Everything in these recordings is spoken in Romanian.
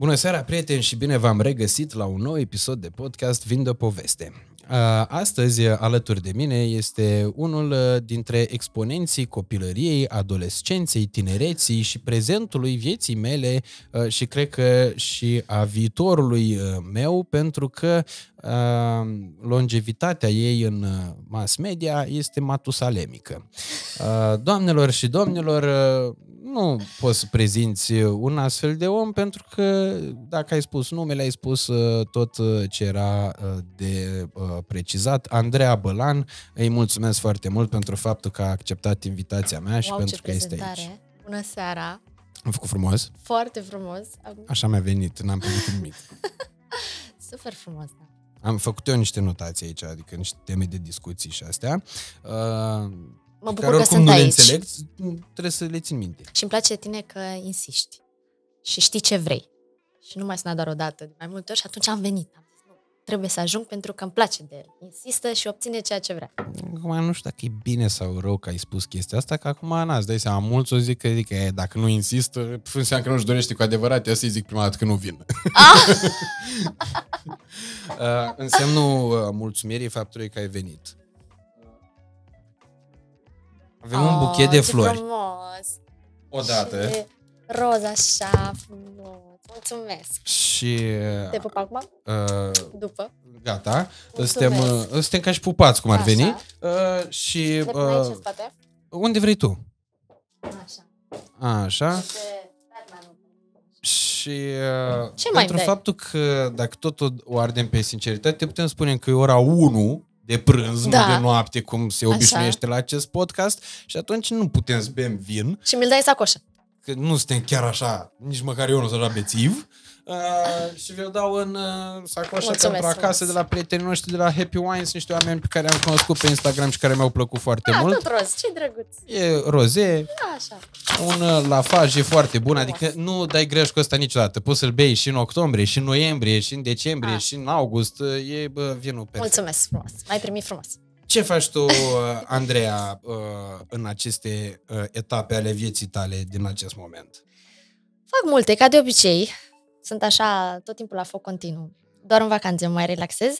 Bună seara, prieteni, și bine v-am regăsit la un nou episod de podcast Vind o poveste. Uh, Astăzi, alături de mine, este unul uh, dintre exponenții copilăriei, adolescenței, tinereții și prezentului vieții mele uh, și cred că și a viitorului meu, pentru că longevitatea ei în mass media este matusalemică. Doamnelor și domnilor, nu poți să prezinți un astfel de om pentru că dacă ai spus numele, ai spus uh, tot uh, ce era uh, de precizat. Andreea Bălan, îi mulțumesc foarte mult pentru faptul că a acceptat invitația mea și wow, pentru că este aici. Bună seara! Am făcut frumos? Foarte frumos. Așa mi-a venit, n-am primit nimic. Super frumos, da. Am făcut eu niște notații aici, adică niște teme de discuții și astea. Uh, Mă bucur că sunt nu aici. le înțeleg, trebuie să le țin minte. Și îmi place tine că insiști și știi ce vrei. Și nu mai sunat doar o dată, de mai multe ori și atunci am venit. Am zis, nu, trebuie să ajung pentru că îmi place de el. Insistă și obține ceea ce vrea. Acum nu știu dacă e bine sau rău că ai spus chestia asta, că acum n-ați dai seama, mulți o zic că, zic că e, dacă nu insistă, înseamnă că nu-și dorește cu adevărat, eu să-i zic prima dată că nu vin. Ah! uh, însemnul uh, mulțumirii faptului că ai venit. Avem oh, un buchet de flori. frumos! Odată. Și roz așa frumos. Mulțumesc. Și... Te pup acum? Uh, După. Gata. Suntem, uh, suntem ca și pupați, cum ar veni. Uh, și... Uh, aici spate? Unde vrei tu? Așa. Așa. Și uh, Ce pentru mai faptul că dacă tot o ardem pe sinceritate, putem spune că e ora 1 de prânz, da. nu de noapte, cum se obișnuiește Așa. la acest podcast și atunci nu putem să bem vin. Și mi-l dai sacoșă. Că nu suntem chiar așa, nici măcar eu nu sunt așa bețiv. Uh, și vi-o dau în uh, sacoșa Mulțumesc pentru acasă de la prietenii noștri de la Happy Wines, niște oameni pe care am cunoscut pe Instagram și care mi-au plăcut foarte da, mult. tot roz, ce drăguț. E roze, da, așa. un uh, lafaj e foarte bun, adică nu dai greș cu ăsta niciodată. Poți să-l bei și în octombrie, și în noiembrie, și în decembrie, ah. și în august. E bă, vinul perfect. Mulțumesc frumos, mai primi frumos. Ce faci tu, uh, Andreea, uh, în aceste etape ale vieții tale din acest moment? Fac multe, ca de obicei sunt așa tot timpul la foc continuu. Doar în vacanțe mă mai relaxez.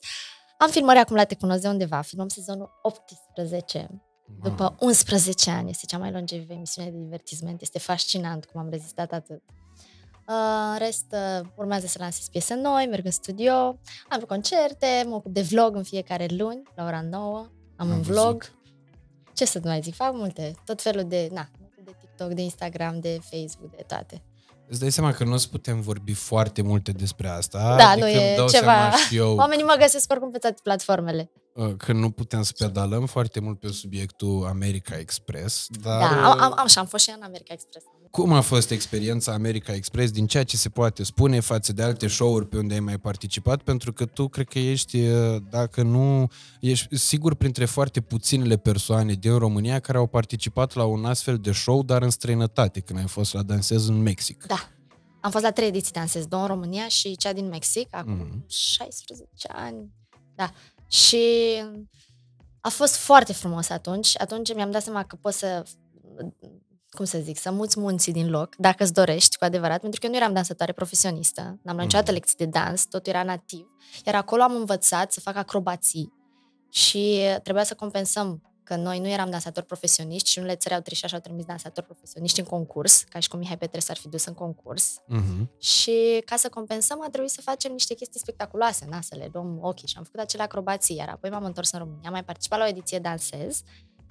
Am filmări acum la Te cunosc de undeva, filmăm sezonul 18. După 11 ani, este cea mai longevă emisiune de divertisment. Este fascinant cum am rezistat atât. Uh, în rest, uh, urmează să lansez piese noi, merg în studio, am concerte, mă ocup de vlog în fiecare luni, la ora 9. Am, am un vlog. Văzut. Ce să mai zic? Fac multe. Tot felul de, na, de TikTok, de Instagram, de Facebook, de toate. Îți dai seama că nu o să putem vorbi foarte multe despre asta. Da, adică nu e dau ceva... Și eu, Oamenii mă găsesc oricum pe toate platformele. Uh, că nu putem să pedalăm foarte mult pe subiectul America Express. Dar... Da, am, am, am, și am fost și în America Express. Cum a fost experiența America Express din ceea ce se poate spune față de alte show-uri pe unde ai mai participat? Pentru că tu cred că ești, dacă nu, ești sigur printre foarte puținele persoane din România care au participat la un astfel de show, dar în străinătate, când ai fost la Dansez în Mexic. Da. Am fost la trei ediții Dansez, două în România și cea din Mexic, acum mm-hmm. 16 ani. Da. Și a fost foarte frumos atunci. Atunci mi-am dat seama că pot să cum să zic, să muți munții din loc, dacă îți dorești, cu adevărat, pentru că eu nu eram dansatoare profesionistă, n-am luat niciodată mhm. lecții de dans, totul era nativ, iar acolo am învățat să fac acrobații și trebuia să compensăm că noi nu eram dansatori profesioniști și nu le țăreau trișa și au trimis dansatori profesioniști în concurs, ca și cum Mihai Petre s-ar fi dus în concurs. Uh-huh. Și ca să compensăm a trebuit să facem niște chestii spectaculoase, na, să le luăm ochii și am făcut acele acrobații, iar apoi m-am întors în România, am mai participat la o ediție dansez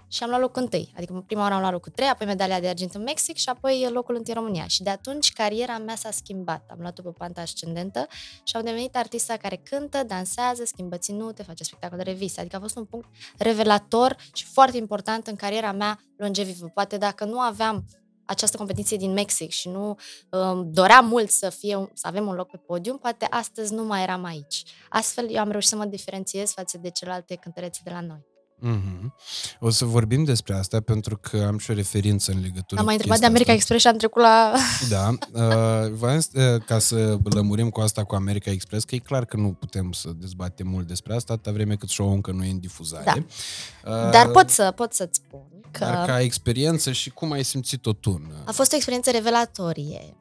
și am luat locul întâi. Adică prima oară am luat locul 3, apoi medalia de argint în Mexic și apoi locul întâi în România. Și de atunci cariera mea s-a schimbat. Am luat-o pe panta ascendentă și am devenit artista care cântă, dansează, schimbă ținute, face spectacole de reviste. Adică a fost un punct revelator și foarte important în cariera mea longevivă. Poate dacă nu aveam această competiție din Mexic și nu um, doream mult să, fie, să avem un loc pe podium, poate astăzi nu mai eram aici. Astfel, eu am reușit să mă diferențiez față de celelalte cântărețe de la noi. Mm-hmm. O să vorbim despre asta pentru că am și o referință în legătură Am mai întrebat de America asta. Express și am trecut la... Da, uh, voiam, uh, ca să lămurim cu asta cu America Express, că e clar că nu putem să dezbatem mult despre asta, atâta vreme cât show încă nu e în difuzare. Da. Uh, Dar pot, să, pot să-ți spun că... Dar ca experiență și cum ai simțit-o tu? A fost o experiență revelatorie.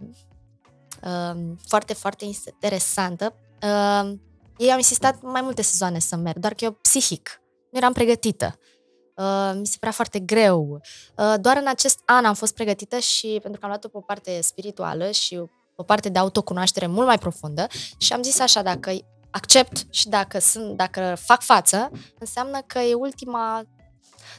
uh, foarte, foarte interesantă. Uh, ei au insistat mai multe sezoane să merg, doar că eu psihic nu eram pregătită. Uh, mi se părea foarte greu. Uh, doar în acest an am fost pregătită și pentru că am luat-o pe o parte spirituală și o parte de autocunoaștere mult mai profundă și am zis așa, dacă accept și dacă, sunt, dacă fac față, înseamnă că e ultima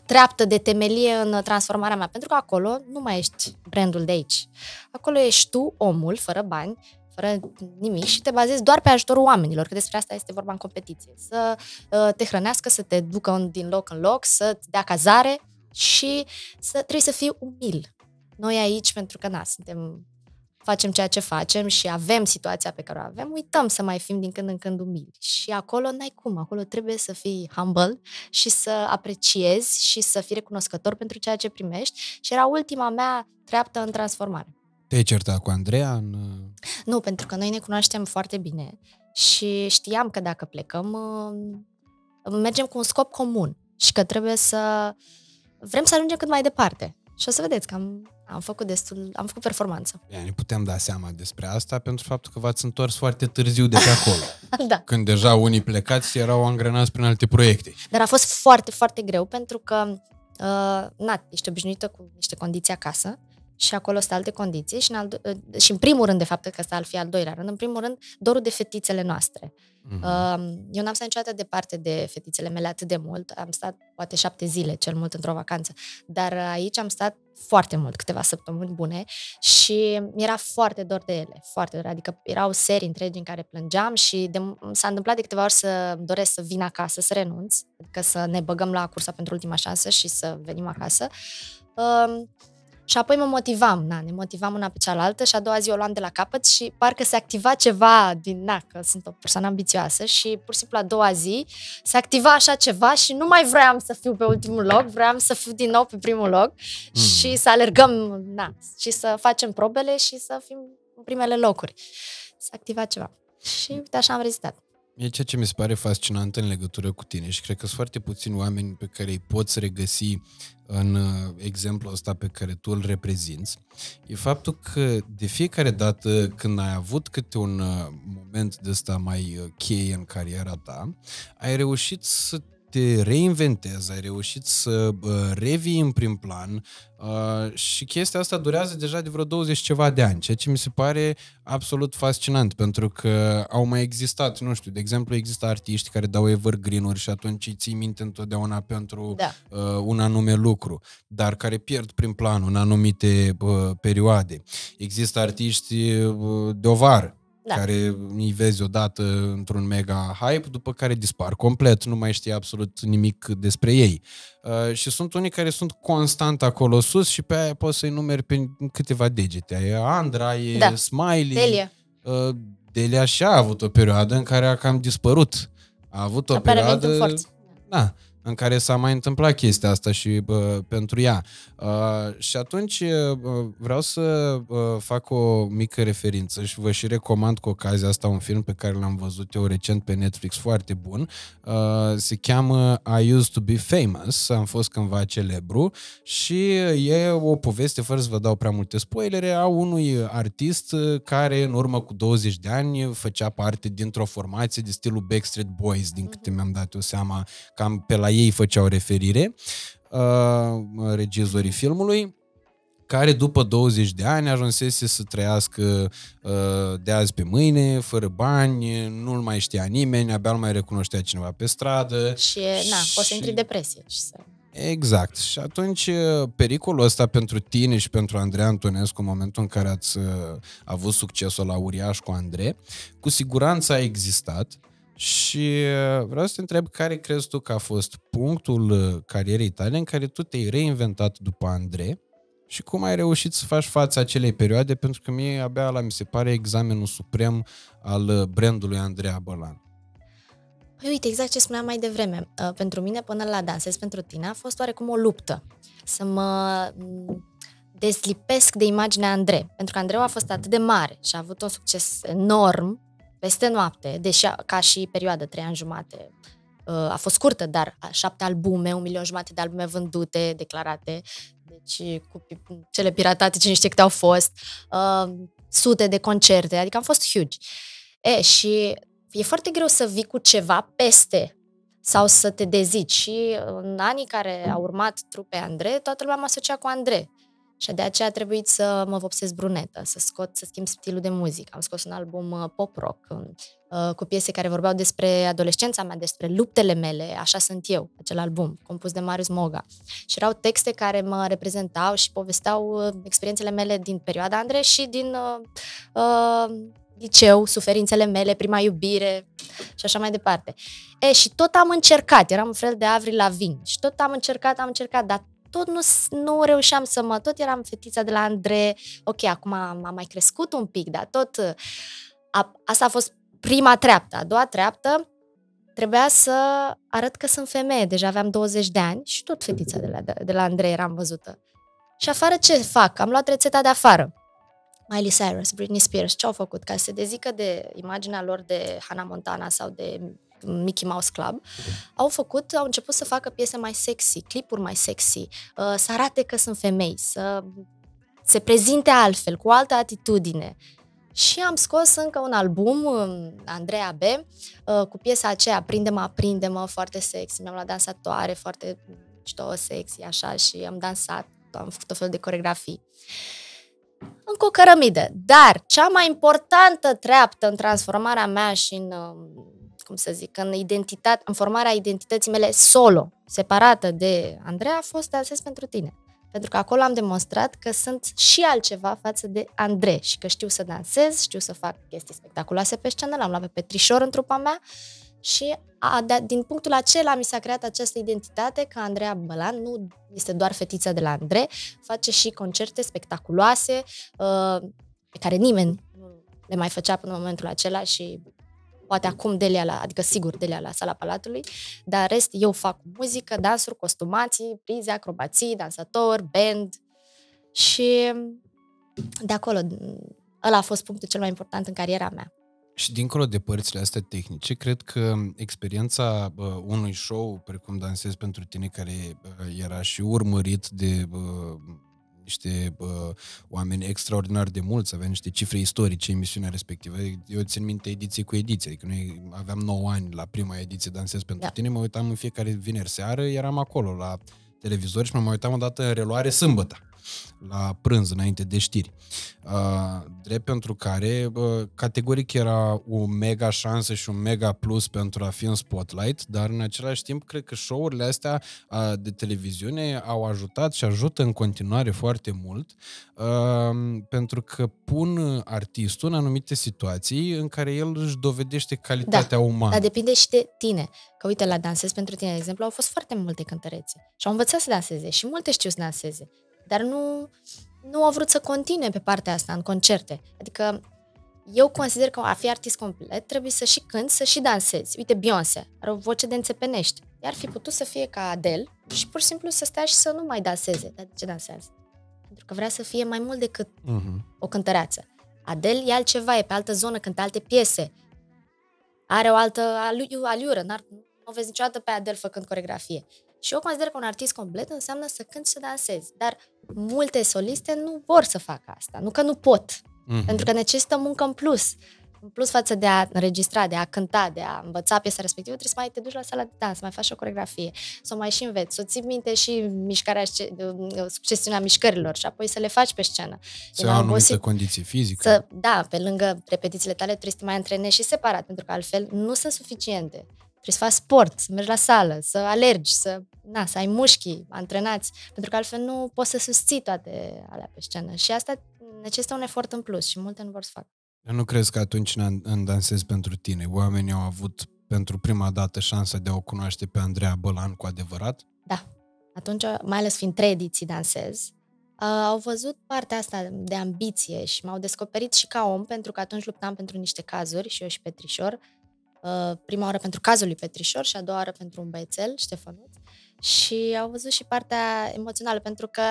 treaptă de temelie în transformarea mea, pentru că acolo nu mai ești brandul de aici. Acolo ești tu, omul, fără bani, fără nimic și te bazezi doar pe ajutorul oamenilor, că despre asta este vorba în competiție. Să uh, te hrănească, să te ducă din loc în loc, să-ți dea cazare și să trebuie să fii umil. Noi aici, pentru că na, suntem facem ceea ce facem și avem situația pe care o avem, uităm să mai fim din când în când umili. Și acolo n-ai cum, acolo trebuie să fii humble și să apreciezi și să fii recunoscător pentru ceea ce primești și era ultima mea treaptă în transformare. Te-ai certat cu Andreea? În... Nu, pentru că noi ne cunoaștem foarte bine și știam că dacă plecăm, uh, mergem cu un scop comun și că trebuie să vrem să ajungem cât mai departe. Și o să vedeți că am, am făcut destul, am făcut performanță. Ia, ne putem da seama despre asta pentru faptul că v-ați întors foarte târziu de pe acolo. da. Când deja unii plecați erau angrenați prin alte proiecte. Dar a fost foarte, foarte greu pentru că, uh, na, ești obișnuită cu niște condiții acasă și acolo sunt alte condiții și în, al, și în primul rând, de fapt, că ăsta ar fi al doilea rând, în primul rând, dorul de fetițele noastre. Mm-hmm. Eu n-am stat niciodată departe de fetițele mele atât de mult, am stat poate șapte zile cel mult într-o vacanță, dar aici am stat foarte mult, câteva săptămâni bune și mi-era foarte dor de ele, foarte dor, adică erau serii întregi în care plângeam și de, s-a întâmplat de câteva ori să doresc să vin acasă, să renunț, adică să ne băgăm la cursa pentru ultima șansă și să venim acasă. Uh, și apoi mă motivam, na, ne motivam una pe cealaltă și a doua zi o luam de la capăt și parcă se activa ceva din, na, că sunt o persoană ambițioasă și pur și simplu a doua zi se activa așa ceva și nu mai vreau să fiu pe ultimul loc, vreau să fiu din nou pe primul loc mm. și să alergăm, na, și să facem probele și să fim în primele locuri. Se activa ceva. Și uite, așa am rezistat. E ceea ce mi se pare fascinant în legătură cu tine și cred că sunt foarte puțini oameni pe care îi poți regăsi în uh, exemplul ăsta pe care tu îl reprezinți. E faptul că de fiecare dată când ai avut câte un uh, moment de ăsta mai uh, cheie în cariera ta, ai reușit să te reinventezi, ai reușit să uh, revii în prim plan uh, și chestia asta durează deja de vreo 20 ceva de ani, ceea ce mi se pare absolut fascinant, pentru că au mai existat, nu știu, de exemplu, există artiști care dau evergreen-uri și atunci îi ții minte întotdeauna pentru da. uh, un anume lucru, dar care pierd prin plan în anumite uh, perioade. Există artiști uh, de o vară, da. care îi vezi odată într-un mega hype, după care dispar complet, nu mai știi absolut nimic despre ei. Uh, și sunt unii care sunt constant acolo sus și pe aia poți să-i numeri pe câteva degete. E Andra, e da. Smiley. Delia. Uh, Delia și a avut o perioadă în care a cam dispărut. A avut o Apare perioadă... Da în care s-a mai întâmplat chestia asta și uh, pentru ea. Uh, și atunci uh, vreau să uh, fac o mică referință și vă și recomand cu ocazia asta un film pe care l-am văzut eu recent pe Netflix, foarte bun. Uh, se cheamă I Used to Be Famous, am fost cândva celebru și e o poveste, fără să vă dau prea multe spoilere, a unui artist care în urmă cu 20 de ani făcea parte dintr-o formație de stilul Backstreet Boys, din câte mi-am dat eu seama, cam pe la ei făceau referire, uh, regizorii filmului, care după 20 de ani ajunsese să trăiască uh, de azi pe mâine, fără bani, nu-l mai știa nimeni, abia nu mai recunoștea cineva pe stradă. Și, na, poți să intri depresie și să... Exact. Și atunci uh, pericolul ăsta pentru tine și pentru Andrei Antonescu în momentul în care ați uh, avut succesul la uriaș cu Andrei, cu siguranță a existat și uh, vreau să te întreb care crezi tu că a fost punctul uh, carierei tale în care tu te-ai reinventat după Andrei și cum ai reușit să faci față acelei perioade, pentru că mie abia la mi se pare examenul suprem al uh, brandului Andreea Bălan. Păi uite, exact ce spuneam mai devreme. Pentru mine, până la Dansez pentru tine, a fost oarecum o luptă. Să mă mm, deslipesc de imaginea Andrei. Pentru că Andreu a fost atât de mare și a avut un succes enorm peste noapte, deși ca și perioadă, trei ani jumate, uh, a fost scurtă, dar șapte albume, un milion jumate de albume vândute, declarate, deci cu cele piratate, cine știe câte au fost. Uh, sute de concerte, adică am fost huge. E, și e foarte greu să vii cu ceva peste sau să te dezici. Și în anii care au urmat trupe Andrei, toată lumea m-a asociat cu Andrei. Și de aceea a trebuit să mă vopsesc brunetă, să scot, să schimb stilul de muzică. Am scos un album uh, pop-rock uh, cu piese care vorbeau despre adolescența mea, despre luptele mele, așa sunt eu, acel album, compus de Marius Moga. Și erau texte care mă reprezentau și povesteau uh, experiențele mele din perioada Andrei și din uh, uh, liceu, suferințele mele, prima iubire și așa mai departe. E, și tot am încercat, eram un fel de Avril Lavigne și tot am încercat, am încercat, dar tot nu, nu reușeam să mă, tot eram fetița de la Andre, ok, acum am, am mai crescut un pic, dar tot, a, asta a fost prima treaptă. A doua treaptă, trebuia să arăt că sunt femeie, deja aveam 20 de ani și tot fetița de la, de, de la Andrei eram văzută. Și afară ce fac? Am luat rețeta de afară. Miley Cyrus, Britney Spears, ce au făcut? Ca să se dezică de imaginea lor de Hannah Montana sau de Mickey Mouse Club, au făcut, au început să facă piese mai sexy, clipuri mai sexy, uh, să arate că sunt femei, să se prezinte altfel, cu o altă atitudine. Și am scos încă un album, um, Andreea B, uh, cu piesa aceea Aprinde-mă, aprinde-mă, foarte sexy. Mi-am luat dansatoare, foarte mișto, sexy, așa, și am dansat, am făcut o fel de coregrafii. Încă o cărămidă. Dar cea mai importantă treaptă în transformarea mea și în um, cum să zic, în identitate, în formarea identității mele solo, separată de Andreea, a fost Dansez pentru tine. Pentru că acolo am demonstrat că sunt și altceva față de Andrei și că știu să dansez, știu să fac chestii spectaculoase pe scenă, l-am luat pe Petrișor în trupa mea și a, de, din punctul acela mi s-a creat această identitate că Andreea Bălan nu este doar fetița de la Andrei, face și concerte spectaculoase uh, pe care nimeni nu le mai făcea până în momentul acela și poate acum Delia la, adică sigur Delia la sala Palatului, dar rest eu fac muzică, dansuri, costumații, prize, acrobații, dansator, band și de acolo, ăla a fost punctul cel mai important în cariera mea. Și dincolo de părțile astea tehnice, cred că experiența uh, unui show precum Dansez pentru tine, care uh, era și urmărit de uh, niște uh, oameni extraordinar de mulți, aveam niște cifre istorice emisiunea respectivă. Eu țin minte ediție cu ediție, adică noi aveam 9 ani la prima ediție Dansez pentru da. tine, mă uitam în fiecare vineri seară, eram acolo la televizor și mă mai uitam o dată în reluare sâmbătă la prânz, înainte de știri. Uh, drept pentru care uh, categoric era o mega șansă și un mega plus pentru a fi în spotlight, dar în același timp cred că show-urile astea uh, de televiziune au ajutat și ajută în continuare foarte mult uh, pentru că pun artistul în anumite situații în care el își dovedește calitatea da, umană. Dar depinde și de tine. Că uite, la Dansez pentru tine, de exemplu, au fost foarte multe cântărețe și au învățat să danseze și multe știu să danseze dar nu, nu au vrut să continue pe partea asta în concerte. Adică eu consider că a fi artist complet trebuie să și cânti, să și dansezi. Uite, Beyoncé are o voce de înțepenești. Iar fi putut să fie ca Adele și pur și simplu să stea și să nu mai danseze. Dar de ce dansează? Pentru că vrea să fie mai mult decât uh-huh. o cântăreață. Adele e altceva, e pe altă zonă, cântă alte piese. Are o altă aliură. N-ar, nu vezi niciodată pe Adele făcând coregrafie. Și eu consider că un artist complet înseamnă să cânti și să dansezi. Dar multe soliste nu vor să facă asta. Nu că nu pot. Mm-hmm. Pentru că necesită muncă în plus. În plus față de a înregistra, de a cânta, de a învăța piesa respectivă, trebuie să mai te duci la sala de dans, să mai faci o coregrafie, să o mai și înveți, să ții minte și mișcarea, succesiunea mișcărilor și apoi să le faci pe scenă. Să ai anumite condiții fizice. Să, da, pe lângă repetițiile tale trebuie să te mai antrenezi și separat, pentru că altfel nu sunt suficiente. Trebuie să faci sport, să mergi la sală, să alergi, să, na, să ai mușchi antrenați, pentru că altfel nu poți să susții toate alea pe scenă. Și asta necesită un efort în plus și multe nu vor să facă. Eu nu crezi că atunci în dansez pentru tine, oamenii au avut pentru prima dată șansa de a o cunoaște pe Andreea Bălan cu adevărat? Da. Atunci, mai ales fiind trei ediții dansez, uh, au văzut partea asta de ambiție și m-au descoperit și ca om, pentru că atunci luptam pentru niște cazuri, și eu și Petrișor, Uh, prima oară pentru cazul lui Petrișor și a doua oară pentru un băiețel, Ștefănuț. Și au văzut și partea emoțională, pentru că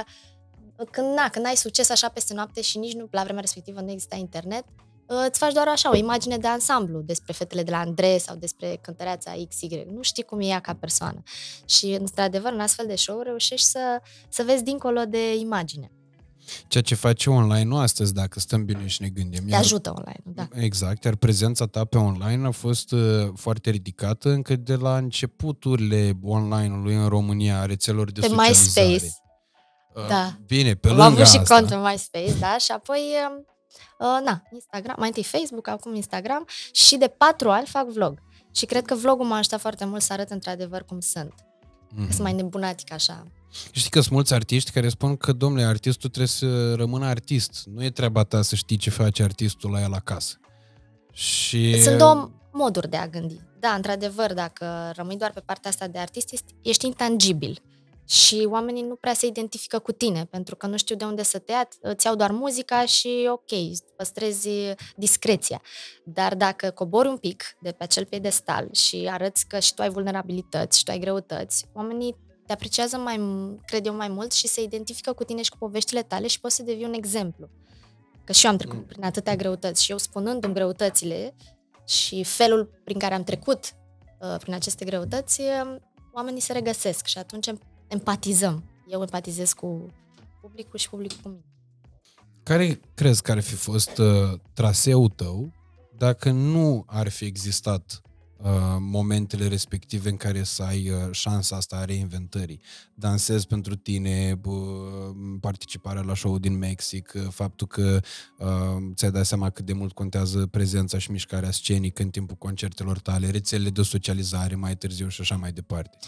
când, na, când ai succes așa peste noapte și nici nu la vremea respectivă nu exista internet, uh, îți faci doar așa o imagine de ansamblu despre fetele de la Andrei sau despre cântăreața XY. Nu știi cum e ea ca persoană. Și, într-adevăr, în astfel de show reușești să, să vezi dincolo de imagine. Ceea ce face online-ul astăzi, dacă stăm bine și ne gândim. Te ajută online da. Exact, iar prezența ta pe online a fost uh, foarte ridicată încă de la începuturile online-ului în România, a rețelor de pe socializare. MySpace. Uh, da. Bine, pe lângă Am avut asta. și cont pe MySpace, da, și apoi, uh, na, Instagram, mai întâi Facebook, acum Instagram și de patru ani fac vlog. Și cred că vlogul m-a ajutat foarte mult să arăt într-adevăr cum sunt. Mm-hmm. Sunt mai nebunatic așa. Știi că sunt mulți artiști care spun că, domnule, artistul trebuie să rămână artist. Nu e treaba ta să știi ce face artistul la el acasă. Și... Sunt două moduri de a gândi. Da, într-adevăr, dacă rămâi doar pe partea asta de artist, ești intangibil. Și oamenii nu prea se identifică cu tine, pentru că nu știu de unde să te ia, îți iau doar muzica și ok, păstrezi discreția. Dar dacă cobori un pic de pe acel piedestal și arăți că și tu ai vulnerabilități și tu ai greutăți, oamenii te apreciază mai, cred eu, mai mult și se identifică cu tine și cu poveștile tale și poți să devii un exemplu. Că și eu am trecut mm. prin atâtea greutăți și eu spunându-mi greutățile și felul prin care am trecut uh, prin aceste greutăți, uh, oamenii se regăsesc și atunci empatizăm. Eu empatizez cu publicul și publicul cu mine. Care crezi că ar fi fost uh, traseul tău dacă nu ar fi existat Uh, momentele respective în care să ai uh, șansa asta a reinventării. Dansez pentru tine, participarea la show din Mexic, uh, faptul că uh, ți-ai dat seama cât de mult contează prezența și mișcarea scenică în timpul concertelor tale, rețelele de socializare mai târziu și așa mai departe.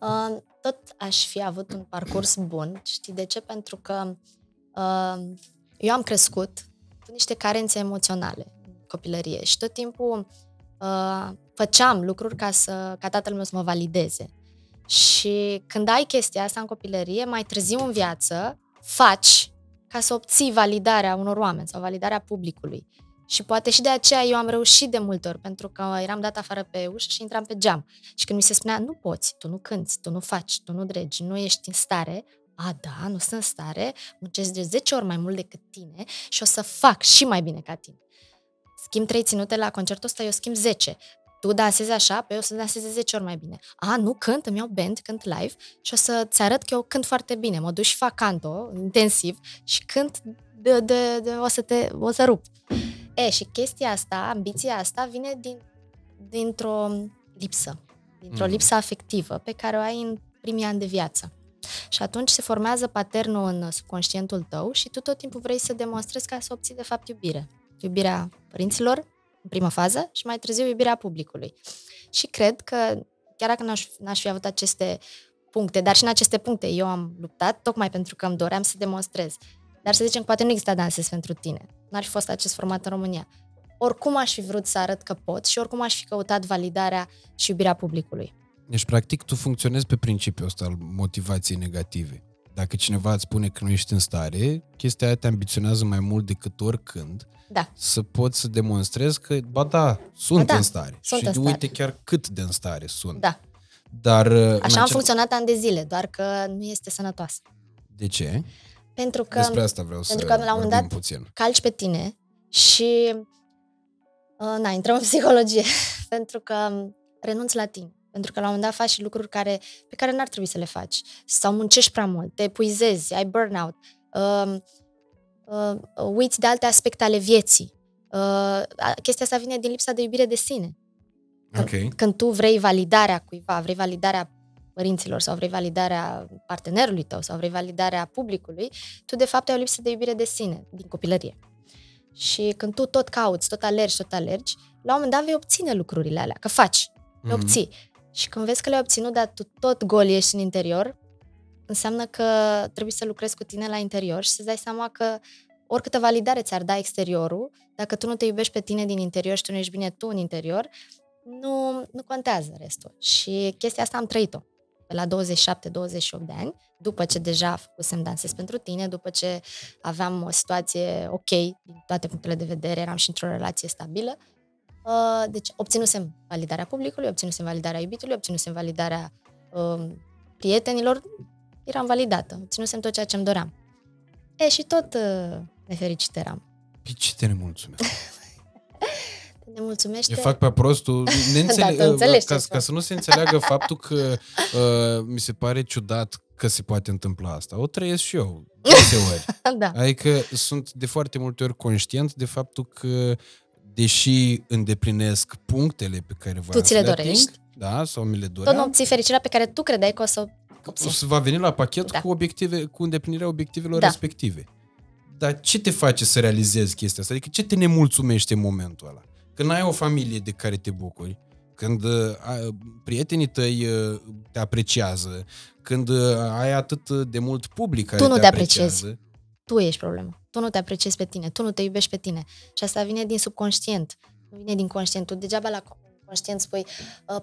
Uh, tot aș fi avut un parcurs bun. Știi de ce? Pentru că uh, eu am crescut cu niște carențe emoționale în copilărie și tot timpul uh, făceam lucruri ca, să, ca tatăl meu să mă valideze. Și când ai chestia asta în copilărie, mai târziu în viață, faci ca să obții validarea unor oameni sau validarea publicului. Și poate și de aceea eu am reușit de multe ori, pentru că eram dat afară pe ușă și intram pe geam. Și când mi se spunea, nu poți, tu nu cânti, tu nu faci, tu nu dregi, nu ești în stare, a, da, nu sunt în stare, muncesc de 10 ori mai mult decât tine și o să fac și mai bine ca tine schimb trei ținute la concertul ăsta, eu schimb 10. Tu dansezi așa, pe eu o să danseze 10 ori mai bine. A, nu cânt, îmi iau band, cânt live și o să-ți arăt că eu cânt foarte bine. Mă duc și fac canto, intensiv, și cânt de, de, de, o să te, o să rup. E, și chestia asta, ambiția asta vine din, dintr-o lipsă, dintr-o mm. lipsă afectivă pe care o ai în primii ani de viață. Și atunci se formează paternul în subconștientul tău și tu tot timpul vrei să demonstrezi ca să obții de fapt iubire iubirea părinților, în prima fază, și mai târziu iubirea publicului. Și cred că, chiar dacă n-aș, n-aș fi avut aceste puncte, dar și în aceste puncte eu am luptat, tocmai pentru că îmi doream să demonstrez. Dar să zicem, poate nu exista danses pentru tine. N-ar fi fost acest format în România. Oricum aș fi vrut să arăt că pot și oricum aș fi căutat validarea și iubirea publicului. Deci, practic, tu funcționezi pe principiul ăsta al motivației negative. Dacă cineva îți spune că nu ești în stare, chestia aia te ambiționează mai mult decât oricând da. să poți să demonstrezi că, ba da, sunt ba da, în stare. Sunt și în stare. uite chiar cât de în stare sunt. Da. Dar, uh, Așa am funcționat ani de zile, doar că nu este sănătoasă. De ce? Pentru că, Despre asta vreau pentru să că la un dat puțin. calci pe tine și uh, na, intrăm în psihologie, pentru că renunți la tine. Pentru că la un moment dat faci și lucruri care, pe care n-ar trebui să le faci. Sau muncești prea mult, te epuizezi, ai burnout, uh, uh, uiți de alte aspecte ale vieții. Uh, chestia asta vine din lipsa de iubire de sine. Când, okay. când tu vrei validarea cuiva, vrei validarea părinților sau vrei validarea partenerului tău sau vrei validarea publicului, tu de fapt ai o lipsă de iubire de sine din copilărie. Și când tu tot cauți, tot alergi, tot alergi, la un moment dat vei obține lucrurile alea, că faci, le mm-hmm. obții. Și când vezi că le-ai obținut, dar tu tot gol ești în interior, înseamnă că trebuie să lucrezi cu tine la interior și să-ți dai seama că oricâtă validare ți-ar da exteriorul, dacă tu nu te iubești pe tine din interior și tu nu ești bine tu în interior, nu, nu contează restul. Și chestia asta am trăit-o pe la 27-28 de ani, după ce deja făcusem dansez pentru tine, după ce aveam o situație ok din toate punctele de vedere, eram și într-o relație stabilă. Uh, deci obținusem validarea publicului, obținusem validarea iubitului, obținusem validarea uh, prietenilor, eram validată, obținusem tot ceea ce îmi doream. E, și tot uh, nefericit eram. Pe ce te nemulțumesc? ne mulțumește. Eu fac pe prostul. Ne înțeleg, da, ca, ca, ca să nu se înțeleagă faptul că uh, mi se pare ciudat că se poate întâmpla asta. O trăiesc și eu deseori. da. Adică sunt de foarte multe ori conștient de faptul că deși îndeplinesc punctele pe care tu ți le dorești, da, sau mi le doream, tot nu obții fericirea pe care tu credeai că o să obții. Va veni la pachet da. cu, obiective, cu îndeplinirea obiectivelor da. respective. Dar ce te face să realizezi chestia asta? Adică ce te nemulțumește în momentul ăla? Când ai o familie de care te bucuri, când uh, prietenii tăi uh, te apreciază, când uh, ai atât de mult public care tu nu te, te apreciază. Apreciezi. Tu ești problema. Tu nu te apreciezi pe tine, tu nu te iubești pe tine. Și asta vine din subconștient. Nu vine din conștient. Tu degeaba la conștient spui,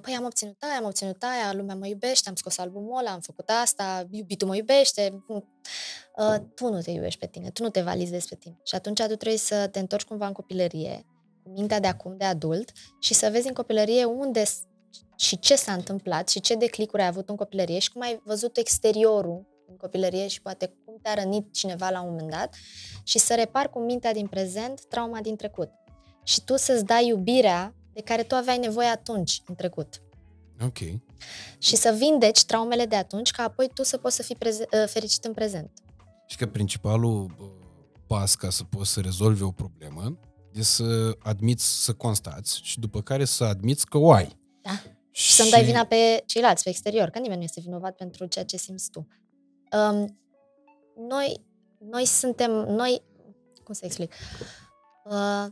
păi am obținut aia, am obținut aia, lumea mă iubește, am scos albumul ăla, am făcut asta, iubitul mă iubește. Tu nu te iubești pe tine, tu nu te valizezi pe tine. Și atunci tu trebuie să te întorci cumva în copilărie, cu mintea de acum, de adult, și să vezi în copilărie unde și ce s-a întâmplat și ce declicuri ai avut în copilărie și cum ai văzut exteriorul în copilărie și poate cum te-a rănit cineva la un moment dat și să repar cu mintea din prezent trauma din trecut. Și tu să-ți dai iubirea de care tu aveai nevoie atunci, în trecut. Ok. Și să vindeci traumele de atunci, ca apoi tu să poți să fii preze- ă, fericit în prezent. Și că principalul pas ca să poți să rezolvi o problemă e să admiți să constați și după care să admiți că o ai. Da. Și, și să-mi dai vina pe ceilalți, pe exterior, că nimeni nu este vinovat pentru ceea ce simți tu. Um, noi, noi suntem, noi, cum să explic, uh,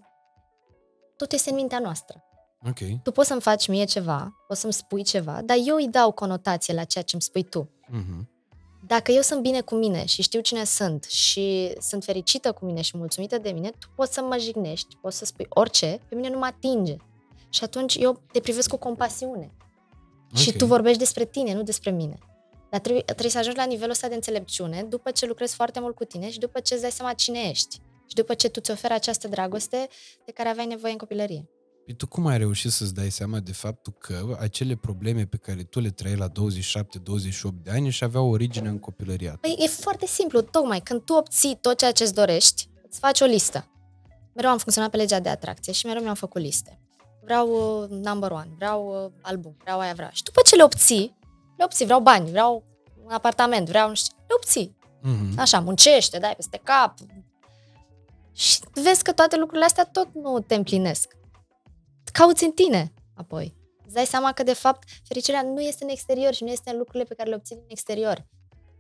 tot este în mintea noastră. Okay. Tu poți să-mi faci mie ceva, poți să-mi spui ceva, dar eu îi dau conotație la ceea ce îmi spui tu. Uh-huh. Dacă eu sunt bine cu mine și știu cine sunt și sunt fericită cu mine și mulțumită de mine, tu poți să mă jignești, poți să spui orice, pe mine nu mă atinge. Și atunci eu te privesc cu compasiune. Okay. Și tu vorbești despre tine, nu despre mine. Dar trebuie, trebuie să ajungi la nivelul ăsta de înțelepciune după ce lucrezi foarte mult cu tine și după ce îți dai seama cine ești. Și după ce tu ți oferi această dragoste de care aveai nevoie în copilărie. Păi tu cum ai reușit să-ți dai seama de faptul că acele probleme pe care tu le trăiai la 27-28 de ani și aveau origine în copilărie? Păi e foarte simplu, tocmai când tu obții tot ceea ce îți dorești, îți faci o listă. Mereu am funcționat pe legea de atracție și mereu mi-am făcut liste. Vreau uh, number one, vreau uh, album, vreau aia, vreau. Și după ce le obții, le obții, vreau bani, vreau un apartament, vreau nu știu, le obții. Mm-hmm. Așa, muncește, dai peste cap. Și vezi că toate lucrurile astea tot nu te împlinesc cauți în tine apoi. Îți dai seama că, de fapt, fericirea nu este în exterior și nu este în lucrurile pe care le obții din exterior.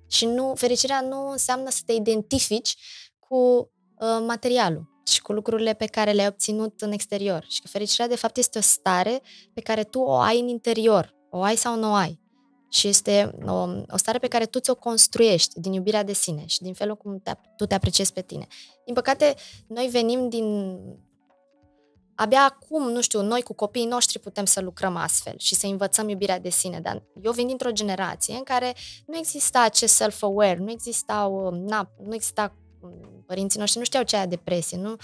Și nu, fericirea nu înseamnă să te identifici cu uh, materialul și cu lucrurile pe care le-ai obținut în exterior. Și că fericirea, de fapt, este o stare pe care tu o ai în interior. O ai sau nu o ai. Și este o, o stare pe care tu ți-o construiești din iubirea de sine și din felul cum te, tu te apreciezi pe tine. Din păcate, noi venim din abia acum, nu știu, noi cu copiii noștri putem să lucrăm astfel și să învățăm iubirea de sine. Dar eu vin dintr-o generație în care nu exista acest self-aware, nu existau, na, nu exista părinții noștri nu știau ce e depresie, nu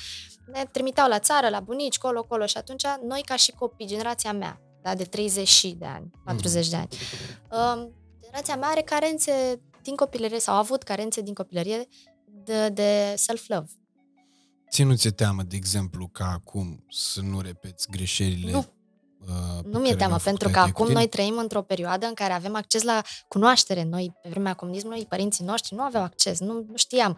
ne trimiteau la țară, la bunici, colo, colo și atunci noi ca și copii, generația mea, da, de 30 de ani, 40 mm. de ani, um, generația mea are carențe din copilărie sau a avut carențe din copilărie de, de self-love. Ție nu ți-e teamă, de exemplu, ca acum să nu repeți greșelile nu. Uh, nu mi-e teamă, pentru că acum noi trăim într-o perioadă în care avem acces la cunoaștere. Noi, pe vremea comunismului, părinții noștri nu aveau acces, nu, nu știam.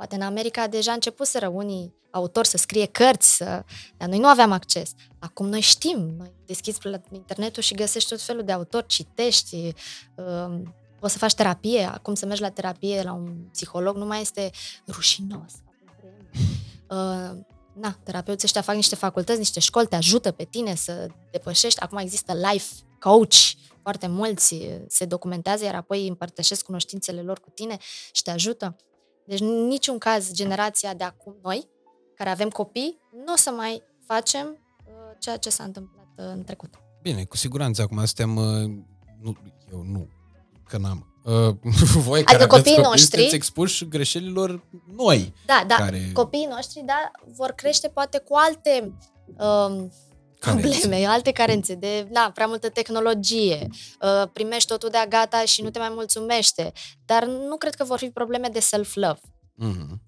Poate în America deja începuseră unii autori să scrie cărți, să... dar noi nu aveam acces. Acum noi știm, noi deschizi internetul și găsești tot felul de autori, citești, uh, poți să faci terapie. Acum să mergi la terapie la un psiholog nu mai este rușinos uh, na, terapeuții ăștia fac niște facultăți, niște școli, te ajută pe tine să depășești. Acum există life coach, foarte mulți se documentează, iar apoi împărtășesc cunoștințele lor cu tine și te ajută. Deci, în niciun caz, generația de acum, noi, care avem copii, nu o să mai facem uh, ceea ce s-a întâmplat uh, în trecut. Bine, cu siguranță acum suntem, uh, nu, eu nu, că n-am Uh, voi adică care copiii copii, noștri sunteți expuși greșelilor noi. Da, da. Care... Copiii noștri, da, vor crește poate cu alte um, probleme, alte carențe de na, prea multă tehnologie, uh, primești totul de-a gata și nu te mai mulțumește. Dar nu cred că vor fi probleme de self-love. Mm-hmm.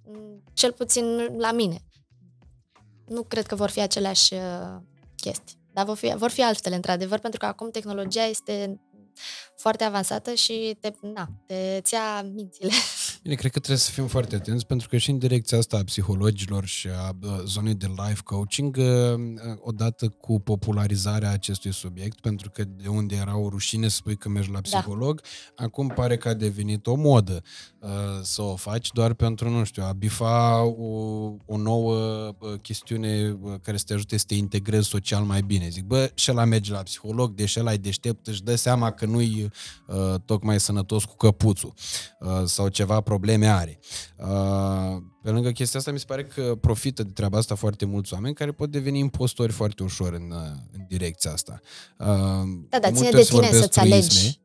Cel puțin la mine. Nu cred că vor fi aceleași uh, chestii. Dar vor fi, vor fi altele, într-adevăr, pentru că acum tehnologia este foarte avansată și te, na, te ția mințile. Bine, cred că trebuie să fim foarte atenți pentru că și în direcția asta a psihologilor și a zonei de life coaching, ă, odată cu popularizarea acestui subiect, pentru că de unde era o rușine să spui că mergi la da. psiholog, da. acum pare că a devenit o modă uh, să o faci doar pentru, nu știu, a bifa o, o nouă uh, chestiune care să te ajute să te integrezi social mai bine. Zic, bă, și ăla merge la psiholog, deși ăla e deștept, își dă seama că nu-i uh, tocmai sănătos cu căpuțul uh, sau ceva probleme are. Uh, pe lângă chestia asta, mi se pare că profită de treaba asta foarte mulți oameni care pot deveni impostori foarte ușor în, uh, în direcția asta. Uh, da, dar ține de tine să-ți alegi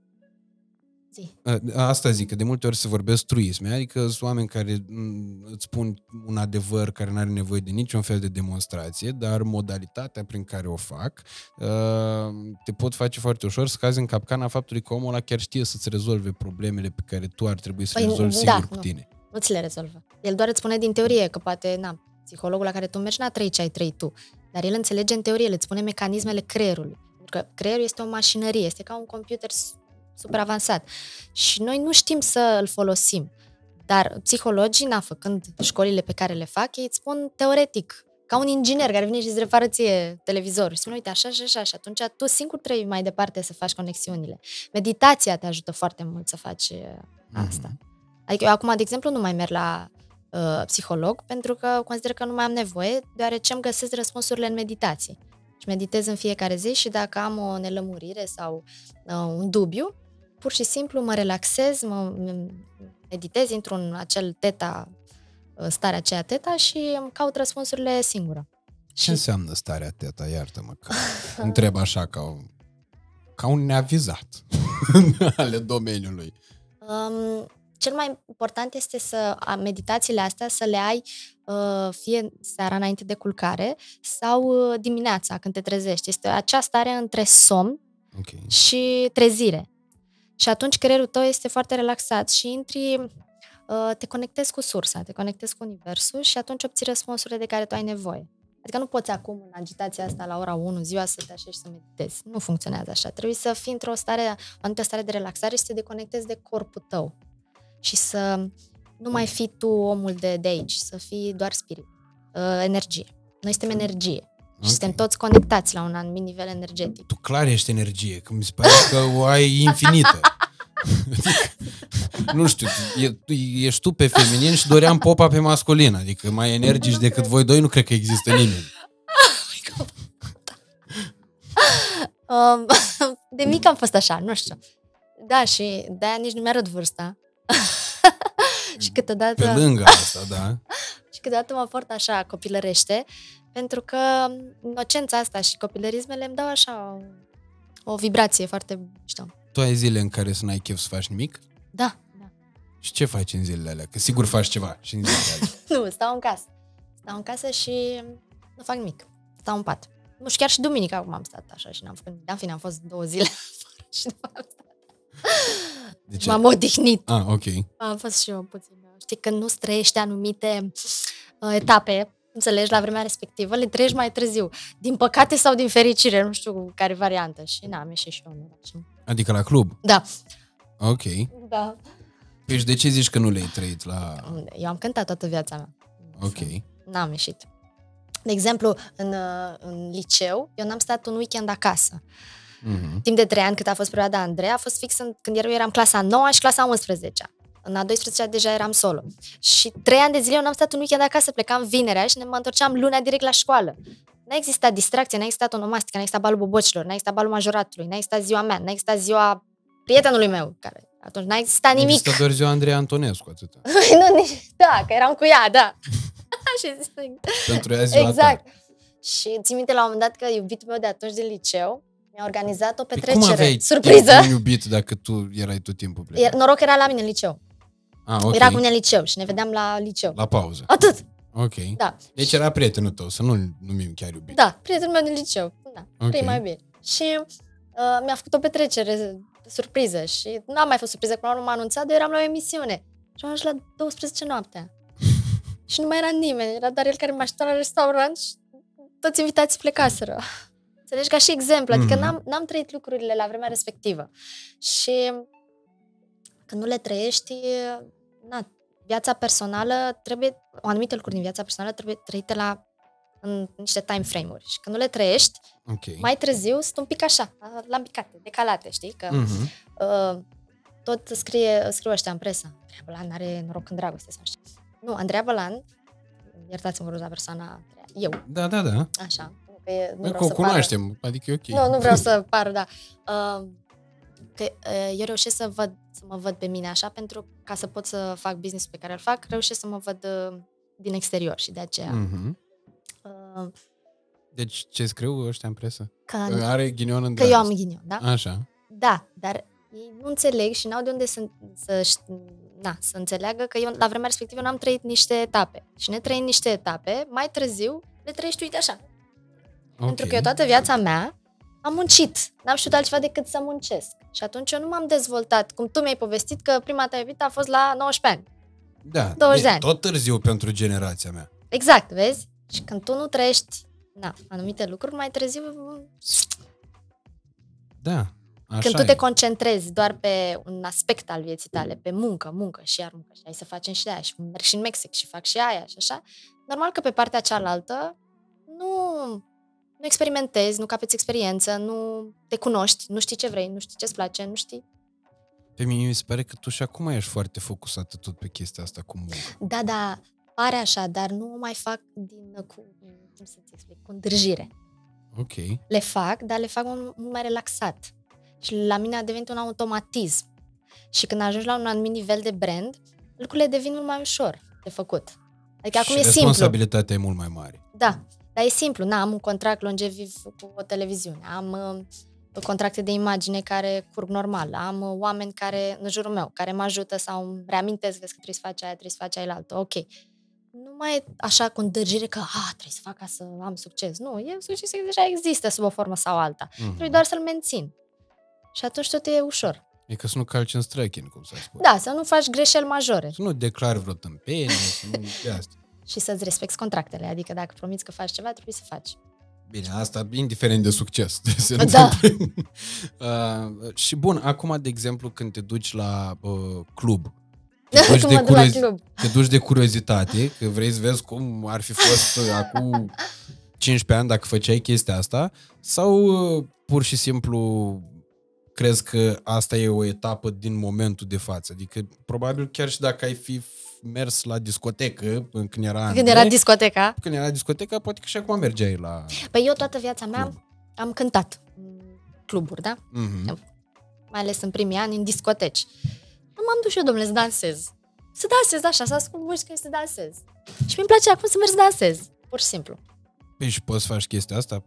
zi. Asta zic, că de multe ori se vorbesc truisme, adică sunt oameni care îți spun un adevăr care nu are nevoie de niciun fel de demonstrație, dar modalitatea prin care o fac te pot face foarte ușor să cazi în capcana faptului că omul ăla chiar știe să-ți rezolve problemele pe care tu ar trebui să păi, le rezolvi da, singur cu nu. tine. Nu ți le rezolvă. El doar îți spune din teorie că poate, na, psihologul la care tu mergi n-a trăit ce ai trăit tu, dar el înțelege în teorie, le spune mecanismele creierului. Pentru că creierul este o mașinărie, este ca un computer super avansat. Și noi nu știm să îl folosim. Dar psihologii, na, făcând școlile pe care le fac, ei îți spun teoretic, ca un inginer care vine și îți repară ție televizor și spune, uite, așa și așa, și atunci tu singur trebuie mai departe să faci conexiunile. Meditația te ajută foarte mult să faci uh, asta. Mm-hmm. Adică eu acum, de exemplu, nu mai merg la uh, psiholog pentru că consider că nu mai am nevoie, deoarece îmi găsesc răspunsurile în meditație. Și meditez în fiecare zi și dacă am o nelămurire sau uh, un dubiu, pur și simplu mă relaxez, mă meditez, intru în acel teta, starea aceea teta și îmi caut răspunsurile singură. Ce și... înseamnă starea teta? Iartă-mă că întreb așa ca, ca un neavizat ale domeniului. Um, cel mai important este să meditațiile astea să le ai uh, fie seara înainte de culcare sau uh, dimineața când te trezești. Este acea stare între somn okay. și trezire. Și atunci creierul tău este foarte relaxat și intri, uh, te conectezi cu sursa, te conectezi cu universul și atunci obții răspunsurile de care tu ai nevoie. Adică nu poți acum, în agitația asta, la ora 1, ziua, să te așești să meditezi. Nu funcționează așa. Trebuie să fii într-o stare, o anumită stare de relaxare și să te deconectezi de corpul tău. Și să nu mai fii tu omul de, de aici, să fii doar spirit, uh, energie. Noi suntem energie. Okay. Și suntem toți conectați la un anumit nivel energetic. Tu clar ești energie, că mi se pare că o ai infinită. nu știu, e, ești tu pe feminin și doream popa pe masculin, adică mai energici decât voi doi nu cred că există nimeni. um, de mic am fost așa, nu știu. Da, și de-aia nici nu mi-arăt vârsta. și câteodată... Pe lângă asta, da. și câteodată mă port așa copilărește pentru că inocența asta și copilărismele îmi dau așa o, o vibrație foarte mișto. Tu ai zile în care să n-ai chef să faci nimic? Da, da. Și ce faci în zilele alea? Că sigur faci ceva și în zilele alea. nu, stau în casă. Stau în casă și nu fac nimic. Stau în pat. Nu știu, chiar și duminica acum am stat așa și n-am făcut nimic. În fine, am fost două zile și după am stat. De ce? M-am odihnit. Ah, ok. Am fost și eu puțin. Știi, când nu străiești anumite uh, etape, înțelegi, la vremea respectivă, le treci mai târziu. Din păcate sau din fericire, nu știu care variantă. Și n-am ieșit și eu. Adică la club? Da. Ok. Da. Păi de ce zici că nu le-ai trăit la... Eu am cântat toată viața mea. Ok. N-am ieșit. De exemplu, în, în liceu, eu n-am stat un weekend acasă. Mm-hmm. Timp de trei ani, cât a fost perioada Andrei, a fost fix în, când eu eram clasa 9 și clasa 11 în a 12 deja eram solo. Și trei ani de zile eu n-am stat un weekend acasă, plecam vinerea și ne mă întorceam luna direct la școală. N-a existat distracție, n-a existat onomastică, n-a existat balul bobocilor, n-a existat balul majoratului, n-a existat ziua mea, n-a existat ziua prietenului meu, care atunci n-a existat nimic. Există doar ziua Andrei Antonescu, atâta. nu, nici, da, că eram cu ea, da. și Pentru ea ziua Exact. Ta. Și țin minte la un moment dat că iubitul meu de atunci din liceu mi-a organizat o petrecere. Păi cum aveai surpriză. un iubit dacă tu erai tot timpul plecat? Noroc era la mine în liceu. Ah, okay. Era cu mine în liceu și ne vedeam la liceu. La pauză. Atât. Ok. Da. Deci era prietenul tău, să nu numim chiar iubit. Da, prietenul meu din liceu. Da, okay. prima iubire. Și uh, mi-a făcut o petrecere de surpriză și n-am mai fost surpriză, până la urmă m-a anunțat, de eu eram la o emisiune. Și am ajuns la 12 noaptea. și nu mai era nimeni, era doar el care mă aștepta la restaurant și toți invitații plecaseră. Înțelegi? Ca și exemplu. Adică Mhm. n-am, n-am trăit lucrurile la vremea respectivă. Și când nu le trăiești, na, viața personală trebuie, o anumite lucruri din viața personală trebuie trăite la în niște time frame-uri. Și când nu le trăiești, Ok. mai târziu sunt un pic așa, lambicate, decalate, știi? Că Mhm. uh, tot scrie, scriu ăștia în presă. Andreea Bălan are noroc în dragoste sau așa. Nu, Andreea Bălan, iertați-mă groza persoana, eu, Da, da, da. așa. Nu, că e, nu Noi vreau că o să pară- cunoaștem, adică e ok. Nu, nu vreau să par, da. Uh, că uh, eu reușesc să, văd, să mă văd pe mine așa, pentru ca să pot să fac business pe care îl fac, reușesc să mă văd uh, din exterior și de aceea. Mhm. Uh, Deci ce scriu ăștia în presă? că, Are ghinion în că eu am dragoste. ghinion, da? Așa. Da, dar ei nu înțeleg și n-au de unde să, să, ș- na, să înțeleagă că eu la vremea respectivă n-am trăit niște etape. Și ne trăim niște etape, mai târziu le trăiești uite așa. Ok. Pentru că eu toată viața mea am muncit. N-am știut altceva decât să muncesc. Și atunci eu nu m-am dezvoltat. Cum tu mi-ai povestit că prima ta iubită a fost la 19 ani. Da, 20 de e ani. tot târziu pentru generația mea. Exact, vezi? Și când tu nu trăiești na, anumite lucruri, mai târziu, Da, așa când tu e. te concentrezi doar pe un aspect al vieții tale, pe muncă, muncă și iar muncă, și hai să facem și de aia, și merg și în Mexic și fac și aia și așa, normal că pe partea cealaltă nu, nu experimentezi, nu capeți experiență, nu te cunoști, nu știi ce vrei, nu știi ce-ți place, nu știi Pe mine mi se pare că tu și acum ești foarte focusată tot pe chestia asta cu muncă. Da, da, pare așa, dar nu o mai fac din, cu, cum să-ți explic, cu îndrăjire. Ok. Le fac, dar le fac mult, mult mai relaxat. Și la mine a devenit un automatism. Și când ajungi la un anumit nivel de brand, lucrurile devin mult mai ușor de făcut. Adică acum și e simplu. responsabilitatea e mult mai mare. Da, dar e simplu. Na, am un contract longeviv cu o televiziune, am uh, contracte de imagine care curg normal, am uh, oameni care, în jurul meu, care mă ajută sau îmi reamintesc, vezi că trebuie să faci aia, trebuie să faci aia altă. Ok. Nu mai e așa cu îndrăgire că, ah, trebuie să fac ca să am succes. Nu, e succes deja există sub o formă sau alta. Mhm. Trebuie doar să-l mențin. Și atunci tot e ușor. E că să nu calci în străchin, cum să spun. Da, să nu faci greșeli majore Să nu declari vreo tâmpenie, să nu de asta. Și să-ți respecti contractele. Adică dacă promiți că faci ceva, trebuie să faci. Bine, asta indiferent de succes. Se Da. întâmplă. uh, și bun, acum, de exemplu, când te duci la uh, club, te duci, Când de mă duc la curiozi- club. te duci de curiozitate, că vrei să vezi cum ar fi fost uh, acum 15 ani dacă făceai chestia asta, sau uh, pur și simplu crezi că asta e o etapă din momentul de față? Adică, probabil chiar și dacă ai fi mers la discotecă când era Când Andrei, era discoteca. când era discoteca, poate că și acum mergeai la... Păi eu toată viața mea Club. am cântat în cluburi, da? Mm-hmm. Mai ales în primii ani, în discoteci. Nu m-am dus și eu, domnule, să dansez. Să dansez așa, să ascult muzică și să dansez. Și mi-mi place acum să merg să dansez. Pur și simplu. Păi și poți să faci chestia asta?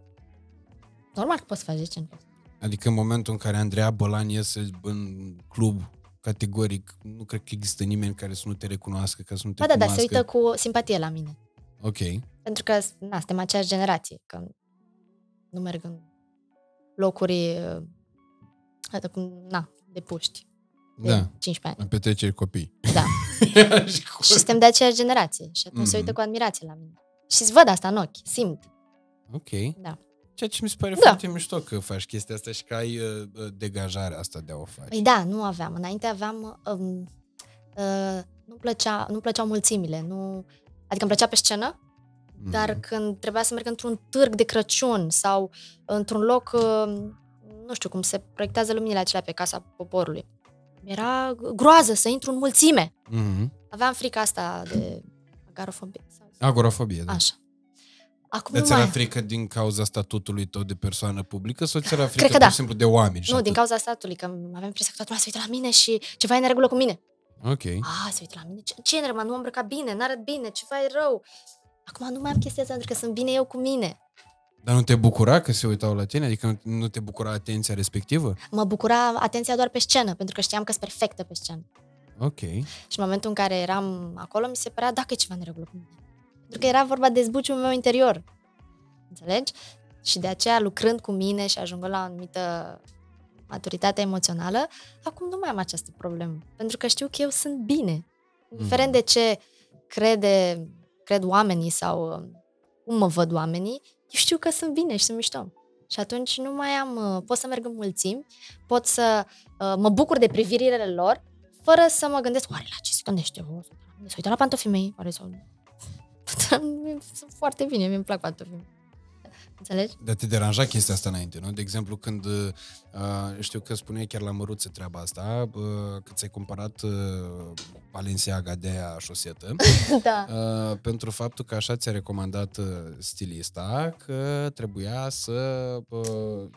Normal că poți să faci, de ce nu poți? Adică în momentul în care Andreea Bălan iese în club categoric, nu cred că există nimeni care să nu te recunoască, ca să nu te Ba da, dar se cunoască. uită cu simpatie la mine. Ok. Pentru că, na, suntem aceeași generație. Că nu merg în locuri uh, atât cum, na, de puști. De Da. 15 ani. În petreceri copii. Da. și cu... Și suntem de aceeași generație. Și atunci se Mhm. uită cu admirație la mine. Și îți văd asta în ochi, simt. Ok. Da. Ceea ce mi se pare Da. foarte mișto că faci chestia asta și că ai uh, uh, degajarea asta de a o face. Păi da, nu aveam. Înainte aveam... Um, uh, nu plăcea, nu plăceau mulțimile. Nu, adică îmi plăcea pe scenă, Mhm. dar când trebuia să merg într-un târg de Crăciun sau într-un loc, uh, nu știu cum se proiectează luminile acelea pe Casa Poporului, era groază să intru în mulțime. Mhm. Aveam frica asta de agarofobie. Sau... Agorafobie, da. Așa. Acum Îți nu era mai... frică din cauza statutului tău de persoană publică sau ți era frică Cred că pur da. și simplu de oameni? și Nu, din atât? cauza statului, că aveam impresia că toată lumea se uită la mine și ceva e în regulă cu mine. Ok. A, se uită la mine. Ce, ce e în regulă? Nu am îmbrăcat bine, n-arăt bine, ceva e rău. Acum nu mai am chestia asta pentru că sunt bine eu cu mine. Dar nu te bucura că se uitau la tine? Adică nu- nu te bucura atenția respectivă? Mă bucura atenția doar pe scenă, pentru că știam că sunt perfectă pe scenă. Ok. Și în momentul în care eram acolo, mi se părea dacă e ceva în regulă cu mine. Pentru că era vorba de zbuciul meu interior. Înțelegi? Și de aceea, lucrând cu mine și ajungând la o anumită maturitate emoțională, acum nu mai am această problemă. Pentru că știu că eu sunt bine. Indiferent de ce crede, cred oamenii sau uh, cum mă văd oamenii, eu știu că sunt bine și sunt mișto. Și atunci nu mai am, uh, pot să merg în mulțimi, pot să uh, mă bucur de privirile lor, fără să mă gândesc, oare la ce se gândește? O, să uită la pantofii mei? Oare sau... Sunt foarte bine, mi-mi plac pantofii mei. Înțelegi? De te deranja chestia asta înainte, nu? De exemplu, când uh, știu că spuneai chiar la măruță treaba asta, uh, că ți-ai cumpărat uh, Balenciaga de aia șosetă, da. uh, pentru faptul că așa ți-a recomandat uh, stilista că trebuia să uh,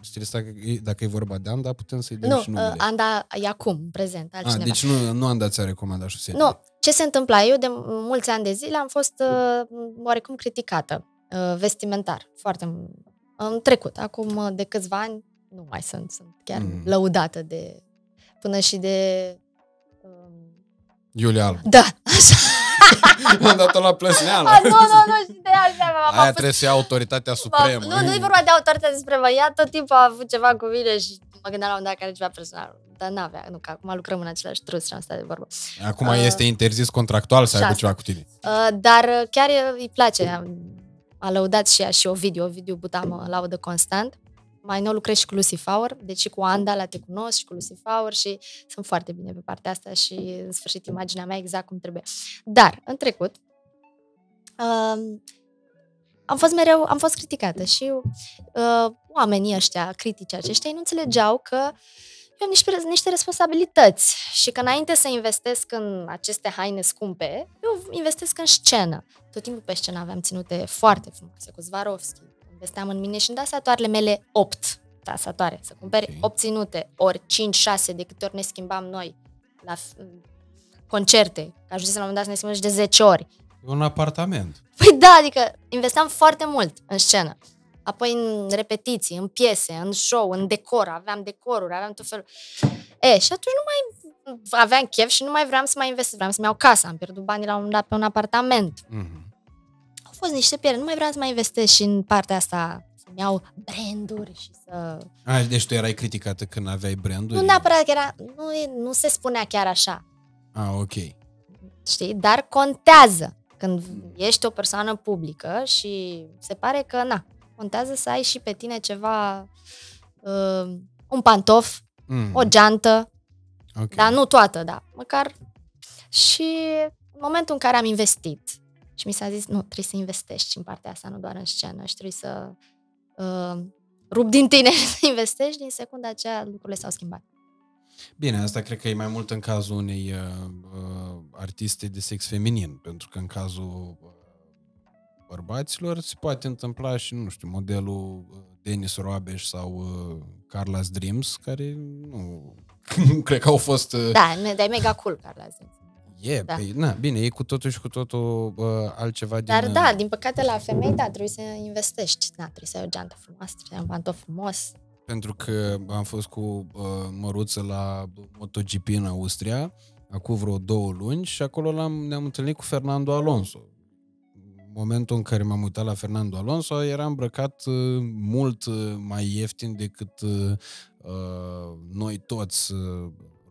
stilista, dacă e vorba de Anda, putem să-i dăm nu, și numele. Uh, Anda e acum, în prezent, altcineva. Ah, deci nu, nu Anda ți-a recomandat șoseta. Nu, ce se întâmpla? Eu de mulți ani de zile am fost uh, oarecum criticată uh, vestimentar, foarte în trecut. Acum uh, de câțiva ani nu mai sunt, sunt chiar mm. lăudată de până și de um... Iulia Albu. Da, așa. am dat-o la plăsneală. Ah, nu, nu, nu, și de așa. Aia trebuie să ia autoritatea supremă. Nu, nu e vorba de autoritatea supremă. Ea tot timpul a avut ceva cu mine și mă gândeam la un dat care ceva personal. Dar n-avea, nu, că acum lucrăm în același trus și am stat de vorbă. Acum uh, este interzis contractual să aibă ceva cu tine. Uh, dar chiar îi place a lăudat și ea și o video, o video Buta mă laudă constant. Mai nou lucrez și cu Lucy Fauer, deci și cu Anda la Te Cunosc și cu Lucy Fauer și sunt foarte bine pe partea asta și în sfârșit imaginea mea exact cum trebuie. Dar, în trecut, uh, am fost mereu, am fost criticată și uh, oamenii ăștia, critici aceștia, nu înțelegeau că uh, eu am niște, niște responsabilități și că înainte să investesc în aceste haine scumpe, eu investesc în scenă. Tot timpul pe scenă aveam ținute foarte frumoase cu Zvarovski. Investeam în mine și în dasatoarele mele 8 dasatoare. Să cumperi okay. 8 ținute, ori 5-6 de câte ori ne schimbam noi la concerte, că ajunsesem la un moment dat să ne schimbăm și de 10 ori. Un apartament. Păi da, adică investeam foarte mult în scenă apoi în repetiții, în piese, în show, în decor, aveam decoruri, aveam tot felul. E, și atunci nu mai aveam chef și nu mai vreau să mai investesc, vreau să-mi iau casa, am pierdut banii la un dat pe un apartament. Mm-hmm. Au fost niște pierderi, nu mai vreau să mai investesc și în partea asta să-mi iau branduri și să... A, deci tu erai criticată când aveai branduri? Nu neapărat că era, nu, nu se spunea chiar așa. Ah, ok. Știi? Dar contează când ești o persoană publică și se pare că, na, Contează să ai și pe tine ceva, uh, un pantof, mm. o geantă, okay. dar nu toată, da, măcar. Și în momentul în care am investit și mi s-a zis, nu, trebuie să investești în partea asta, nu doar în scenă și trebuie să uh, rup din tine să investești, din secunda aceea lucrurile s-au schimbat. Bine, asta cred că e mai mult în cazul unei uh, uh artiste de sex feminin, pentru că în cazul uh, bărbaților, se poate întâmpla și, nu știu, modelul uh, Denis Roabeș sau uh, Carla's Dreams, care nu, nu cred că au fost... Uh... Da, dar e mega cool Carla's Dreams. E, da. păi, na, bine, e cu totul și cu totul uh, altceva din... Dar uh, da, din păcate la femei, da, trebuie să investești. Da, trebuie să ai o geantă frumoasă, trebuie să ai un pantof frumos. Pentru că am fost cu uh, măruță la MotoGP în Austria, acum vreo două luni și acolo l-am, ne-am întâlnit cu Fernando Alonso, momentul în care m-am uitat la Fernando Alonso, era îmbrăcat uh, mult uh, mai ieftin decât uh, noi toți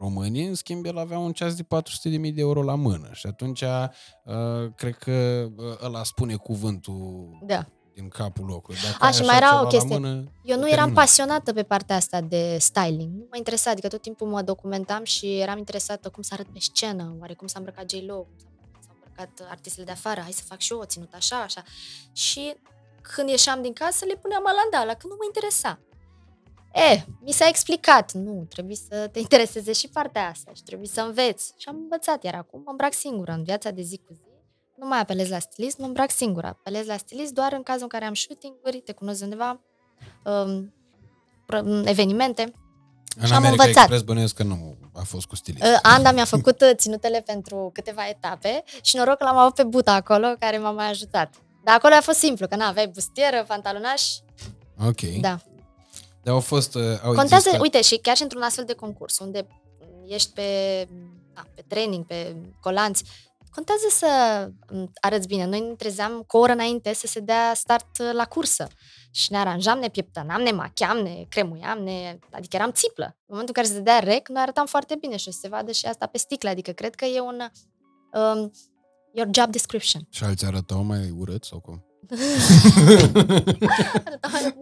românii, în schimb el avea un ceas de 400.000 de euro la mână și atunci uh, cred că ăla spune cuvântul da. din capul locului. Dacă A, și mai era o chestie. Mână, Eu nu eram terminat. pasionată pe partea asta de styling. Nu mă interesa, adică tot timpul mă documentam și eram interesată cum să arăt pe scenă, oare cum s-a îmbrăcat J-Lo, cum s-a plecat artistele de afară, hai să fac și eu o ținut așa, așa. Și când ieșeam din casă, le puneam alandala, că nu mă interesa. E, mi s-a explicat, nu, trebuie să te intereseze și partea asta și trebuie să înveți. Și am învățat, iar acum mă îmbrac singură în viața de zi cu zi. Nu mai apelez la stilist, mă îmbrac singură. Apelez la stilist doar în cazul în care am shooting-uri, te cunosc undeva, um, evenimente. În și America am învățat. Express bănuiesc că nu a fost cu stilist. Uh, Anda mi-a făcut uh, ținutele pentru câteva etape și noroc că l-am avut pe Buta acolo, care m-a mai ajutat. Dar acolo a fost simplu, că n-aveai bustieră, pantalonaș. Ok. Da. Dar au fost... Uh, au Contează, existat... uite, și chiar și într-un astfel de concurs, unde ești pe, da, pe training, pe colanți, contează să arăți bine. Noi ne trezeam cu o oră înainte să se dea start la cursă și ne aranjam, ne pieptănam, ne machiam, ne cremuiam, ne... adică eram țiplă. În momentul în care se dea rec, noi arătam foarte bine și se vadă și asta pe sticlă, adică cred că e un um, your job description. Și alții arătau mai urât sau cum?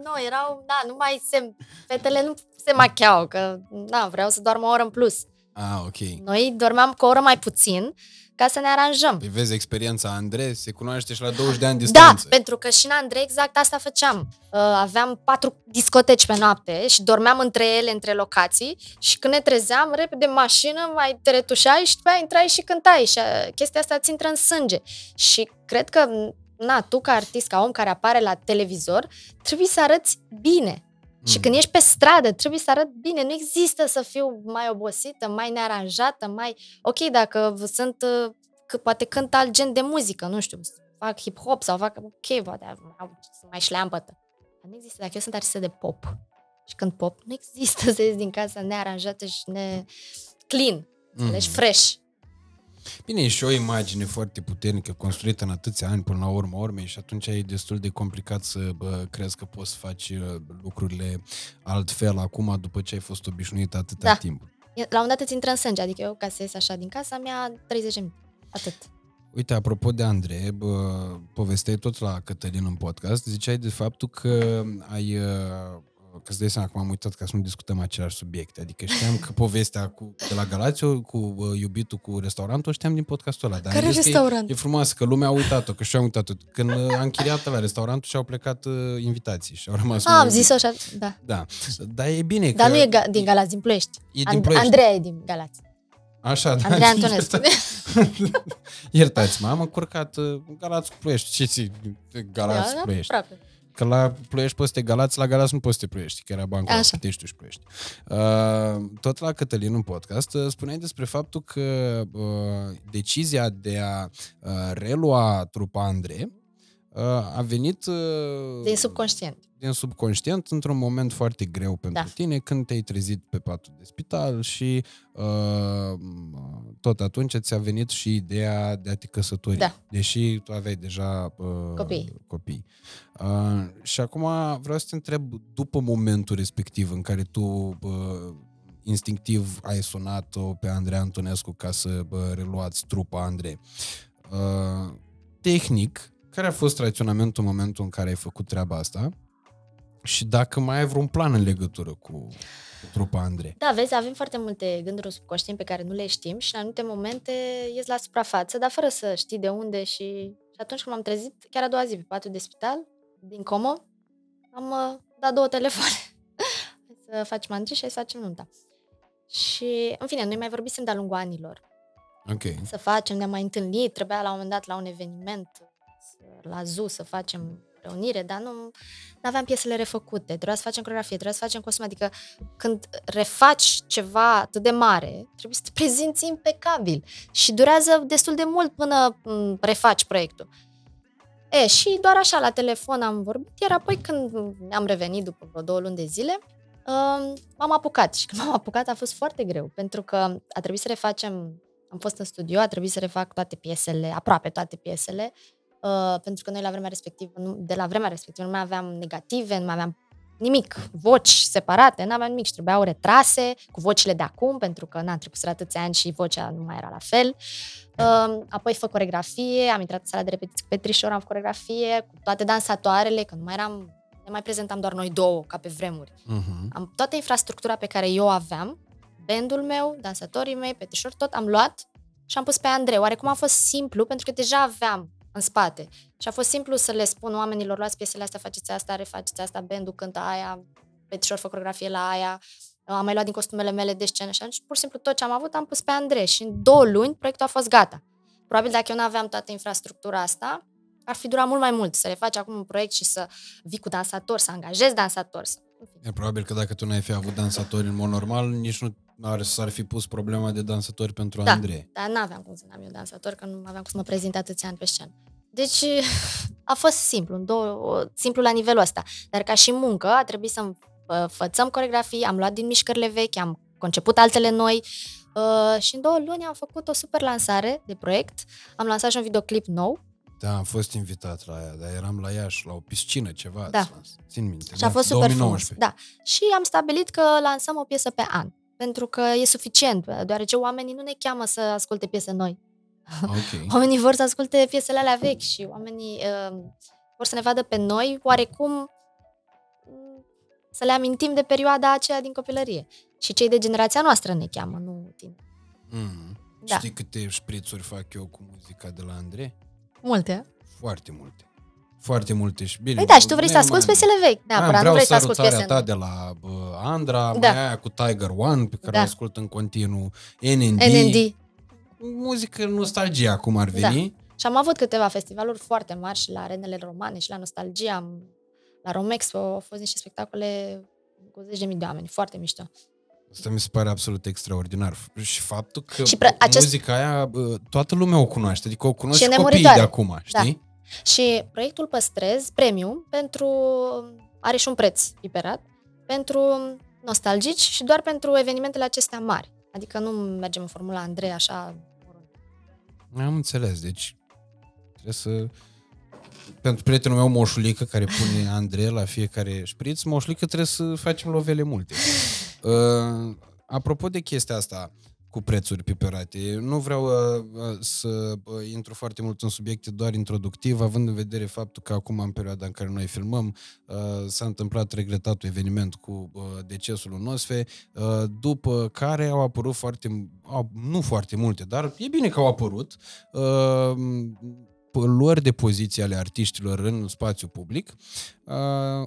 nu, erau, da, nu mai se, fetele nu se macheau, că, da, vreau să doarmă o oră în plus. Ah, ok. Noi dormeam cu o oră mai puțin ca să ne aranjăm. Păi vezi experiența Andrei, se cunoaște și la 20 de ani distanță. Da, pentru că și în Andrei exact asta făceam. Uh, aveam patru discoteci pe noapte și dormeam între ele, între locații și când ne trezeam, repede mașină, mai te retușai și după aia intrai și cântai și uh, chestia asta ți intră în sânge. Și cred că, na, tu ca artist, ca om care apare la televizor, trebuie să arăți bine. Și Mm. când ești pe stradă, trebuie să arăt bine. Nu există să fiu mai obosită, mai nearanjată, mai... Ok, dacă sunt... uh, Că poate cânt alt gen de muzică, nu știu, fac hip-hop sau fac... Ok, poate au- sunt mai șleampătă. Dar nu există. Dacă eu sunt artistă de pop și când pop, nu există să ies din casa nearanjată și ne... clean, Mm. deci fresh. Bine, e și o imagine foarte puternică, construită în atâția ani până la urmă urmei și atunci e destul de complicat să bă, crezi că poți să faci uh, lucrurile altfel acum după ce ai fost obișnuit atâta Da. timp. La un moment dat îți intră în sânge, adică eu ca să ies așa din casa mea 30 de minute. Atât. Uite, apropo de Andrei, bă, povesteai tot la Cătălin în podcast, ziceai de faptul că ai, uh, că îți dai seama că m-am uitat ca să nu discutăm același subiecte, adică știam că povestea cu, de la Galațiu cu uh, iubitul cu restaurantul, știam din podcastul ăla. Dar am Care zis că e- restaurant? E frumoasă, că lumea a uitat-o, că și-au uitat-o. Când uh, a închiriat la restaurantul și-au plecat uh, invitații și au rămas... Ah, numai am zis-o așa, da. Da, dar e bine Dar că... nu e ga- din Galați, din Ploiești. E din And- Ploiești. Andreea e din Galați. Așa, da. Andrei Antonescu. Iertați-mă, am încurcat uh, Galați cu Ploiești. Ce ți Galați Da, cu Ploiești? aproape. Că la Ploiești poți să te Galați, la Galați nu poți să te Ploiești, că era bancul Așa. Pitești și Ploiești. Uh, tot la Cătălin în podcast uh, spuneai despre faptul că uh, decizia de a uh, relua trupa Andrei uh, a venit uh, Din subconștient. Din subconștient într-un moment foarte greu pentru Da. tine, când te-ai trezit pe patul de spital și uh, tot atunci ți-a venit și ideea de a te căsători. Da. Deși tu aveai deja uh, Copii. copii. Uh, și acum vreau să te întreb, după momentul respectiv în care tu uh, instinctiv ai sunat-o pe Andrei Antonescu ca să bă, reluați trupa Andrei, uh, tehnic, care a fost raționamentul în momentul în care ai făcut treaba asta? Și dacă mai ai vreun plan în legătură cu, cu trupa Andrei. Da, vezi, avem foarte multe gânduri în subconștient pe care nu le știm și în anumite momente ies la suprafață, dar fără să știi de unde și... Și atunci când m-am trezit, chiar a doua zi, pe patul de spital, din comă, am uh, dat două telefoane. Hai să facem Andrei și hai să facem nunta. Și, în fine, noi mai vorbisem de-a lungul anilor. Ok. să facem, ne-am mai întâlnit, trebuia la un moment dat la un eveniment să- la ZU să facem reunire, dar nu aveam piesele refăcute, trebuia să facem coreografie, trebuia să facem costum, adică când refaci ceva atât de mare, trebuie să te prezinți impecabil. Și durează destul de mult până m, refaci proiectul. E, și doar așa, la telefon am vorbit, iar apoi când am revenit după vreo două luni de zile, um, m-am apucat. Și când m-am apucat a fost foarte greu, pentru că a trebuit să refacem am fost în studio, a trebuit să refac toate piesele, aproape toate piesele, uh, pentru că noi la vremea respectivă, nu, de la vremea respectivă, nu mai aveam negative, nu mai aveam nimic, voci separate, nu aveam nimic și trebuiau retrase cu vocile de acum, pentru că n-am trecut atâția ani și vocea nu mai era la fel. Uh, apoi fă coregrafie, am intrat în sala de repetiții cu Petrișor, am făcut coregrafie cu toate dansatoarele, că nu mai eram, ne mai prezentam doar noi două, ca pe vremuri. Uh-huh. Am toată infrastructura pe care eu o aveam, bandul meu, dansatorii mei, Petrișor, tot am luat și am pus pe Andrei. Oarecum a fost simplu, pentru că deja aveam în spate. Și a fost simplu să le spun oamenilor, luați piesele astea, faceți asta, refaceți asta, bandul cântă aia, Petrișor fă coreografie la aia, am mai luat din costumele mele de scenă și atunci pur și simplu tot ce am avut am pus pe Andrei și în două luni proiectul a fost gata. Probabil dacă eu nu aveam toată infrastructura asta, ar fi durat mult mai mult să refaci acum un proiect și să vii cu dansatori, să angajezi dansatori, să E probabil că dacă tu n-ai fi avut dansatori în mod normal, nici nu ar, s-ar fi pus problema de dansatori pentru Da. Andrei. Dar n-aveam cum să n-am eu dansator, că nu aveam cum să mă prezint atâția ani pe scenă. Deci a fost simplu, în două, simplu la nivelul ăsta. Dar ca și muncă a trebuit să învățăm coregrafii, am luat din mișcările vechi, am conceput altele noi uh, și în două luni am făcut o super lansare de proiect. Am lansat și un videoclip nou Da, am fost invitat la ea, dar eram la Iași, la o piscină, ceva. Da. ați lansat. Țin minte. și a da, fost super frumos. 2019. Da. Și am stabilit că lansăm o piesă pe an. Pentru că e suficient, deoarece oamenii nu ne cheamă să asculte piese noi. Ok. Oamenii vor să asculte piesele alea vechi și oamenii uh, vor să ne vadă pe noi oarecum mm, să le amintim de perioada aceea din copilărie. Și cei de generația noastră ne cheamă, nu tine. Mm. Da. Știi câte șprițuri fac eu cu muzica de la Andrei? Multe. Foarte multe. Foarte multe și bine. Păi da, și tu vrei să asculti piesele vechi. Neapărat, nu vrei să asculti piesele ta de la uh, Andra, da. mai aia cu Tiger One, pe care da. o ascult în continuu, NND. NND. Muzică nostalgie cum ar da. veni. Da. Și am avut câteva festivaluri foarte mari și la Arenele Romane și la Nostalgia, am, la Romexpo, au fost niște spectacole cu zeci de mii de oameni, foarte mișto. Asta mi se pare absolut extraordinar. Și faptul că și pre- acest... muzica aia toată lumea o cunoaște, adică o cunoaște și copiii de acum, da. știi? Da. Și proiectul Păstrez, premium, pentru are și un preț iperat, pentru nostalgici și doar pentru evenimentele acestea mari. Adică nu mergem în formula Andrei așa. Am înțeles, deci trebuie să... Pentru prietenul meu Moșulică, care pune Andrei la fiecare șpriț, Moșulică trebuie să facem lovele multe. Uh, apropo de chestia asta, cu prețuri piperate. Nu vreau uh, uh, să uh, intru foarte mult în subiecte doar introductiv, având în vedere faptul că acum, în perioada în care noi filmăm, uh, s-a întâmplat regretatul eveniment cu uh, decesul Nosfe, uh, după care au apărut foarte, au, nu foarte multe, dar e bine că au apărut, uh, luări de poziție ale artiștilor în spațiu public, uh,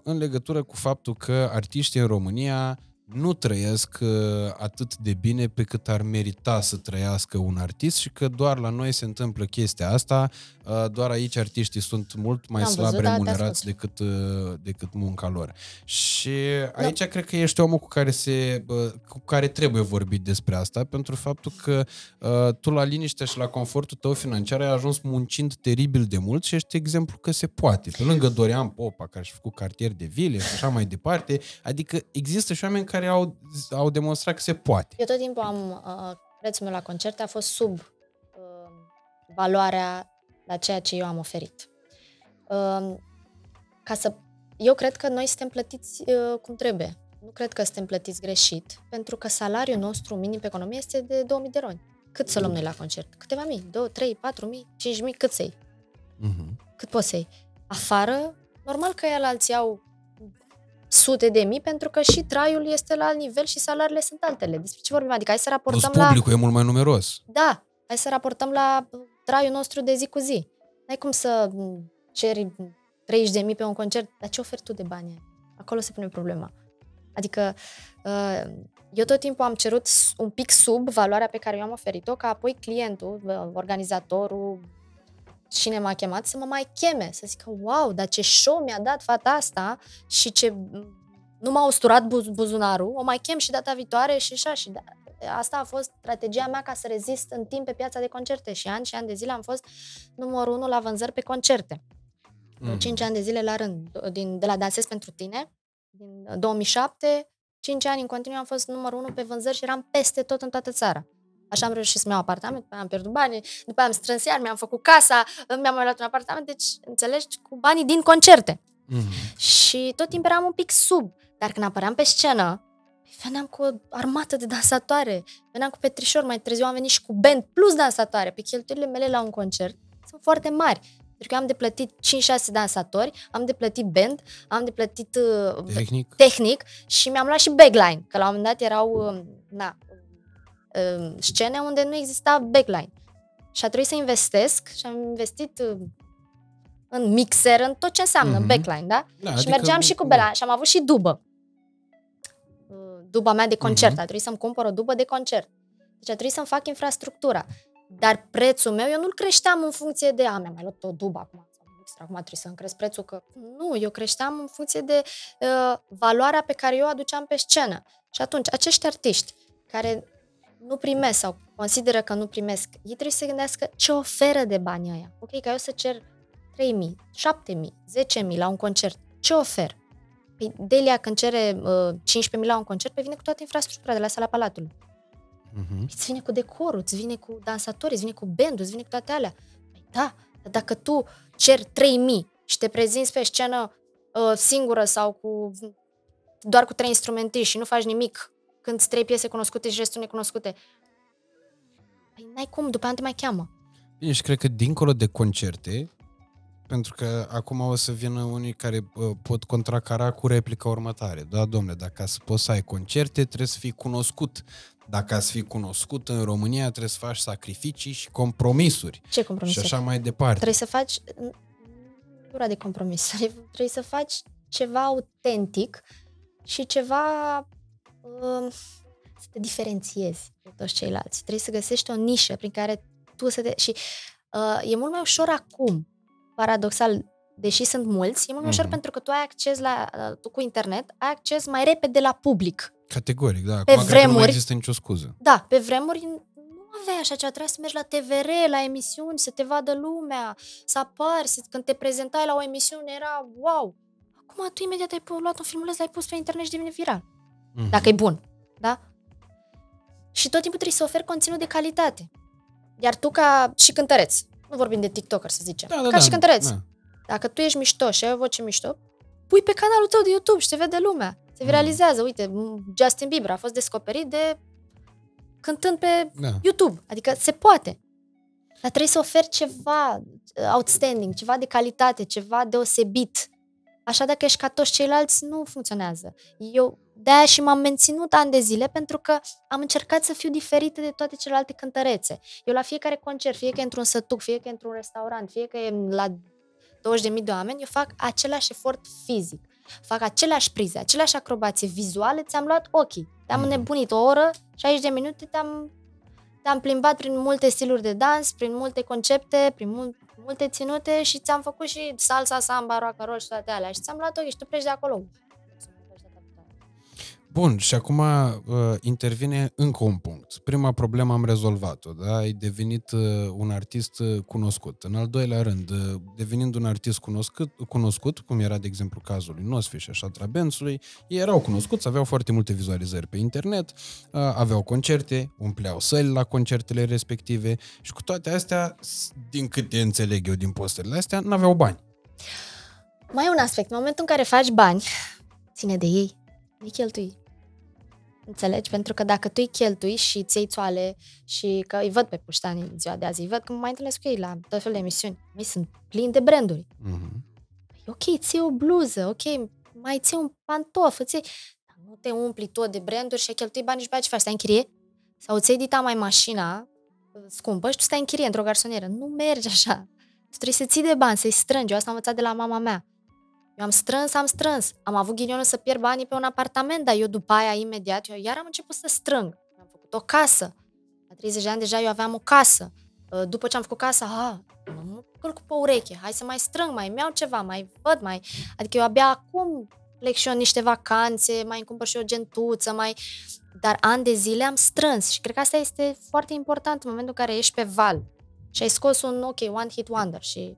în legătură cu faptul că artiștii în România nu trăiesc uh, atât de bine pe cât ar merita să trăiască un artist și că doar la noi se întâmplă chestia asta, uh, doar aici artiștii sunt mult mai Am slab văzut, da, remunerați da, decât, uh, decât munca lor. Și aici da. cred că ești omul cu care, se, cu care trebuie vorbit despre asta, pentru faptul că tu la liniște și la confortul tău financiar ai ajuns muncind teribil de mult și ești exemplu că se poate. Pe lângă Dorian Popa, care și-a făcut cartier de vile și așa mai departe, adică există și oameni care au, au demonstrat că se poate. Eu tot timpul am, uh, prețul meu la concerte a fost sub uh, valoarea la ceea ce eu am oferit. Uh, ca să, eu cred că noi suntem plătiți uh, cum trebuie. Nu cred că suntem plătiți greșit, pentru că salariul nostru minim pe economie este de 2000 de roni. Cât să luăm noi la concert? Câteva mii? 2, 3, 4 mii, 5 mii? Cât să iei? Uh-huh. Cât poți să iei? Afară, normal că el alții au sute de mii, pentru că și traiul este la alt nivel și salariile sunt altele. Despre ce vorbim? Adică hai să raportăm Plus publicul la... e mult mai numeros. Da, hai să raportăm la traiul nostru de zi cu zi. N-ai cum să ceri 30 de mii pe un concert, dar ce oferi tu de bani? Acolo se pune problema. Adică uh, eu tot timpul am cerut un pic sub valoarea pe care eu am oferit-o, ca apoi clientul, uh, organizatorul, cine m-a chemat să mă mai cheme, să zică, wow, dar ce show mi-a dat fata asta și ce nu m-a usturat buz- buzunarul, o mai chem și data viitoare și așa. Și da, asta a fost strategia mea ca să rezist în timp pe piața de concerte și ani și ani de zile am fost numărul unu la vânzări pe concerte. Mm. 5 ani de zile la rând, din, de la Dansez pentru tine, din 2007, 5 ani în continuu am fost numărul unu pe vânzări și eram peste tot în toată țara. Așa am reușit să-mi iau apartament, după am pierdut banii, după am strâns iar, mi-am făcut casa, mi-am mai luat un apartament, deci, înțelegi, cu banii din concerte. Mm-hmm. Și tot timpul eram un pic sub, dar când apăream pe scenă, veneam cu o armată de dansatoare, veneam cu petrișor, mai târziu am venit și cu band plus dansatoare, pe cheltuielile mele la un concert sunt foarte mari. Pentru că am de plătit 5-6 dansatori, am de plătit band, am de plătit uh, tehnic. tehnic și mi-am luat și backline, că la un moment dat erau uh, na, uh, scene unde nu exista backline. Și a trebuit să investesc și am investit uh, în mixer, în tot ce înseamnă mm-hmm. backline, da? da și adică, mergeam și cu Bela și am avut și dubă. Uh, duba mea de concert. Mm-hmm. A trebuit să-mi cumpăr o dubă de concert. Deci a trebuit să-mi fac infrastructura. Dar prețul meu, eu nu-l creșteam în funcție de, a, mi-am mai luat o dubă acum, acum trebuie să-mi cresc prețul, că nu, eu creșteam în funcție de uh, valoarea pe care eu o aduceam pe scenă. Și atunci, acești artiști care nu primesc sau consideră că nu primesc, ei trebuie să se gândească ce oferă de bani aia. Ok, că eu să cer 3.000, 7.000, 10.000 la un concert, ce ofer? Păi Delia când cere uh, 15.000 la un concert, pe vine cu toată infrastructura de la sala Palatului. Uh-huh. Îți vine cu decorul, îți vine cu dansatori, îți vine cu bandul, îți vine cu toate alea. Păi da, dar dacă tu ceri 3.000 și te prezinți pe scenă uh, singură sau cu doar cu trei instrumentiști și nu faci nimic când trei piese cunoscute și restul necunoscute. Păi n-ai cum, după aia te mai cheamă. Bine, și cred că dincolo de concerte, Pentru că acum o să vină unii care uh, pot contracara cu replica următoare. Da, domnule, dacă să poți să ai concerte, trebuie să fii cunoscut. Dacă ați fi cunoscut în România, trebuie să faci sacrificii și compromisuri. Ce compromisuri? Și așa mai departe. Trebuie să faci... Dura de compromisuri. Trebuie să faci ceva autentic și ceva... Uh, să te diferențiezi de toți ceilalți. Trebuie să găsești o nișă prin care tu să te... Și uh, e mult mai ușor acum, paradoxal, deși sunt mulți, e mult mai ușor mm-hmm. pentru că tu ai acces la, uh, tu cu internet, ai acces mai repede la public. Categoric, da. Pe Acum vremuri, nu mai există nicio scuză. Da, pe vremuri nu aveai așa ceva, trebuia să mergi la TVR, la emisiuni, să te vadă lumea, să apari, să, când te prezentai la o emisiune era wow. Acum tu imediat ai luat un filmuleț, l-ai pus pe internet și devine viral. Mm-hmm. Dacă e bun, da? Și tot timpul trebuie să oferi conținut de calitate. Iar tu ca și cântăreț, nu vorbim de TikToker să zicem, da, da, ca da, și cântăreț, da. dacă tu ești mișto și ai o voce mișto, pui pe canalul tău de YouTube și te vede lumea. Se viralizează. Mm. Uite, Justin Bieber a fost descoperit de cântând pe da. YouTube. Adică se poate. Dar trebuie să oferi ceva outstanding, ceva de calitate, ceva deosebit. Așa dacă ești ca toți ceilalți, nu funcționează. Eu de-aia și m-am menținut ani de zile pentru că am încercat să fiu diferită de toate celelalte cântărețe. Eu la fiecare concert, fie că e într-un sătuc, fie că e într-un restaurant, fie că e la 20.000 de oameni, eu fac același efort fizic. Fac aceleași prize, aceleași acrobație vizuale, ți-am luat ochii. Te-am mm. nebunit o oră, 60 de minute, te-am, te-am plimbat prin multe stiluri de dans, prin multe concepte, prin mul- multe ținute și ți-am făcut și salsa, samba, rock and roll și toate alea. Și ți-am luat ochii și tu pleci de acolo. Bun, și acum uh, intervine încă un punct. Prima problemă am rezolvat-o, da? Ai devenit uh, un artist uh, cunoscut. În al doilea rând, uh, devenind un artist cunoscut, cunoscut, cum era, de exemplu, cazul lui Nosfi și așa Trabensului, ei erau cunoscuți, aveau foarte multe vizualizări pe internet, uh, aveau concerte, umpleau săli la concertele respective și cu toate astea, din câte înțeleg eu din postele astea, n-aveau bani. Mai e un aspect. În momentul în care faci bani, ține de ei, îi cheltui. Înțelegi? Pentru că dacă tu îi cheltui și îți iei țoale și că îi văd pe puștani în ziua de azi, îi văd că mă mai întâlnesc cu ei la tot felul de emisiuni. Mai sunt plini de branduri. Mm-hmm. Ok, ții o bluză, ok, mai ții un pantof, îți iei... Dar nu te umpli tot de branduri și cheltui bani și pe ce faci? Stai în chirie? Sau ți-ai dita mai mașina uh, scumpă și tu stai în chirie într-o garsonieră. Nu merge așa. Tu trebuie să ții de bani, să-i strângi. Eu asta am învățat de la mama mea. Eu am strâns, am strâns. Am avut ghinionul să pierd banii pe un apartament, dar eu după aia, imediat, eu iar am început să strâng. Am făcut o casă. La 30 de ani deja eu aveam o casă. Uh, după ce am făcut casa, ha, nu culc pe ureche, hai să mai strâng, mai iau ceva, mai văd, mai... Adică eu abia acum plec și eu niște vacanțe, mai îmi cumpăr și o gentuță, mai... Dar ani de zile am strâns și cred că asta este foarte important în momentul în care ești pe val și ai scos un, ok, one hit wonder și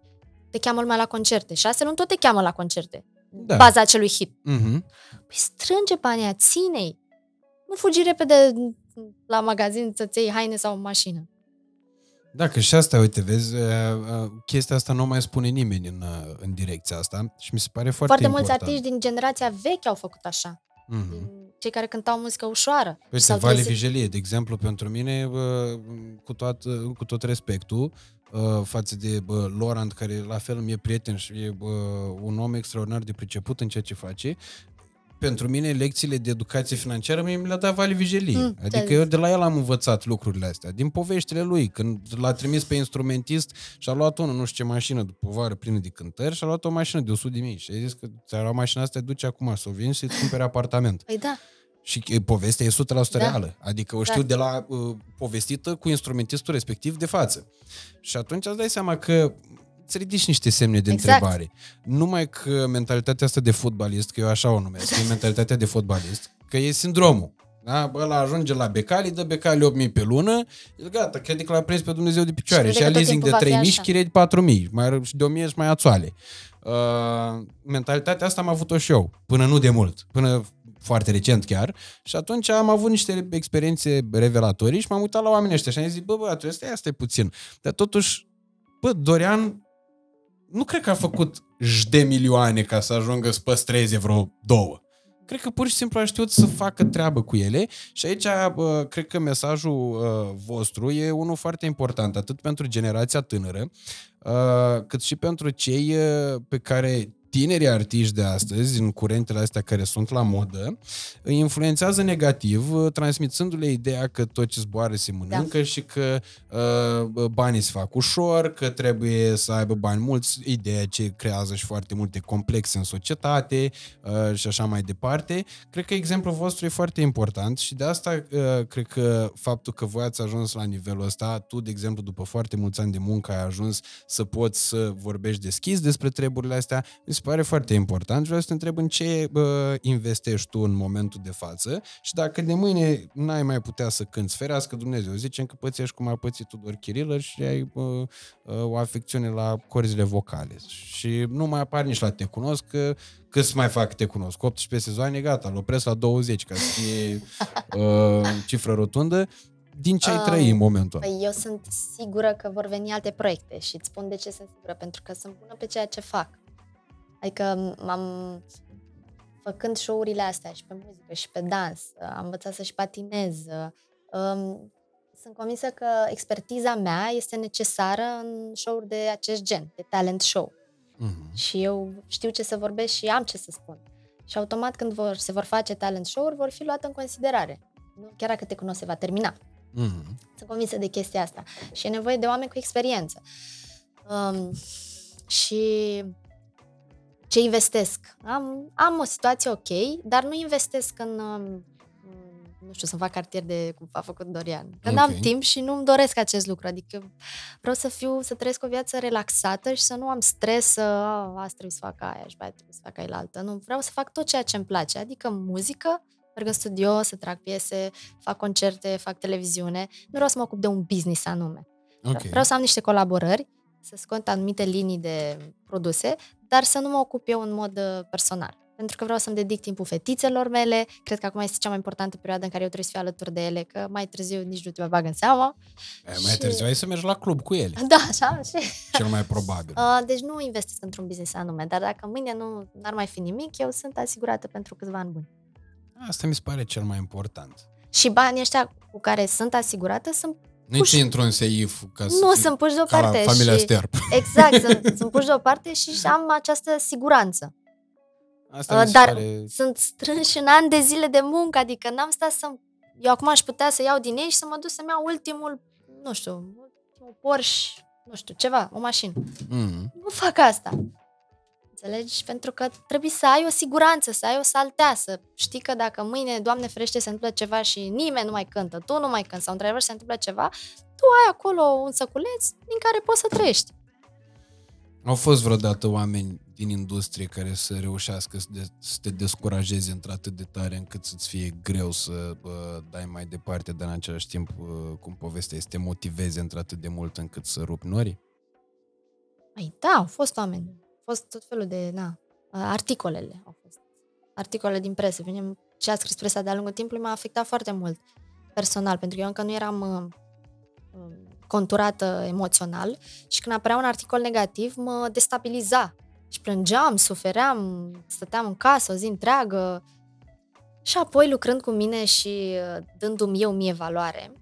te cheamă lumea la concerte. Și asta nu tot te cheamă la concerte. Da. Baza acelui hit. Mm-hmm. Păi strânge banii ține Nu fugi repede la magazin să-ți iei haine sau o mașină. Da, că și asta, uite, vezi, uh, uh, chestia asta nu mai spune nimeni în, uh, în direcția asta și mi se pare foarte Foarte important. mulți artiști din generația veche au făcut așa. Mm-hmm. Cei care cântau muzică ușoară. Păi Vale Vigelie, de exemplu, pentru mine, cu tot, cu tot respectul, Uh, față de bă, Laurent, care la fel mi-e prieten și e bă, un om extraordinar de priceput în ceea ce face, pentru mine lecțiile de educație financiară mie mi le-a dat Vali Vigelii. Mm, adică eu de la el am învățat lucrurile astea, din poveștile lui, când l-a trimis pe instrumentist și a luat unul, nu știu ce mașină, după vară plină de cântări și a luat o mașină de 100 de mii și a zis că ți-a luat mașina asta, te duci acum să o vinzi și îți cumperi apartament. Păi da. Și povestea e 100% da. reală. Adică o știu da. de la uh, povestită cu instrumentistul respectiv de față. Și atunci îți dai seama că îți ridici niște semne de exact. întrebare. Numai că mentalitatea asta de fotbalist, că eu așa o numesc, e mentalitatea de fotbalist, că e sindromul. Da? Bă, ăla ajunge la becali, dă becali 8.000 pe lună, el gata, crede că l-a prins pe Dumnezeu de picioare. Și, și a leasing de 3.000 și chirie de 4.000, mai, și de 1.000 și mai ațoale. Uh, mentalitatea asta am avut-o și eu, până nu de mult, până foarte recent chiar, și atunci am avut niște experiențe revelatorii și m-am uitat la oamenii ăștia și am zis, bă, bă, atunci stai, asta e puțin. Dar totuși, bă, Dorian nu cred că a făcut j de milioane ca să ajungă să păstreze vreo două. cred că pur și simplu a știut să facă treabă cu ele și aici uh, cred că mesajul uh, vostru e unul foarte important, atât pentru generația tânără, uh, cât și pentru cei uh, pe care tinerii artiști de astăzi, în curentele astea care sunt la modă, îi influențează negativ, uh, transmițându-le ideea că tot ce zboară se mănâncă da. și că uh, banii se fac ușor, că trebuie să aibă bani mulți, ideea ce creează și foarte multe complexe în societate uh, și așa mai departe. Cred că exemplul vostru e foarte important și de asta uh, cred că faptul că voi ați ajuns la nivelul ăsta, tu, de exemplu, după foarte mulți ani de muncă ai ajuns să poți să vorbești deschis despre treburile astea, mi se pare foarte important. Vreau să te întreb în ce bă, investești tu în momentul de față și dacă de mâine n-ai mai putea să cânți, ferească Dumnezeu, zicem că pățești cum a pățit Tudor Chirilă și ai bă, o afecțiune la corzile vocale și nu mai apar nici la Te Cunosc, că cât mai fac Te Cunosc? 18 sezoane, gata, îl opresc la 20 ca să fie uh, cifră rotundă. Din ce ai trăi în momentul ăla? Păi eu sunt sigură că vor veni alte proiecte și îți spun de ce sunt sigură, pentru că sunt bună pe ceea ce fac. Adică m-am făcând show-urile astea și pe muzică și pe dans, am învățat să și patinez. Um, sunt convinsă că expertiza mea este necesară în show-uri de acest gen, de talent show. Mm-hmm. Și eu știu ce să vorbesc și am ce să spun. Și automat când vor, se vor face talent show-uri, vor fi luate în considerare. Nu? Chiar dacă te cunosc, se va termina. Mm-hmm. Sunt convinsă de chestia asta. Și e nevoie de oameni cu experiență. Um, și ce investesc? Am, am o situație ok, dar nu investesc în, um, nu știu, să fac cartier de cum a făcut Dorian. Când okay. am timp și nu-mi doresc acest lucru. Adică vreau să fiu, să trăiesc o viață relaxată și să nu am stres să, oh, asta trebuie să fac aia și mai trebuie să fac aia altă. Nu, vreau să fac tot ceea ce îmi place, adică muzică, merg în studio, să trag piese, fac concerte, fac televiziune. Nu vreau să mă ocup de un business anume. Okay. Vreau să am niște colaborări, să scot anumite linii de produse, dar să nu mă ocup eu în mod uh, personal. Pentru că vreau să-mi dedic timpul fetițelor mele. Cred că acum este cea mai importantă perioadă în care eu trebuie să fiu alături de ele, că mai târziu nici nu te mai bag în seama. E, mai și... târziu ai să mergi la club cu ele. Da, așa. Și... Cel mai probabil. Uh, deci nu investesc într-un business anume, dar dacă mâine nu ar mai fi nimic, eu sunt asigurată pentru câțiva ani buni. Asta mi se pare cel mai important. Și banii ăștia cu care sunt asigurată sunt nu puși... intru în seif ca să... Nu, sunt puși deoparte. Ca familia și... Sterp. Exact, sunt, sunt puși deoparte și am această siguranță. Asta uh, Dar pare... sunt strânși în ani de zile de muncă, adică n-am stat să... Eu acum aș putea să iau din ei și să mă duc să-mi iau ultimul, nu știu, ultimul Porsche, nu știu, ceva, o mașină. Mm. Nu fac asta. Înțelegi? Pentru că trebuie să ai o siguranță, să ai o saltea, să știi că dacă mâine, Doamne ferește, se întâmplă ceva și nimeni nu mai cântă, tu nu mai cânti sau într-adevăr se întâmplă ceva, tu ai acolo un săculeț din care poți să trăiești. Au fost vreodată oameni din industrie care să reușească să, de, să te descurajeze într-atât de tare încât să-ți fie greu să bă, dai mai departe, dar în același timp, bă, cum povestea este, te motiveze într-atât de mult încât să rupi norii? Păi da, au fost oameni fost tot felul de, na, articolele au fost. Articole din presă. Vine, ce a scris presa de-a lungul timpului m-a afectat foarte mult personal, pentru că eu încă nu eram uh, conturată emoțional și când apărea un articol negativ mă destabiliza și plângeam, sufeream, stăteam în casă o zi întreagă și apoi lucrând cu mine și uh, dându-mi eu mie valoare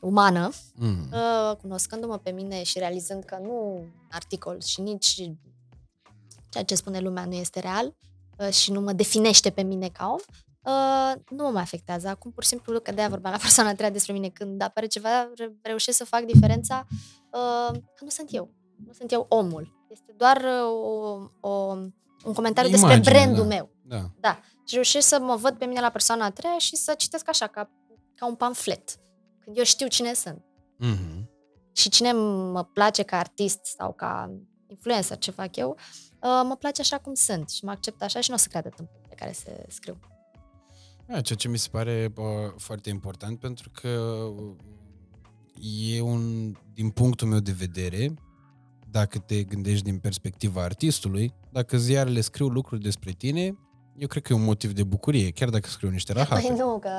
umană, mm. uh, cunoscându-mă pe mine și realizând că nu articol și nici ceea ce spune lumea nu este real uh, și nu mă definește pe mine ca om, uh, nu mă mai afectează. Acum, pur și simplu, că de-aia vorbeam la persoana a treia despre mine, când apare ceva, reușesc să fac diferența uh, că nu sunt eu. Nu sunt eu omul. Este doar o, o, un comentariu Imagine, despre brandul da. meu. Da. da. Și reușesc să mă văd pe mine la persoana a treia și să citesc așa, ca, ca un pamflet. Când eu știu cine sunt. Mm-hmm. Și cine mă place ca artist sau ca influencer, ce fac eu, uh, mă place așa cum sunt și mă accept așa și nu o să creadă tâmpul pe care se scriu. Da, ceea ce mi se pare bă, foarte important pentru că e un, din punctul meu de vedere, dacă te gândești din perspectiva artistului, dacă ziarele scriu lucruri despre tine, eu cred că e un motiv de bucurie, chiar dacă scriu niște rahate. Păi nu, că...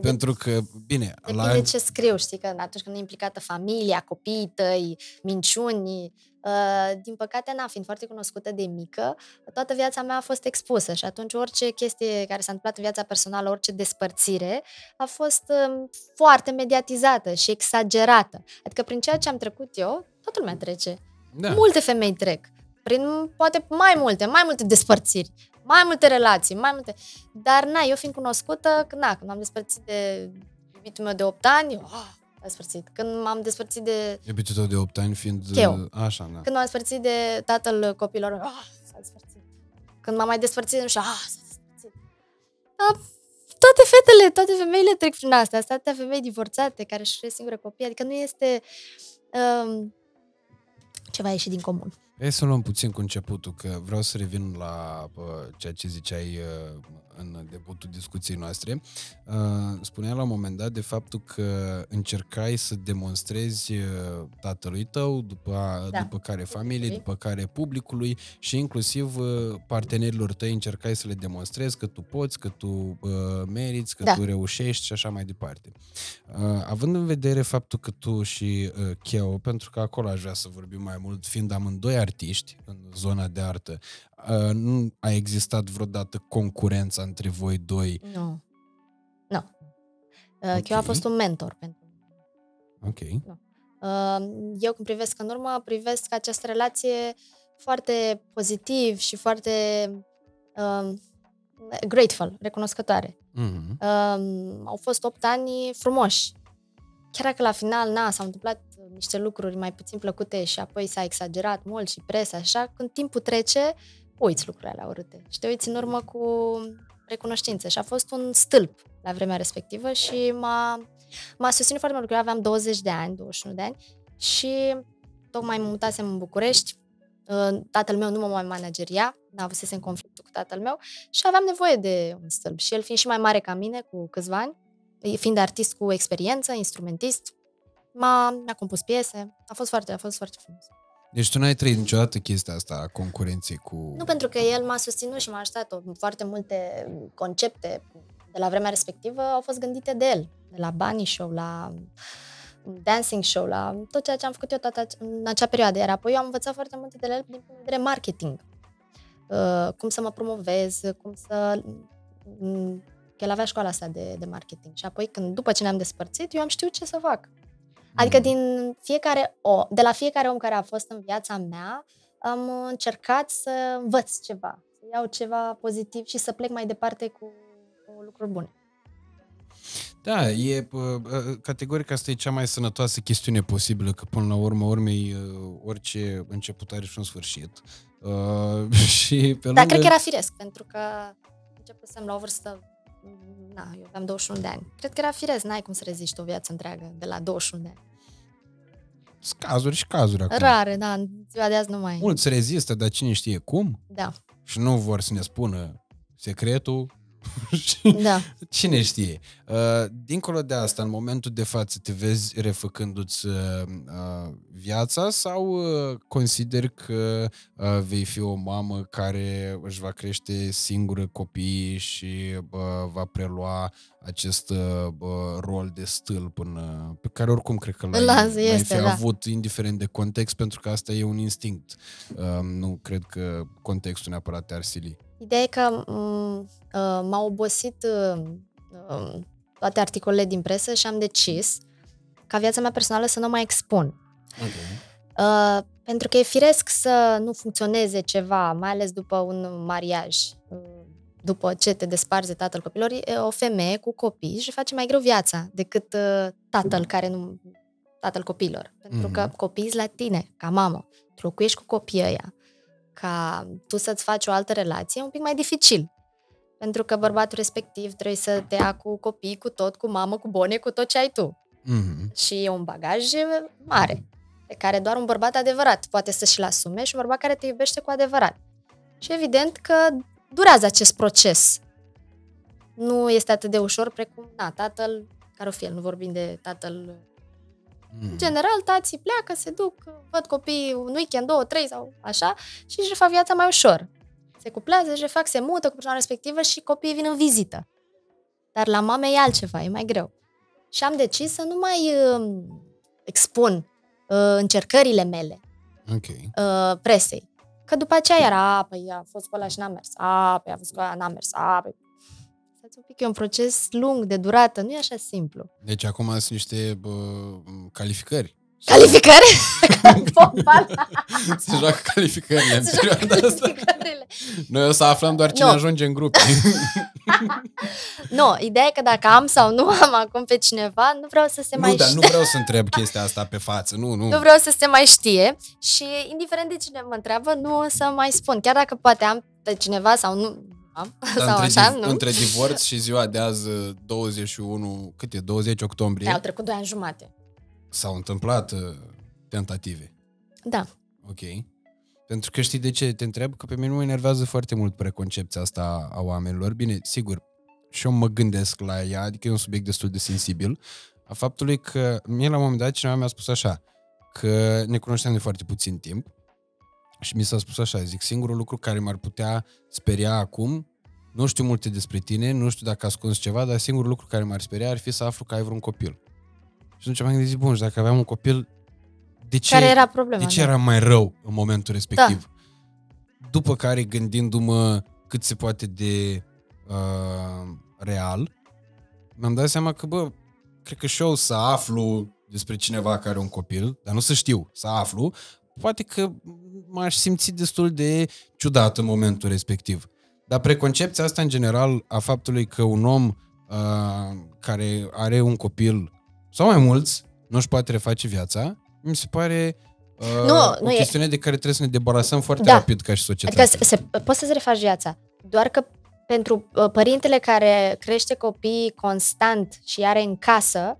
Pentru că, bine... Depinde la... ce scriu, știi, că atunci când e implicată familia, copiii tăi, minciuni, Uh, din păcate, na, fiind foarte cunoscută de mică, toată viața mea a fost expusă și atunci orice chestie care s-a întâmplat în viața personală, orice despărțire, a fost uh, foarte mediatizată și exagerată. Adică prin ceea ce am trecut eu, toată lumea trece. Da. Multe femei trec. Prin poate mai multe, mai multe despărțiri, mai multe relații, mai multe. Dar na, eu fiind cunoscută, na, când m-am despărțit de iubitul meu de 8 ani, oh, despărțit. Când m-am despărțit de... Iubitul tău de 8 ani fiind... Cheu. Așa, da. Când m-am despărțit de tatăl copilor, ah, s-a despărțit. Când m-am mai despărțit, nu știu, ah, s-a despărțit. Ah, toate fetele, toate femeile trec prin asta. Astea femei divorțate care își cresc singure copii. Adică nu este um, ceva ieșit din comun. Hai să luăm puțin cu începutul, că vreau să revin la uh, ceea ce ziceai uh, în debutul discuției noastre. Uh, spunea la un moment dat de faptul că încercai să demonstrezi uh, tatălui tău, după, da. după care familiei, după care publicului și inclusiv uh, partenerilor tăi încercai să le demonstrezi că tu poți, că tu uh, meriți, că da. tu reușești și așa mai departe. Uh, având în vedere faptul că tu și uh, Cheo, pentru că acolo aș vrea să vorbim mai mult, fiind amândoi artiști în zona de artă, uh, nu a existat vreodată concurența între voi doi? Nu. Nu. Uh, okay. Eu a fost un mentor pentru Ok. Nu. Uh, eu când privesc în urmă, privesc această relație foarte pozitiv și foarte uh, grateful, recunoscătoare. Mm-hmm. Uh, au fost 8 ani frumoși. Chiar dacă la final, na, s-au întâmplat niște lucruri mai puțin plăcute și apoi s-a exagerat mult și presa, așa, când timpul trece, uiți lucrurile alea urâte și te uiți în urmă cu recunoștință. Și a fost un stâlp la vremea respectivă și m-a, m-a susținut foarte mult, că eu aveam 20 de ani, 21 de ani și tocmai mă mutasem în București, tatăl meu nu mă mai manageria, n-a avusese conflictul cu tatăl meu și aveam nevoie de un stâlp. Și el fiind și mai mare ca mine, cu câțiva ani, fiind artist cu experiență, instrumentist, m-a, mi-a compus piese, a fost foarte, a fost foarte frumos. Deci tu n-ai trăit niciodată chestia asta a concurenței cu... Nu, pentru că el m-a susținut și m-a ajutat. Foarte multe concepte de la vremea respectivă au fost gândite de el. De la Bunny Show, la dancing show, la tot ceea ce am făcut eu toată în acea perioadă. Iar apoi eu am învățat foarte multe de el din punct de vedere marketing. Uh, cum să mă promovez, cum să... Mm, el avea școala asta de, de marketing. Și apoi, când, după ce ne-am despărțit, eu am știut ce să fac. Adică mm. din fiecare o, de la fiecare om care a fost în viața mea, am încercat să învăț ceva, să iau ceva pozitiv și să plec mai departe cu, cu lucruri bune. Da, e categoric asta e cea mai sănătoasă chestiune posibilă, că până la urmă urmei orice început are și un sfârșit. Uh, și pe lângă... Dar cred că era firesc, pentru că începusem la o vârstă na, eu aveam 21 de ani. Cred că era firesc, n-ai cum să reziști o viață întreagă de la 21 de ani. Sunt cazuri și cazuri acum. Rare, da, în ziua de azi nu mai... Mulți rezistă, dar cine știe cum? Da. Și nu vor să ne spună secretul, da. Cine știe? Uh, dincolo de asta, în momentul de față, te vezi refăcându-ți uh, uh, viața sau consideri că vei fi o mamă care își va crește singură copiii și va prelua acest rol de stâlp în, pe care oricum cred că l-ai, l-ai fi da. avut indiferent de context, pentru că asta e un instinct. Nu cred că contextul neapărat te-ar sili. Ideea e că m- uh, m-au obosit uh, uh, toate articolele din presă și am decis ca viața mea personală să nu mai expun. Okay. Uh, pentru că e firesc să nu funcționeze ceva, mai ales după un mariaj. Uh, după ce te desparzi de tatăl copilor, e o femeie cu copii și face mai greu viața decât uh, tatăl care nu tatăl copilor. Pentru mm-hmm. că copiii la tine, ca mamă. Tu locuiești cu copiii ăia ca tu să-ți faci o altă relație, e un pic mai dificil. Pentru că bărbatul respectiv trebuie să te ia cu copii, cu tot, cu mamă, cu bone, cu tot ce ai tu. Mm-hmm. Și e un bagaj mare, pe care doar un bărbat adevărat poate să și-l asume și un bărbat care te iubește cu adevărat. Și evident că durează acest proces. Nu este atât de ușor precum, na, tatăl, care o fi el, nu vorbim de tatăl Mm. În general, tații pleacă, se duc, văd copiii un weekend, două, trei sau așa și își refac viața mai ușor. Se cuplează, își refac, se mută cu persoana respectivă și copiii vin în vizită. Dar la mame e altceva, e mai greu. Și am decis să nu mai uh, expun uh, încercările mele. Ok. uh, presei. Că după aceea era, a, păi a fost cu ăla și n-a mers, a, păi a fost cu ăla, n-a mers, a, păi... Stați un pic, e un proces lung, de durată, nu e așa simplu. Deci acum sunt niște bă, calificări. Calificări? Fotbal? Se joacă calificările în Se joacă perioada asta. calificările. Noi o să aflăm doar cine Nu. ajunge în grup. Nu, ideea e că dacă am sau nu am acum pe cineva, nu vreau să se mai nu, dar știe. nu vreau să întreb chestia asta pe față. Nu, nu. Nu vreau să se mai știe și indiferent de cine mă întreabă, nu o să mai spun. Chiar dacă poate am pe cineva sau nu am, Dar sau între, așa, div- nu? între divorț și ziua de azi, 21, cât e, 20 octombrie, Au trecut 2 ani jumate. s-au întâmplat uh, tentative. Da. Ok. Pentru că știi de ce te întreb? Că pe mine mă enervează foarte mult preconcepția asta a oamenilor. Bine, sigur, și eu mă gândesc la ea, adică e un subiect destul de sensibil, a faptului că mie la un moment dat cineva mi-a spus așa, că ne cunoșteam de foarte puțin timp și mi s-a spus așa, zic, singurul lucru care m-ar putea speria acum, nu știu multe despre tine, nu știu dacă ascunzi ceva, dar singurul lucru care m-ar speria ar fi să aflu că ai vreun copil. Și atunci m-am gândit, bun, și dacă aveam un copil, de ce, Care era problema? de ce da. era mai rău în momentul respectiv? După care, gândindu-mă cât se poate de uh, real, mi-am dat seama că, bă, cred că și eu să aflu despre cineva care are un copil, dar nu să știu, să aflu, poate că m-aș simți destul de ciudat în momentul respectiv. Dar preconcepția asta, în general, a faptului că un om uh, care are un copil, sau mai mulți, nu își poate reface viața, mi se pare uh, Nu, o nu e- chestiune de care trebuie să ne debarasăm foarte Da. rapid ca și societate. Adică se, se, poți să-ți refaci viața. Doar că pentru uh, părintele care crește copii constant și are în casă,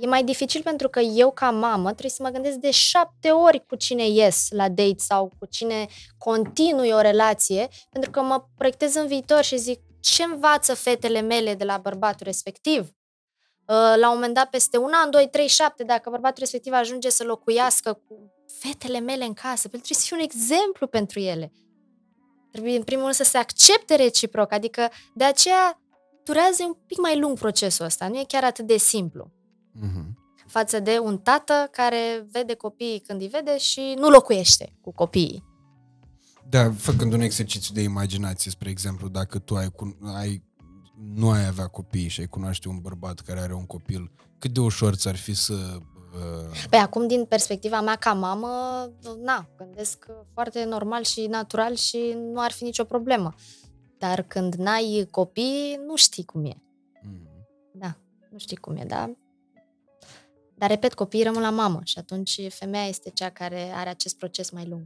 e mai dificil pentru că eu ca mamă trebuie să mă gândesc de șapte ori cu cine ies la date sau cu cine continui o relație, pentru că mă proiectez în viitor și zic ce învață fetele mele de la bărbatul respectiv. Uh, La un moment dat, peste un an, doi, trei, șapte, dacă bărbatul respectiv ajunge să locuiască cu fetele mele în casă, pentru trebuie să fie un exemplu pentru ele. Trebuie, în primul rând, să se accepte reciproc, adică de aceea durează un pic mai lung procesul ăsta, nu e chiar atât de simplu Mhm. față de un tată care vede copiii când îi vede și nu locuiește cu copiii. Da, făcând un exercițiu de imaginație, spre exemplu, dacă tu ai, cun- ai nu ai avea copii și ai cunoaște un bărbat care are un copil, cât de ușor ți-ar fi să... Uh, Păi acum, din perspectiva mea ca mamă, na, gândesc foarte normal și natural și nu ar fi nicio problemă. Dar când n-ai copii, nu știi cum e. mm. Da, nu știi cum e, da? Dar, repet, copiii rămân la mamă și atunci femeia este cea care are acest proces mai lung.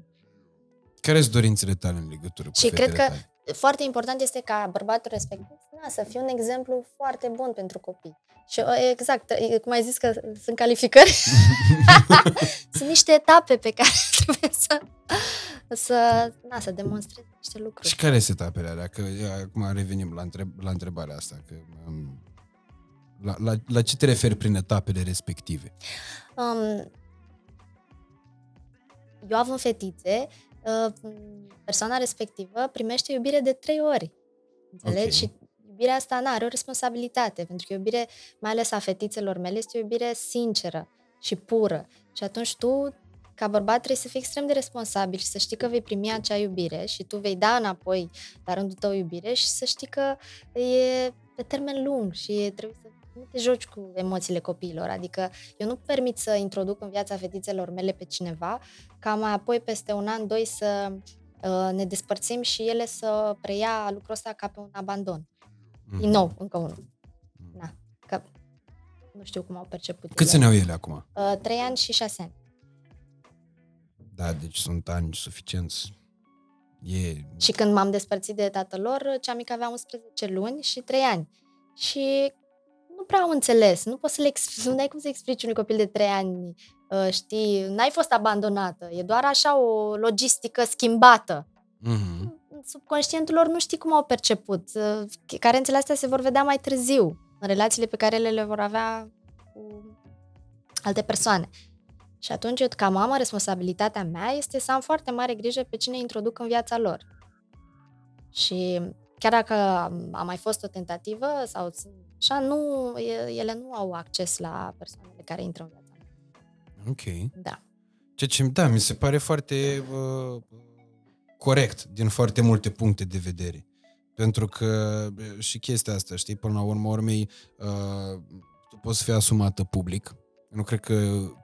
Care sunt dorințele tale în legătură cu Și fetele cred că tale? foarte important este ca bărbatul respectiv na, să fie un exemplu foarte bun pentru copii. Și uh, exact, e, cum ai zis că sunt calificări, sunt niște etape pe care trebuie să, să, na, să demonstrezi niște lucruri. Și care sunt etapele alea? Că ia, acum revenim la, întreb, la întrebarea asta. Că, um, la, la, la ce te referi prin etapele respective? Um, eu având fetițe, uh, persoana respectivă primește iubire de trei ori. Înțelegi? Ok. Și iubirea asta nu are o responsabilitate, pentru că iubire, mai ales a fetițelor mele, este o iubire sinceră și pură. Și atunci tu, ca bărbat, trebuie să fii extrem de responsabil și să știi că vei primi acea iubire și tu vei da înapoi la rândul tău iubire și să știi că e pe termen lung și trebuie să nu te joci cu emoțiile copiilor. Adică eu nu permit să introduc în viața fetițelor mele pe cineva ca mai apoi peste un an, doi să uh, ne despărțim și ele să preia lucrul ăsta ca pe un abandon. Mhm. Din nou, încă unul. Na, că nu știu cum au perceput Câți ele. ani au ele acum? Uh, trei ani și șase ani. Da, deci sunt ani suficienți. E... Și când m-am despărțit de tatăl lor, cea mică avea 11 luni și 3 ani. Și nu prea am înțeles. Nu poți să le explici, nu ai cum să explici unui copil de 3 ani, uh, știi, n-ai fost abandonată. E doar așa o logistică schimbată. Mhm. Subconștientul lor nu știi cum au perceput. Uh, Carențele astea se vor vedea mai târziu, în relațiile pe care ele le vor avea cu alte persoane. Și atunci, eu, ca mamă, responsabilitatea mea este să am foarte mare grijă pe cine introduc în viața lor. Și chiar dacă a mai fost o tentativă sau așa, nu, e- ele nu au acces la persoanele care intră în viața mea. Ok. Da. Ce ce, da, mi se pare foarte uh, corect din foarte multe puncte de vedere. Pentru că și chestia asta, știi, până la urmă urmei, uh, tu poți fi asumată public. Nu cred că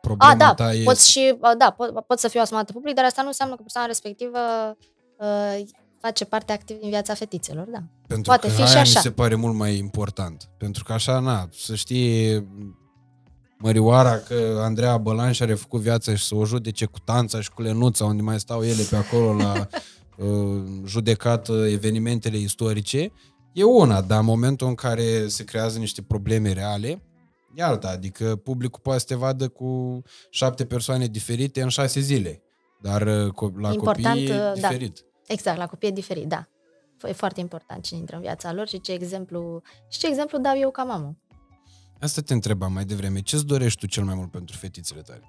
problema A, da, ta e... poți și, da, pot, pot să fiu asumată public, dar asta nu înseamnă că persoana respectivă uh, face parte activ din viața fetițelor, da. Pentru Poate că fi aia și așa. mi se pare mult mai important. Pentru că așa, na, să știe Mărioara că Andreea Bălan și-a refăcut viața și să o judece cu Tanța și cu Lenuța, unde mai stau ele pe acolo la uh, judecat uh, evenimentele istorice, e una, dar în momentul în care se creează niște probleme reale, e alta. Adică publicul poate să te vadă cu șapte persoane diferite în șase zile. Dar uh, co- la Important, copii e uh, da. Diferit. Exact, la copii e diferit, da. E foarte important cine intră în viața lor și ce exemplu, și ce exemplu dau eu ca mamă. Asta te întrebam mai devreme. Ce-ți dorești tu cel mai mult pentru fetițele tale?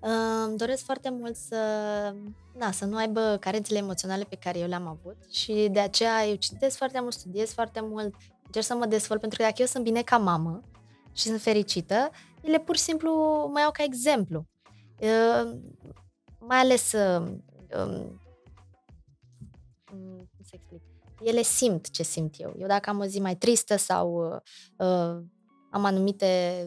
Uh, Îmi doresc foarte mult să, na, să nu aibă carențele emoționale pe care eu le-am avut și de aceea eu citesc foarte mult, studiez foarte mult, încerc să mă dezvolt, pentru că dacă eu sunt bine ca mamă și sunt fericită, ele pur și simplu mă iau ca exemplu. Uh, mai ales uh, um, cum să explic? Ele simt ce simt eu. Eu dacă am o zi mai tristă sau uh, uh, am anumite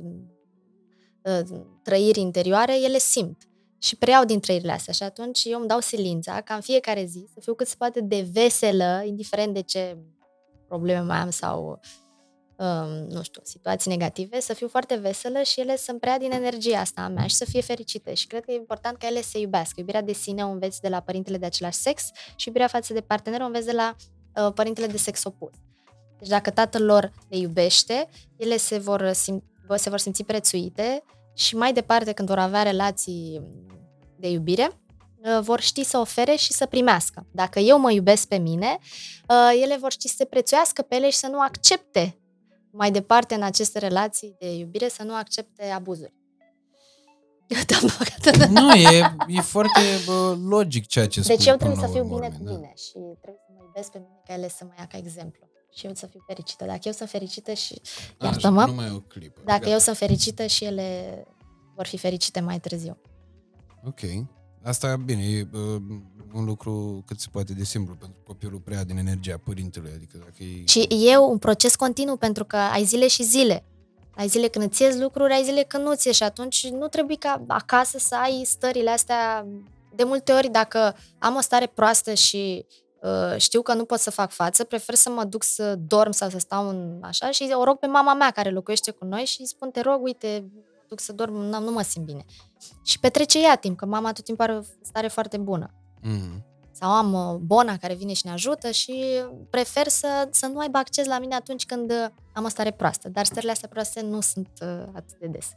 uh, trăiri interioare, ele simt și preiau din trăirile astea și atunci eu îmi dau silința ca în fiecare zi să fiu cât se poate de veselă, indiferent de ce probleme mai am sau um, nu știu, situații negative, să fiu foarte veselă și ele să-mi preia din energia asta a mea și să fie fericite. Și cred că e important ca ele să se iubească. Iubirea de sine o înveți de la părintele de același sex și iubirea față de partener o înveți de la uh, părintele de sex opus. Deci dacă tatăl lor le iubește, ele se vor, sim- se vor simți prețuite și mai departe când vor avea relații de iubire, uh, vor ști să ofere și să primească. Dacă eu mă iubesc pe mine, uh, ele vor ști să se prețuiască pe ele și să nu accepte mai departe în aceste relații de iubire, să nu accepte abuzuri. Te-am băgat în- Nu, e, e foarte bă, logic ceea ce spui Deci eu până trebuie să la fiu urmă, bine cu da. mine și trebuie să mă iubesc pe mine ca ele să mă ia ca exemplu. Și eu să fiu fericită. Dacă eu sunt fericită și... Așa, Iartă-mă. Nu mai e o clipă. Dacă Gata. eu sunt fericită și ele vor fi fericite mai târziu. Ok. Asta, bine, e uh, un lucru cât se poate de simplu, pentru că copilul prea din energia părintelui, adică dacă e... Și e un proces continuu pentru că ai zile și zile. Ai zile când îți ies lucruri, ai zile când nu-ți ies și atunci nu trebuie ca acasă să ai stările astea. De multe ori, dacă am o stare proastă și uh, știu că nu pot să fac față, prefer să mă duc să dorm sau să stau în așa și o rog pe mama mea care locuiește cu noi și îi spun, te rog, uite, duc să dorm, nu, nu mă simt bine. Și petrece ea timp, că mama tot timpul are o stare foarte bună. Mm. Sau am uh, Bona care vine și ne ajută și prefer să, să nu aibă acces la mine atunci când uh, am o stare proastă. Dar stările astea proaste nu sunt uh, atât de des.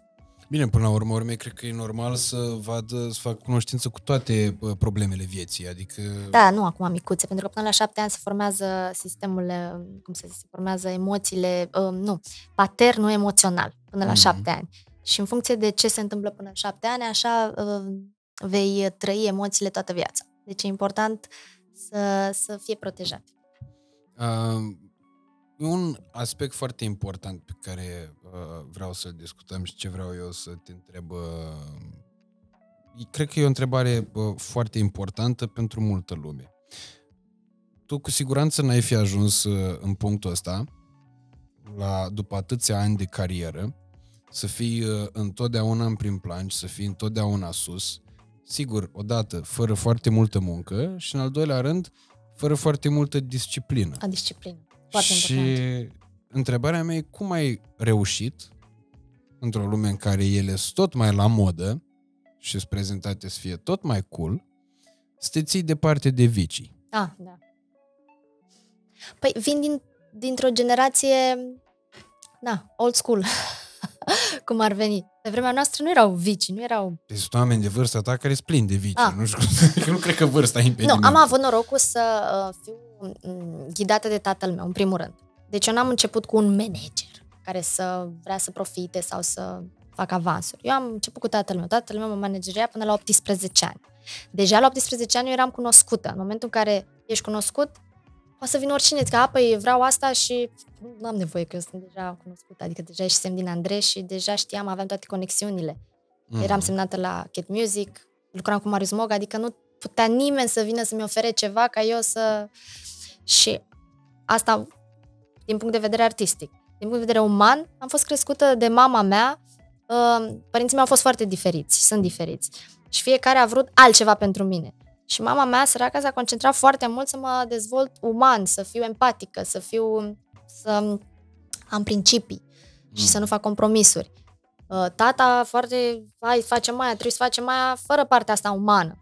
Bine, până la urmă, urme, cred că e normal să vadă, să fac cunoștință cu toate uh, problemele vieții, adică... Da, nu acum micuțe, pentru că până la șapte ani se formează sistemul, uh, cum să zic, se formează emoțiile, uh, nu, paternul emoțional până la Mhm. șapte ani. Și în funcție de ce se întâmplă până la șapte ani, așa uh, vei trăi emoțiile toată viața. Deci e important să, să fie protejat. Uh, un aspect foarte important pe care uh, vreau să discutăm și ce vreau eu să te întreb, uh, cred că e o întrebare uh, foarte importantă pentru multă lume. Tu cu siguranță n-ai fi ajuns uh, în punctul ăsta, la, după atâția ani de carieră, să fii uh, întotdeauna în prim plan și să fii întotdeauna sus. Sigur, odată, fără foarte multă muncă și, în al doilea rând, fără foarte multă disciplină. A disciplină. Foarte și important. întrebarea mea e cum ai reușit într-o lume în care ele sunt tot mai la modă și sunt prezentate să fie tot mai cool, să te ții departe de vicii. Ah, da. Păi vin din, dintr-o generație, na, old school, cum ar veni. Pe vremea noastră nu erau vici, nu erau... Deci sunt oameni de vârsta ta care sunt plini de vicii. Ah. Nu, știu, nu cred că vârsta e Nu, impediment. am avut norocul să uh, fiu mm, ghidată de tatăl meu, în primul rând. Deci eu n-am început cu un manager care să vrea să profite sau să fac avansuri. Eu am început cu tatăl meu. Tatăl meu mă manageria până la 18 ani. Deja la 18 ani eu eram cunoscută. În momentul în care ești cunoscut, poate să vină oricine, că apoi vreau asta și nu am nevoie că eu sunt deja cunoscută. Adică deja ești din Andrei și deja știam, aveam toate conexiunile. Mhm. Eram semnată la Cat Music, lucram cu Marius Mog, adică nu putea nimeni să vină să-mi ofere ceva ca eu să... Și asta din punct de vedere artistic. Din punct de vedere uman, am fost crescută de mama mea. Uh, părinții mei au fost foarte diferiți, sunt diferiți. Și fiecare a vrut altceva pentru mine. Și mama mea, săraca, s-a concentrat foarte mult să mă dezvolt uman, să fiu empatică, să fiu... să am principii mm. și să nu fac compromisuri. Uh, tata foarte, hai, face mai trebuie să facem mai fără partea asta umană.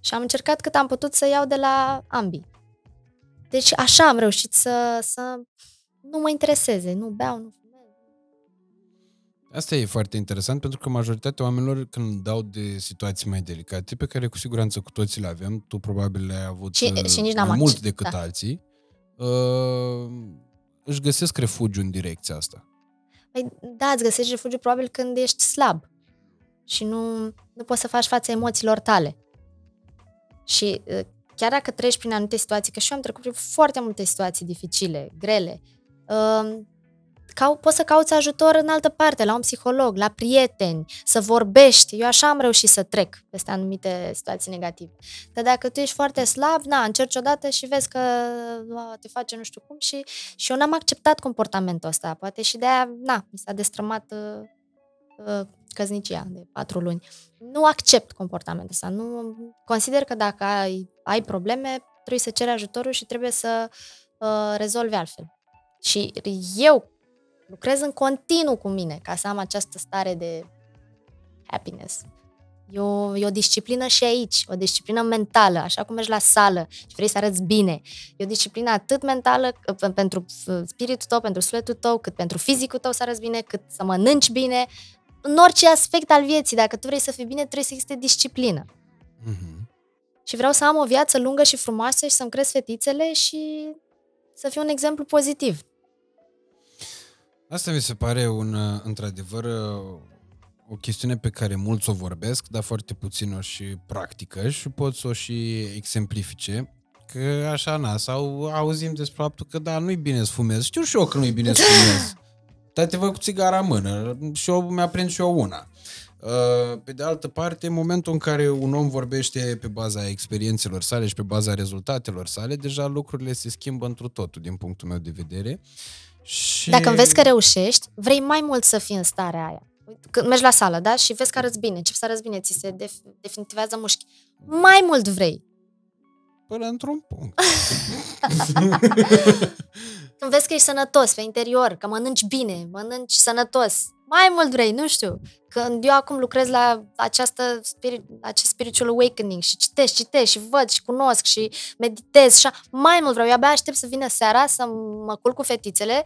Și am încercat cât am putut să iau de la ambii. Deci așa am reușit să, să nu mă intereseze, nu beau, nu fumez. Asta e foarte interesant pentru că majoritatea oamenilor când dau de situații mai delicate, pe care cu siguranță cu toții le avem, tu probabil le-ai avut și, uh, și nici mai mult decât da. alții, uh, își găsesc refugiu în direcția asta. Păi da, îți găsești refugiu probabil când ești slab și nu, nu poți să faci față emoțiilor tale. Și uh, chiar dacă treci prin anumite situații, că și eu am trecut prin foarte multe situații dificile, grele, uh, cau, poți să cauți ajutor în altă parte, la un psiholog, la prieteni, să vorbești. Eu așa am reușit să trec peste anumite situații negative. Dar dacă tu ești foarte slab, na, încerci odată și vezi că a, te face nu știu cum și, și eu n-am acceptat comportamentul ăsta. Poate și de aia, na, mi s-a destrămat uh, uh, căznicia de patru luni. Nu accept comportamentul ăsta. Nu consider că dacă ai, ai probleme, trebuie să ceri ajutorul și trebuie să uh, rezolvi altfel. Și eu lucrez în continuu cu mine ca să am această stare de happiness. E o, e o disciplină și aici, o disciplină mentală, așa cum mergi la sală și vrei să arăți bine. E o disciplină atât mentală pentru spiritul tău, pentru sufletul tău, cât pentru fizicul tău să arăți bine, cât să mănânci bine. În orice aspect al vieții, dacă tu vrei să fii bine, trebuie să existe disciplină. Mm-hmm. Și vreau să am o viață lungă și frumoasă și să-mi cresc fetițele și să fiu un exemplu pozitiv. Asta mi se pare un, uh, într-adevăr, uh, o chestiune pe care mulți o vorbesc, dar foarte puțin o și practică și pot să o și exemplifice. Că așa, na, sau auzim despre faptul că da, nu-i bine să fumezi. Știu și eu că nu-i bine să fumezi. Dar te văd cu țigara în mână și eu mi-aprind și eu una. Uh, pe de altă parte, în momentul în care un om vorbește pe baza experiențelor sale și pe baza rezultatelor sale, deja lucrurile se schimbă într totul din punctul meu de vedere. Și... Dacă vezi că reușești, vrei mai mult să fii în starea aia. Când mergi la sală, da? Și vezi că arăți bine, începi să arăți bine, ți se def- definitivează mușchi. Mai mult vrei. Până într-un punct. Când vezi că ești sănătos pe interior, că mănânci bine, mănânci sănătos, mai mult vrei, nu știu. Când eu acum lucrez la această spirit, acest spiritual awakening și citesc, citesc și văd și cunosc și meditez și așa, mai mult vreau. Eu abia aștept să vină seara să mă culc cu fetițele.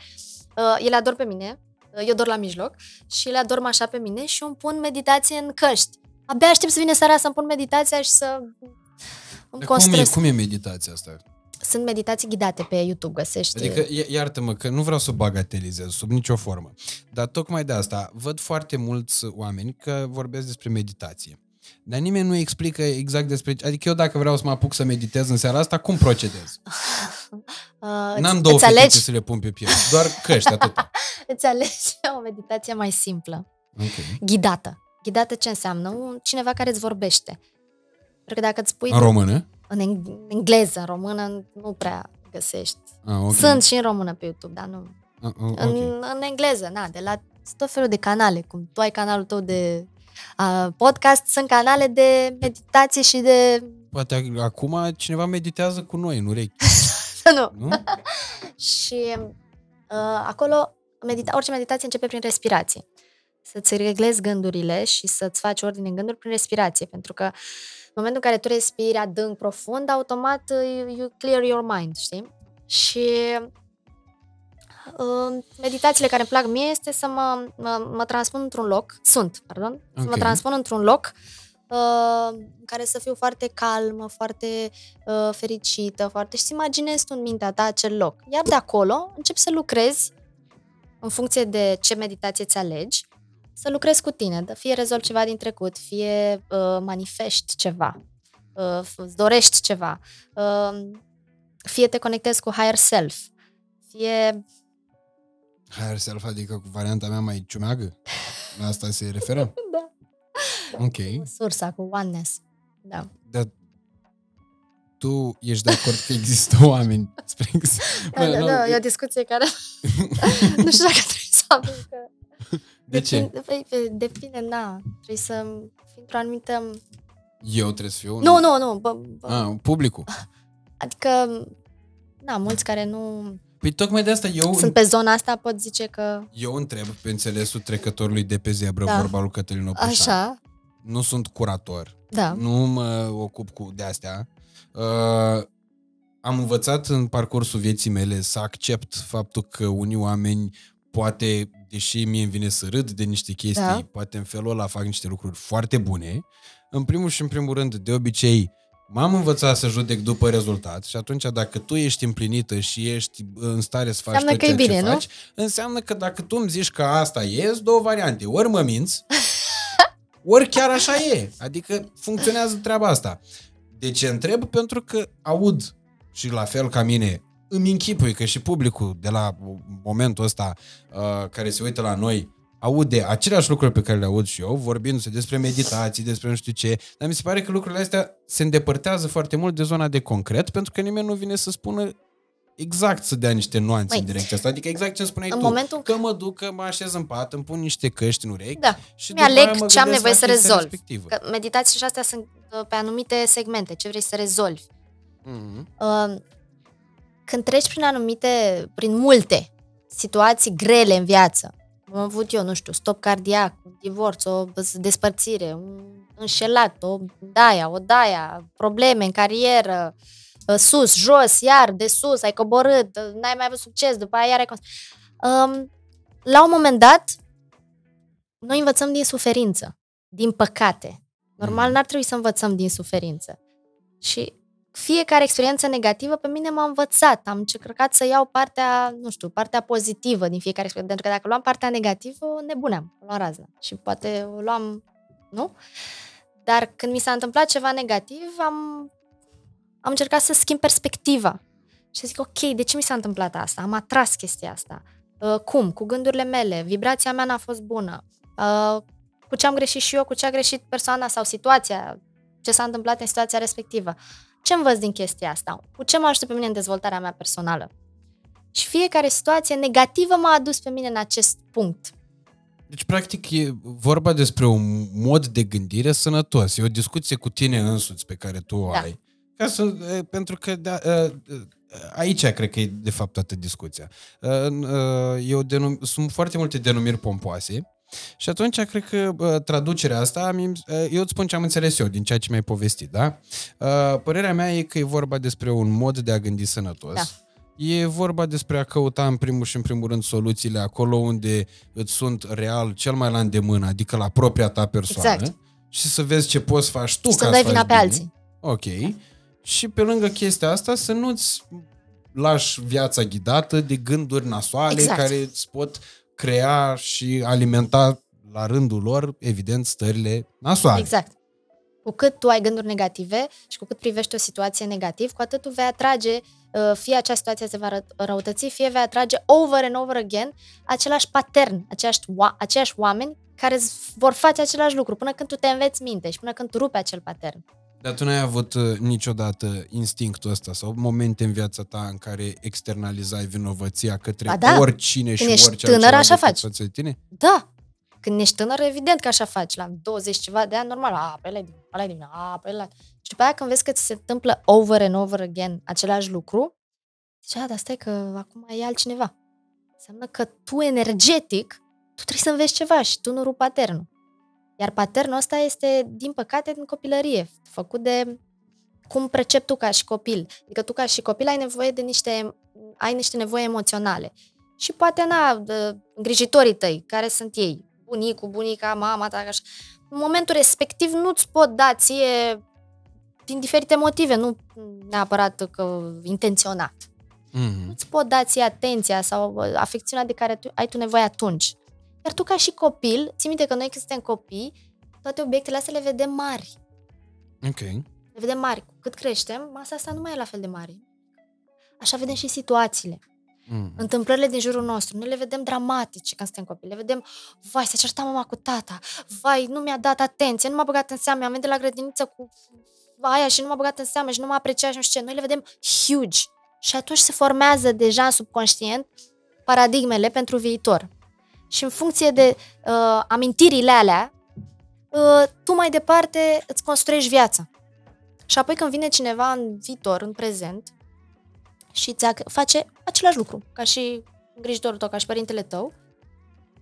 Uh, ele ador pe mine, uh, eu dor la mijloc și le adorm așa pe mine și îmi pun meditație în căști. Abia aștept să vină seara să-mi pun meditația și să îmi cum e, cum e meditația asta? Sunt meditații ghidate pe YouTube, găsești. Adică, iartă-mă că nu vreau să bagatelizez sub nicio formă, dar tocmai de asta văd foarte mulți oameni că vorbesc despre meditație. Dar nimeni nu explică exact despre... Adică eu dacă vreau să mă apuc să meditez în seara asta, cum procedez? Uh, N-am două alegi... să le pun pe piept, doar căști, atât. îți alegi o meditație mai simplă. Okay. Ghidată. Ghidată ce înseamnă? Un, cineva care îți vorbește. Pentru că dacă îți spui... În română? În engleză, în română nu prea găsești. Ah, okay. Sunt și în română pe YouTube, dar nu. Ah, okay. în, în engleză, na, de la tot felul de canale, cum tu ai canalul tău de uh, podcast, sunt canale de meditație și de... Poate acum cineva meditează cu noi în urechi. nu. nu? și uh, acolo, medita- orice meditație începe prin respirație. Să-ți reglezi gândurile și să-ți faci ordine în gânduri prin respirație, pentru că uh, în momentul în care tu respiri adânc, profund, automat uh, you clear your mind, știi? Și uh, meditațiile care îmi plac mie este să mă, mă, mă transpun într-un loc, sunt, pardon, okay. să mă transpun într-un loc uh, în care să fiu foarte calmă, foarte uh, fericită, foarte... și să imaginezi tu în mintea ta acel loc. Iar de acolo încep să lucrezi în funcție de ce meditație ți alegi să lucrezi cu tine, fie rezolvi ceva din trecut, fie uh, manifesti ceva, uh, îți dorești ceva, uh, fie te conectezi cu higher self, fie... Higher self, adică cu varianta mea mai ciumeagă? La asta se referă? da. Ok. Sursa, cu oneness. Da. Dar tu ești de acord că există oameni, spre Da, da, da, e o discuție care nu știu dacă trebuie să avem că... De ce? Depinde, păi, depinde, na. Trebuie să fii într-o anumită... Eu trebuie să fiu... un- Nu, nu, nu. Bă, bă, Ah, publicul. Adică, na, mulți care nu Păi tocmai de asta eu, sunt pe zona asta pot zice că eu întreb pe înțelesul trecătorului de pe zebră, Da. vorba lui Cătălin Opușan. așa, Nu sunt curator. da. Nu mă ocup cu de-astea. Uh, am învățat în parcursul vieții mele să accept faptul că unii oameni poate, deși mie îmi vine să râd de niște chestii, Da. poate în felul ăla fac niște lucruri foarte bune. În primul și în primul rând, de obicei, m-am învățat să judec după rezultat și atunci dacă tu ești împlinită și ești în stare să faci Înseamnă tot că e ceea ce bine, nu? faci, înseamnă că dacă tu îmi zici că asta e, sunt două variante. Ori mă minți, ori chiar așa e. Adică funcționează treaba asta. De ce întreb? Pentru că aud și la fel ca mine îmi închipui că și publicul de la momentul ăsta uh, care se uită la noi aude aceleași lucruri pe care le aud și eu, vorbindu-se despre meditații, despre nu știu ce, dar mi se pare că lucrurile astea se îndepărtează foarte mult de zona de concret, pentru că nimeni nu vine să spună exact să dea niște nuanțe Măi, în direcția asta. Adică exact ce spuneai în tu. momentul- Că mă duc, că mă așez în pat, îmi pun niște căști în urechi Da. și Mi-aleg după aia mă ce am gândesc nevoie la să chestia rezolv. respectivă. Că meditații și astea sunt uh, pe anumite segmente, ce vrei să rezolvi. Mhm. Uh, Când treci prin anumite, prin multe situații grele în viață, am avut eu, nu știu, stop cardiac, un divorț, o despărțire, un înșelat, o daia, o daia, probleme în carieră, uh, sus, jos, iar, de sus, ai coborât, uh, n-ai mai avut succes, după aia iar ai... cons- Um, la un moment dat, noi învățăm din suferință, din păcate. Normal, Mhm. n-ar trebui să învățăm din suferință. Și fiecare experiență negativă pe mine m-a învățat. Am încercat să iau partea, nu știu, partea pozitivă din fiecare experiență. Pentru că dacă luam partea negativă, o nebuneam, o luam razna. Și poate o luam, nu? Dar când mi s-a întâmplat ceva negativ, am, am încercat să schimb perspectiva. Și să zic, ok, de ce mi s-a întâmplat asta? Am atras chestia asta. Uh, cum? Cu gândurile mele. Vibrația mea n-a fost bună. Uh, cu ce am greșit și eu, cu ce a greșit persoana sau situația, ce s-a întâmplat în situația respectivă. Ce învăț din chestia asta? Cu ce mă ajută pe mine în dezvoltarea mea personală? Și fiecare situație negativă m-a adus pe mine în acest punct. Deci, practic, e vorba despre un mod de gândire sănătos. E o discuție cu tine însuți pe care tu o Da. ai. Ca să, e, pentru că da, e, aici cred că e de fapt toată discuția. E, e, Eu denum, sunt foarte multe denumiri pompoase și atunci cred că e, traducerea asta, mi- e, eu îți spun ce am înțeles eu din ceea ce mi-ai povestit, da? E, Părerea mea e că e vorba despre un mod de a gândi sănătos. Da. E vorba despre a căuta în primul și în primul rând soluțiile acolo unde îți sunt real cel mai la îndemână, adică la propria ta persoană. Exact. Și să vezi ce poți faci tu Și ca să dai faci vina pe bine. alții. Ok. Și pe lângă chestia asta să nu-ți lași viața ghidată de gânduri nasoale Exact. care îți pot crea și alimenta la rândul lor, evident, stările nasoale. Exact. Cu cât tu ai gânduri negative și cu cât privești o situație negativ, cu atât tu vei atrage, uh, fie acea situație se va ră- răutăți, fie vei atrage over and over again același pattern, aceiași, oa- aceiași oameni care îți vor face același lucru până când tu te înveți minte și până când tu rupi acel pattern. Dar tu n-ai avut uh, niciodată instinctul ăsta sau momente în viața ta în care externalizai vinovăția către Ba da. oricine și ești orice tânăr, altceva așa decât faci. față de tine? Da! Când ești tânăr, evident că așa faci. La 20 ceva de ani, normal, a, pe ăla e din ăla e din mine, a, pe ăla. Și după aia când vezi că ți se întâmplă over and over again același lucru, zici, a, dar stai că acum e altcineva. Înseamnă că tu energetic, tu trebuie să înveți ceva și tu nu rupi paternul. Iar paternul ăsta este, din păcate, din copilărie, făcut de cum percepi tu ca și copil. Adică tu ca și copil ai nevoie de niște, ai niște nevoi emoționale. Și poate, na, de- îngrijitorii tăi, care sunt ei, bunicul, bunica, mama ta, așa. În momentul respectiv nu-ți pot da ție din diferite motive, nu neapărat că intenționat. Mm-hmm. Nu-ți pot da ție atenția sau uh, afecțiunea de care tu, ai tu nevoie atunci. Iar tu ca și copil, ții minte că noi când suntem copii, toate obiectele astea le vedem mari. Ok. Le vedem mari. Cu cât creștem, masa asta nu mai e la fel de mare. Așa vedem și situațiile. Mm. Întâmplările din jurul nostru, noi le vedem dramatice când suntem copii. Le vedem, vai, se certa mama cu tata, vai, nu mi-a dat atenție, nu m-a băgat în seamă, am venit de la grădiniță cu aia și nu m-a băgat în seamă și nu m-a apreciat și nu știu ce. Noi le vedem huge. Și atunci se formează deja subconștient paradigmele pentru viitor. Și în funcție de uh, amintirile alea, uh, tu mai departe îți construiești viața. Și apoi când vine cineva în viitor, în prezent, și ți face același lucru, ca și îngrijitorul tău, ca și părintele tău,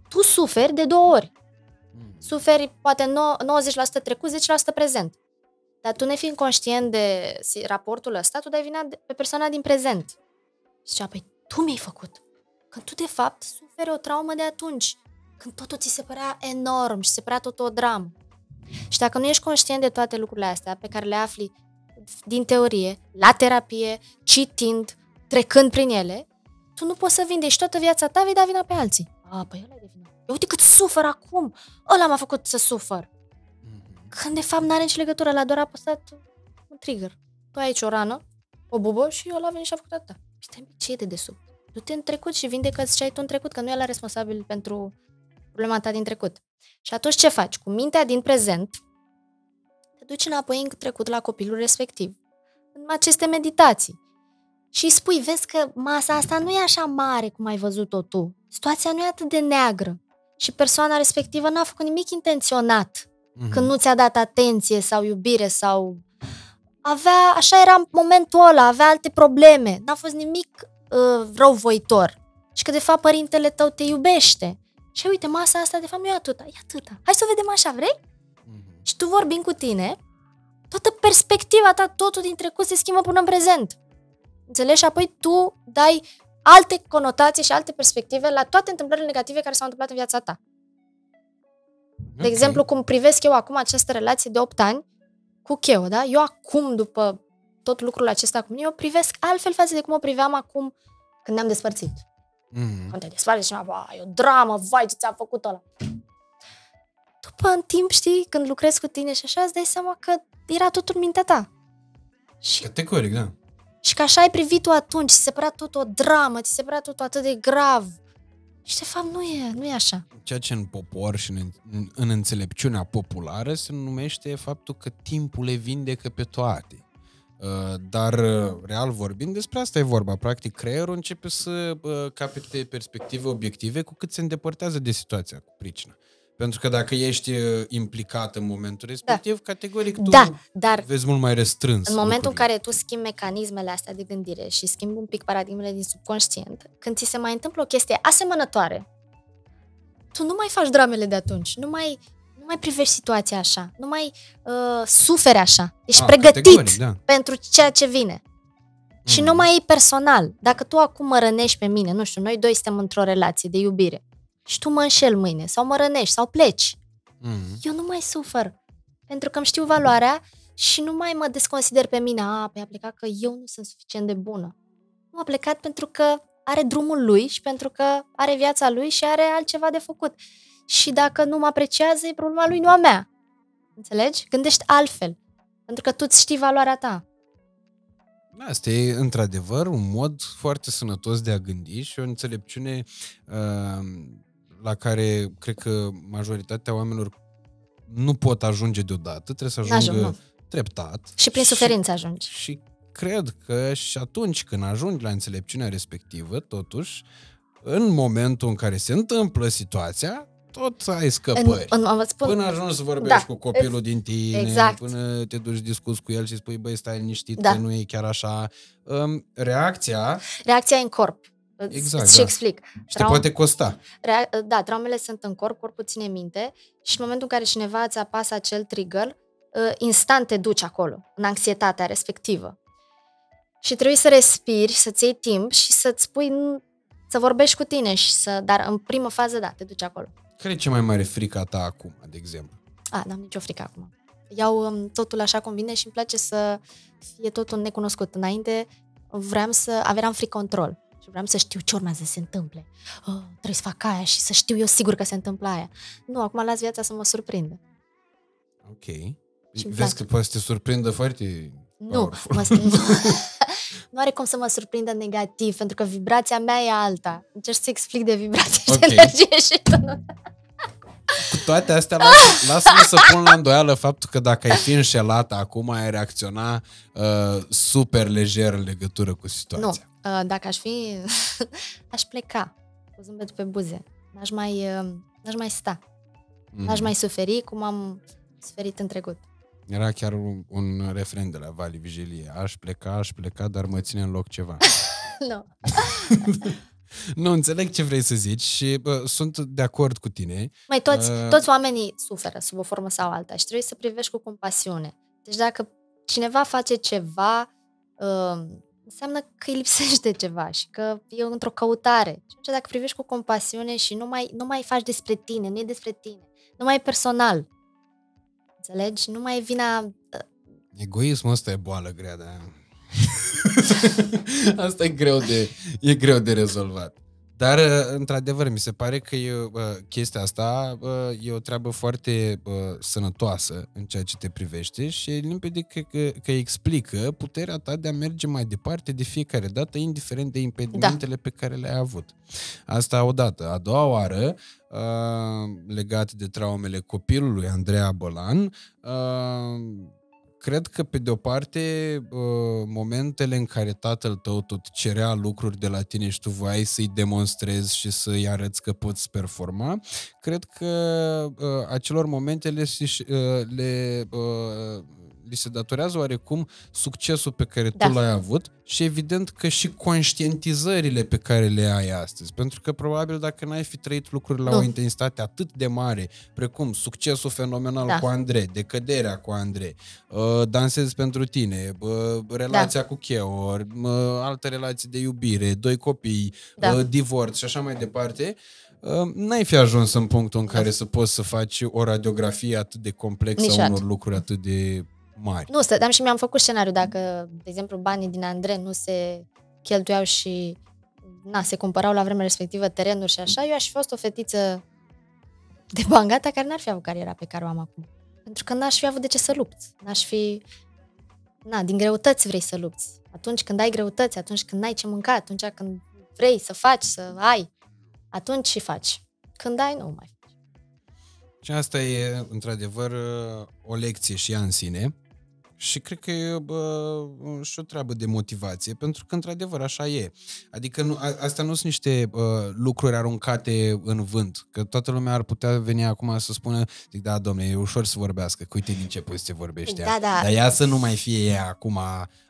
tu suferi de două ori. Mm. Suferi poate 90% trecut, 10% prezent. Dar tu, nefiind conștient de raportul ăsta, tu dai vina pe persoana din prezent. Și zicea, păi tu mi-ai făcut. Când tu, de fapt, suferi o traumă de atunci. Când totul ți se părea enorm și se părea tot o dramă. Și dacă nu ești conștient de toate lucrurile astea pe care le afli din teorie, la terapie, citind, trecând prin ele, tu nu poți să vindești toată viața ta, vei da vina pe alții. A, păi ăla e de vină. Uite cât sufăr acum! Ăla m-a făcut să sufăr. Mhm. Când de fapt n-are nici legătură, l-a doar apăsat un trigger. Tu ai aici o rană, o bubă și ăla a venit și a făcut atâta. Stai, ce e de desubt? Du-te în trecut și vindecă ce ai tu în trecut, că nu e la responsabil pentru problema ta din trecut. Și atunci ce faci? Cu mintea din prezent, te duci înapoi în trecut la copilul respectiv, în aceste meditații și îi spui, vezi că masa asta nu e așa mare cum ai văzut-o tu. Situația nu e atât de neagră. Și persoana respectivă n-a făcut nimic intenționat mm-hmm. când nu ți-a dat atenție sau iubire sau... Avea, așa era momentul ăla, avea alte probleme. N-a fost nimic uh, răuvoitor. Și că de fapt părintele tău te iubește. Și uite, masa asta de fapt nu e atâta, e atâta. Hai să o vedem așa, vrei? Mm-hmm. Și tu vorbind cu tine, toată perspectiva ta, totul din trecut se schimbă până în prezent. Înțelegi? Și apoi tu dai alte conotații și alte perspective la toate întâmplările negative care s-au întâmplat în viața ta. De okay. exemplu, cum privesc eu acum această relație de 8 ani cu Cheo, da? Eu acum, după tot lucrul acesta cu mine, eu privesc altfel față de cum o priveam acum când ne-am despărțit. Mm-hmm. Când te desparte și e o dramă, vai ce ți-a făcut ăla. După în timp, știi, când lucrezi cu tine și așa, îți dai seama că era totul în mintea ta. Și Categoric, da. Și că așa ai privit-o atunci, ți se părea tot o dramă, ți se părea tot atât de grav. Și de fapt nu e, nu e așa. Ceea ce în popor și în, în, în înțelepciunea populară se numește faptul că timpul le vindecă pe toate. Uh, dar, uh, real vorbind, despre asta e vorba. Practic, creierul începe să uh, capete perspective obiective cu cât se îndepărtează de situația cu pricina. Pentru că dacă ești uh, implicat în momentul respectiv, da. categoric tu da, dar vezi mult mai restrâns. În momentul lucrurile. în care tu schimbi mecanismele astea de gândire și schimbi un pic paradigmele din subconștient, când ți se mai întâmplă o chestie asemănătoare, tu nu mai faci dramele de atunci, nu mai, nu mai privești situația așa, nu mai uh, suferi așa. Ești A, pregătit da. pentru ceea ce vine. Mm. Și nu mai e personal. Dacă tu acum mă rănești pe mine, nu știu, noi doi suntem într-o relație de iubire și tu mă înșel mâine sau mă rănești sau pleci. Mm-hmm. Eu nu mai sufăr pentru că îmi știu valoarea și nu mai mă desconsider pe mine. A, pe a plecat că eu nu sunt suficient de bună. Nu a plecat pentru că are drumul lui și pentru că are viața lui și are altceva de făcut. Și dacă nu mă apreciază, e problema lui, nu a mea. Înțelegi? Gândești altfel. Pentru că tu îți știi valoarea ta. Asta e, într-adevăr, un mod foarte sănătos de a gândi și o înțelepciune uh, la care cred că majoritatea oamenilor nu pot ajunge deodată, trebuie să ajungă Ajung, nu. treptat. Și prin suferință ajungi. Și cred că și atunci când ajungi la înțelepciunea respectivă, totuși, în momentul în care se întâmplă situația, tot ai scăpări. În, în, spun, până ajungi să vorbești da, cu copilul din tine, exact. până te duci discuți cu el și spui, băi, stai liniștit, da. că nu e chiar așa. Um, reacția... Reacția e în corp. Exact, și da. explic. Și te poate costa. Rea- da, traumele sunt în corp, corpul ține minte și în momentul în care cineva îți apasă acel trigger, uh, instant te duci acolo, în anxietatea respectivă. Și trebuie să respiri, să-ți iei timp și să-ți spui, să vorbești cu tine, și să, dar în primă fază, da, te duci acolo. Care e cea mai mare frică ta acum, de exemplu? A, n-am nicio frică acum. Iau um, totul așa cum vine și îmi place să fie totul necunoscut. Înainte vreau să aveam free control și vreau să știu ce urmează să se întâmple. Oh, trebuie să fac aia și să știu eu sigur că se întâmplă aia. Nu, acum las viața să mă surprindă. Ok. Și Vezi că poate să te surprindă foarte Nu, mă, nu are cum să mă surprindă negativ, pentru că vibrația mea e alta. Încerc să explic de vibrație Ok. și de energie și tu nu. Cu toate astea, las- lasă-mă să pun la îndoială faptul că dacă ai fi înșelată acum, ai reacționa uh, super lejer în legătură cu situația. Nu, uh, dacă aș fi, aș pleca cu zâmbetul pe buze. N-aș mai, uh, n-aș mai sta. Mhm. N-aș mai suferi cum am suferit în trecut. Era chiar un, un refren de la Vali Vigilie. Aș pleca, aș pleca, dar mă ține în loc ceva. nu. nu înțeleg ce vrei să zici și bă, sunt de acord cu tine. Mai toți, Uh. toți oamenii suferă sub o formă sau alta și trebuie să privești cu compasiune. Deci dacă cineva face ceva, uh, înseamnă că îi lipsește ceva și că e într-o căutare. Și atunci dacă privești cu compasiune și nu mai, nu mai faci despre tine, nu e despre tine, nu mai e personal. Înțelegi? Nu mai e vina... Egoismul ăsta e boală grea, da. Asta e greu de, e greu de rezolvat. Dar, uh, într-adevăr, mi se pare că e, uh, chestia asta uh, e o treabă foarte uh, sănătoasă în ceea ce te privește și e limpede că, că, că explică puterea ta de a merge mai departe de fiecare dată, indiferent de impedimentele da. pe care le-ai avut. Asta odată. A doua oară, uh, legat de traumele copilului Andreea Bălan, uh, cred că, pe de-o parte, uh, momentele în care tatăl tău tot cerea lucruri de la tine și tu voiai să-i demonstrezi și să-i arăți că poți performa, cred că uh, acelor momente le, se- uh, le, uh, li se datorează oarecum succesul pe care Da. tu l-ai avut și evident că și conștientizările pe care le ai astăzi. Pentru că probabil dacă n-ai fi trăit lucruri la Nu. o intensitate atât de mare, precum succesul fenomenal Da. cu Andrei, decăderea cu Andrei, uh, dansezi pentru tine, uh, relația Da. cu Cheo, uh, alte relații de iubire, doi copii, Da. uh, divorț și așa mai departe, uh, n-ai fi ajuns în punctul în care să poți să faci o radiografie atât de complexă a Niciodată. unor lucruri atât de mari. Nu, stăteam și mi-am făcut scenariu dacă, de exemplu, banii din Andrei nu se cheltuiau și na, se cumpărau la vremea respectivă terenuri și așa, eu aș fi fost o fetiță de bangata care n-ar fi avut cariera pe care o am acum. Pentru că n-aș fi avut de ce să lupți. N-aș fi... Na, din greutăți vrei să lupți. Atunci când ai greutăți, atunci când n-ai ce mânca, atunci când vrei să faci, să ai, atunci și faci. Când ai, nu mai faci. Și asta e, într-adevăr, o lecție și ea în sine. Și cred că e bă, și o treabă de motivație, pentru că, într-adevăr, așa e. Adică nu, a, astea nu sunt niște bă, lucruri aruncate în vânt. Că toată lumea ar putea veni acum să spună, zic, da, domne, e ușor să vorbească, că uite din ce poziție vorbește ea. Da, da. Dar ea să nu mai fie ea acum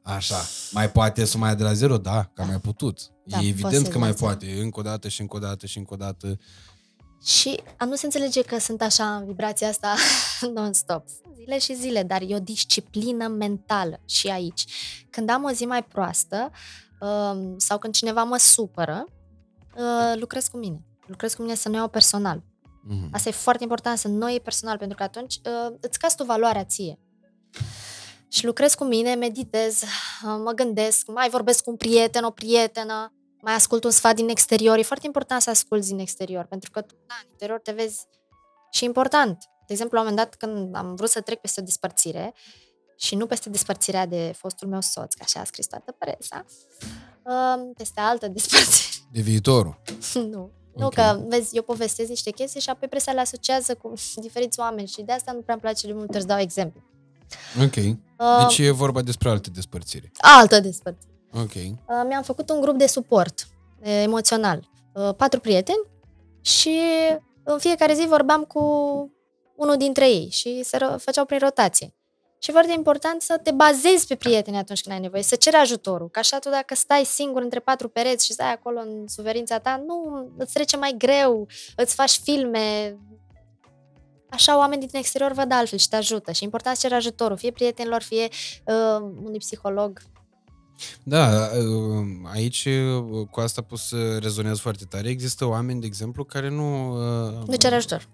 așa. Mai poate să mai ia de la zero? Da, că a mai putut. Da, e poți evident să că iei mai de la zero. poate. Încă o dată și încă o dată și încă o dată. Și a nu se înțelege că sunt așa în vibrația asta non-stop. Sunt zile și zile, dar e o disciplină mentală și aici. Când am o zi mai proastă um, sau când cineva mă supără, uh, lucrez cu mine. Lucrez cu mine să nu iau personal. Mhm. Asta e foarte important, să nu iei personal, pentru că atunci uh, îți cazi tu valoarea ție. Și lucrez cu mine, meditez, uh, mă gândesc, mai vorbesc cu un prieten, o prietenă, mai ascult un sfat din exterior. E foarte important să asculți din exterior, pentru că tu, da, în interior te vezi și important. De exemplu, la un moment dat, când am vrut să trec peste o despărțire, și nu peste despărțirea de fostul meu soț, că așa a scris toată presa, uh, peste altă despărțire. De viitorul. nu. Nu, Ok. că, vezi, eu povestesc niște chestii și apoi presa le asociază cu diferiți oameni și de asta nu prea îmi place de multe ori să dau exemplu. Ok. Uh, Deci e vorba despre alte despărțiri. altă despărțire. Ok. Uh, mi-am făcut un grup de suport eh, emoțional. Uh, patru prieteni și în fiecare zi vorbeam cu unul dintre ei și se ro- făceau prin rotație. Și e foarte important să te bazezi pe prieteni atunci când ai nevoie, să ceri ajutorul. Că așa tu dacă stai singur între patru pereți și stai acolo în suferința ta, nu, îți trece mai greu, îți faci filme. Așa oamenii din exterior văd altfel și te ajută. Și e important să ceri ajutorul, fie prietenilor, fie uh, unui psiholog. Da, uh, aici uh, cu asta pot să rezonez foarte tare. Există oameni, de exemplu, care nu... uh, Nu cer ajutor.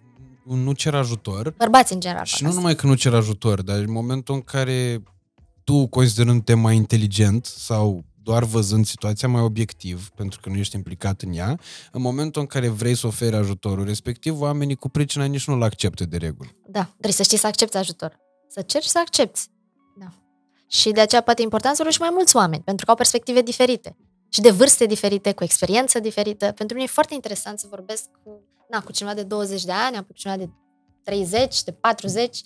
Nu cer ajutor. Bărbați în general. Și fac nu asta. numai că nu cer ajutor, dar în momentul în care tu, considerându-te mai inteligent sau doar văzând situația mai obiectiv, pentru că nu ești implicat în ea, în momentul în care vrei să oferi ajutorul respectiv, oamenii cu pricina nici nu-l acceptă de regulă. Da, trebuie să știi să accepti ajutor. Să ceri și să accepti. Da. Și de aceea poate e important să și mai mulți oameni, pentru că au perspective diferite și de vârste diferite, cu experiență diferită. Pentru mine e foarte interesant să vorbesc cu, na, cu cineva de 20 de ani, cu cineva de 30, de 40,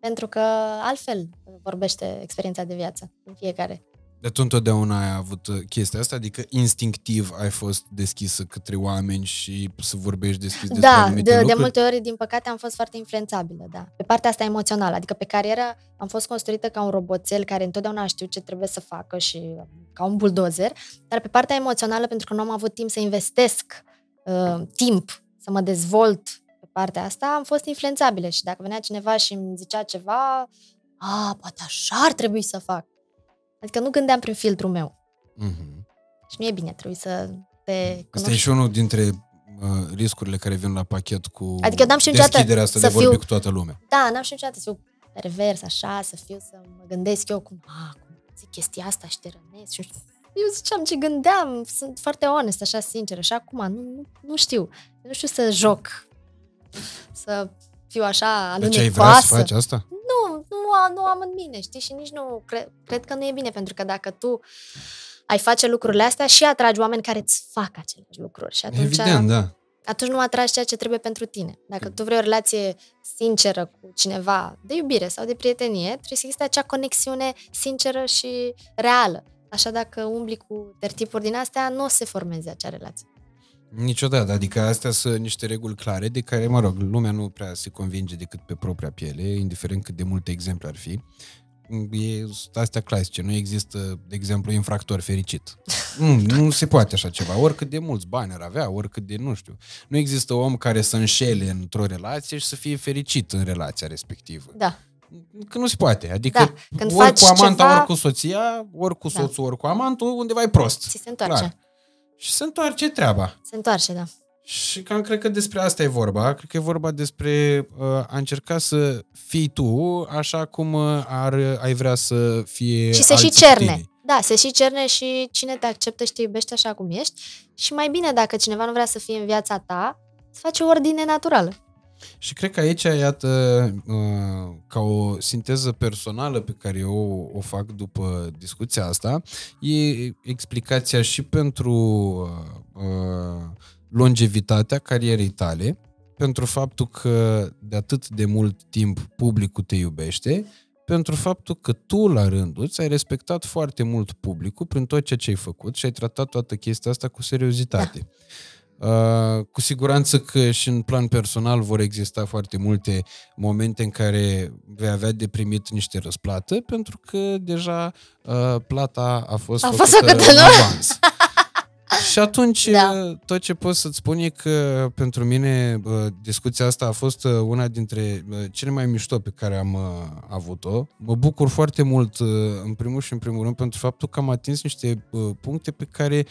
pentru că altfel vorbește experiența de viață în fiecare. De tu întotdeauna ai avut uh, chestia asta? Adică instinctiv ai fost deschisă către oameni și să vorbești deschis despre Da, anumite de, de lucruri? multe ori, din păcate, am fost foarte influențabilă, da. Pe partea asta emoțională, adică pe carieră am fost construită ca un roboțel care întotdeauna știu ce trebuie să facă și ca un buldozer, dar pe partea emoțională, pentru că nu am avut timp să investesc uh, timp, să mă dezvolt pe partea asta, am fost influențabilă și dacă venea cineva și îmi zicea ceva, a, poate așa ar trebui să fac. Adică nu gândeam prin filtrul meu. Mhm. Și nu e bine, trebuie să te Asta e cunoști. și unul dintre uh, riscurile care vin la pachet cu Adică eu n-am știut niciodată deschiderea asta să de vorbi fiu- cu toată lumea. Da, n-am știut niciodată să fiu pervers, așa, să fiu, să mă gândesc eu cum, a, cum zic chestia asta și te rănesc. Și nu știu. eu ziceam ce gândeam, sunt foarte onest, așa, sinceră. Și acum nu, nu, nu știu. Eu nu știu să joc, să fiu așa Deci ai vrea să alunecoasă. faci asta? Nu, nu, am- nu am în mine, știi? Și nici nu, cre- cred că nu e bine, pentru că dacă tu ai face lucrurile astea și atragi oameni care îți fac aceleași lucruri. Și atunci, Evident, da. atunci nu atragi ceea ce trebuie pentru tine. Dacă tu vrei o relație sinceră cu cineva, de iubire sau de prietenie, trebuie să existe acea conexiune sinceră și reală. Așa dacă umbli cu tertipuri din astea, nu o să se formeze acea relație. Niciodată, adică astea sunt niște reguli clare de care, mă rog, lumea nu prea se convinge decât pe propria piele, indiferent cât de multe exemple ar fi. E astea clasice, nu există, de exemplu, infractor fericit. Nu, nu se poate așa ceva, oricât de mulți bani ar avea, oricât de, nu știu. Nu există om care să înșele într-o relație și să fie fericit în relația respectivă. Da. Că nu se poate, adică Da, când ori faci cu amanta, ceva- ori cu soția, ori cu Da. soțul, ori cu amantul, undeva e prost. Ți se întoarce. Clar. Și se întoarce treaba. Se întoarce, da. Și cam cred că despre asta e vorba. Cred că e vorba despre uh, a încerca să fii tu așa cum uh, ar, ai vrea să fie Și se și alții cerne. tine. Da, se și cerne și cine te acceptă și te iubește așa cum ești. Și mai bine dacă cineva nu vrea să fie în viața ta, să face o ordine naturală. Și cred că aici, iată, uh, ca o sinteză personală pe care eu o fac după discuția asta, e explicația și pentru uh, uh, longevitatea carierei tale, pentru faptul că de atât de mult timp publicul te iubește, pentru faptul că tu, la rândul ți ai respectat foarte mult publicul prin tot ceea ce ai făcut și ai tratat toată chestia asta cu seriozitate. Da. Uh, cu siguranță că și în plan personal vor exista foarte multe momente în care vei avea de primit niște răsplată, pentru că deja uh, plata a fost A făcută, fost făcută, în nu? avans. Și atunci Da. uh, tot ce pot să-ți spun e că pentru mine uh, discuția asta a fost uh, una dintre uh, cele mai mișto pe care am uh, avut-o. Mă bucur foarte mult uh, în primul și în primul rând pentru faptul că am atins niște uh, puncte pe care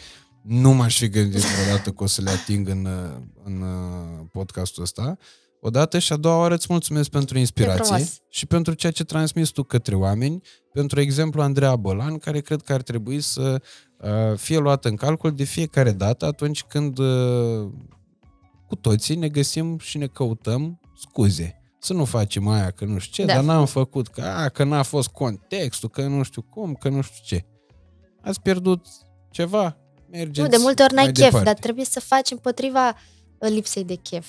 nu m-aș fi gândit vreodată că o să le ating în, uh, în uh, podcastul ăsta. Odată și a doua oară îți mulțumesc pentru inspirație frumos. și pentru ceea ce transmis tu către oameni, pentru exemplu Andreea Bălan, care cred că ar trebui să uh, fie luată în calcul de fiecare dată atunci când uh, cu toții ne găsim și ne căutăm scuze. Să nu facem aia că nu știu ce, Da. dar n-am făcut, că, a, că n-a fost contextul, că nu știu cum, că nu știu ce. Ați pierdut ceva, mergeți Nu, de multe ori n-ai mai chef, departe. dar trebuie să faci împotriva uh, lipsei de chef.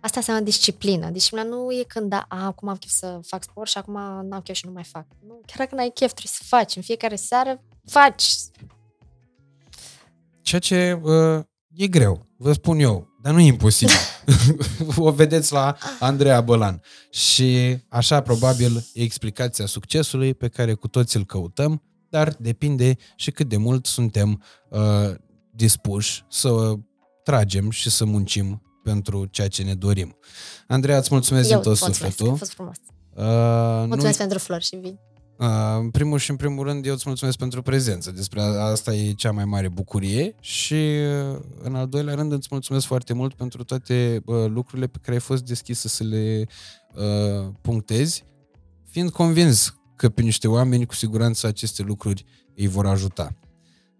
Asta înseamnă disciplină. Disciplina nu e când, da, a, acum am chef să fac sport și acum n-am chef și nu mai fac. Nu, chiar dacă n-ai chef, trebuie să faci. În fiecare seară faci. Ceea ce uh, e greu, vă spun eu, dar nu e imposibil. o vedeți la Andreea Bălan. Și așa, probabil, e explicația succesului pe care cu toți îl căutăm, dar depinde și cât de mult suntem uh, dispuși să tragem și să muncim pentru ceea ce ne dorim. Andreea, îți mulțumesc Eu din tot îți mulțumesc, sufletul. a fost frumos. Uh, Mulțumesc pentru flori și vin. Uh, În primul și în primul rând, eu îți mulțumesc pentru prezență. Despre a- asta e cea mai mare bucurie și uh, în al doilea rând îți mulțumesc foarte mult pentru toate uh, lucrurile pe care ai fost deschisă să le uh, punctezi, fiind convins că pe niște oameni cu siguranță aceste lucruri îi vor ajuta.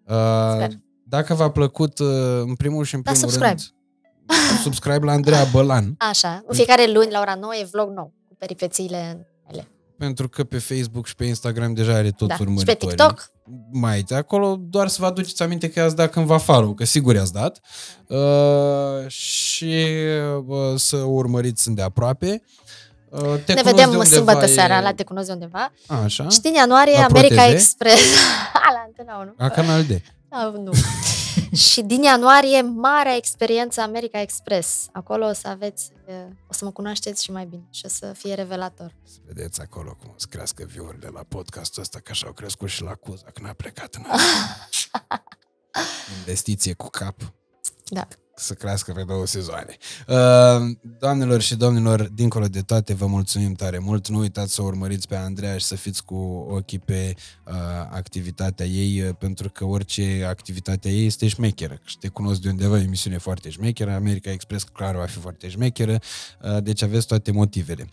Uh, Sper. dacă v-a plăcut, uh, în primul și în Da, primul subscribe. rând, subscribe la Andreea Bălan. Așa, în fiecare luni la ora 9 e vlog nou cu peripețiile mele. pentru că pe Facebook și pe Instagram deja are toți Da. Și urmăritorii. pe TikTok? Mai de acolo doar să vă aduceți aminte că i-ați dat cândva follow, că sigur i-ați dat. Uh, și uh, să o urmăriți îndeaproape. Uh, te ne cunosc de vedem undeva, sâmbătă e- seara la Te cunosc de undeva. Așa. Și din ianuarie La Pro America TV? Express. la Antena 1. La Canal D. Da, nu. și din ianuarie, marea experiență America Express. Acolo o să aveți, eh, o să mă cunoașteți și mai bine și o să fie revelator. Să vedeți acolo cum să crească view-urile la podcastul ăsta, că așa au crescut și la Cuza, când a plecat în Investiție cu cap. Da. Să crească pe două sezoane. Uh, Doamnelor și domnilor, dincolo de toate, vă mulțumim tare mult. Nu uitați să o urmăriți pe Andreea și să fiți cu ochii pe uh, activitatea ei, uh, pentru că orice activitatea ei este șmecheră. Și te cunosc de undeva, e o emisiune foarte șmecheră, America Express clar va fi foarte șmecheră, uh, deci aveți toate motivele.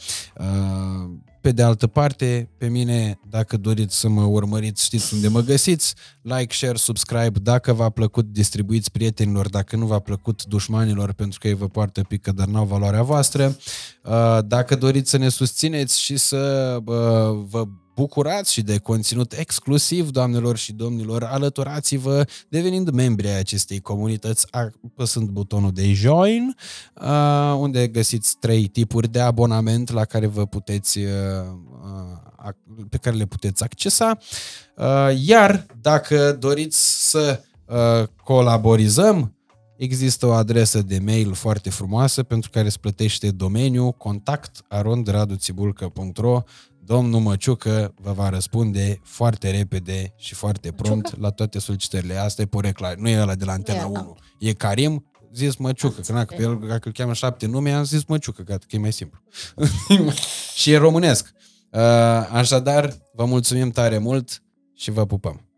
Uh, pe de altă parte, pe mine, dacă doriți să mă urmăriți, știți unde mă găsiți, like, share, subscribe, dacă v-a plăcut, distribuiți prietenilor, dacă nu v-a plăcut dușmanilor, pentru că ei vă poartă pică, dar n-au valoarea voastră. Uh, Dacă doriți să ne susțineți și să uh, vă bucurați și de conținut exclusiv, doamnelor și domnilor, alăturați-vă devenind membri ai acestei comunități, apăsând butonul de join, uh, unde găsiți trei tipuri de abonament la care vă puteți uh, uh, ac- pe care le puteți accesa. Uh, Iar dacă doriți să uh, colaborizăm, există o adresă de mail foarte frumoasă pentru care îți plătește domeniul contact arondraduțibulcă.ro Domnul Măciucă vă va răspunde foarte repede și foarte prompt Măciucă? la toate solicitările. Asta e poreclar. Nu e ăla de la Antena E, 1. E Karim, zis Măciucă. Că, na, că pe el, dacă îl cheamă șapte nume, am zis Măciucă, gata, că e mai simplu. și e românesc. Uh, Așadar, vă mulțumim tare mult și vă pupăm.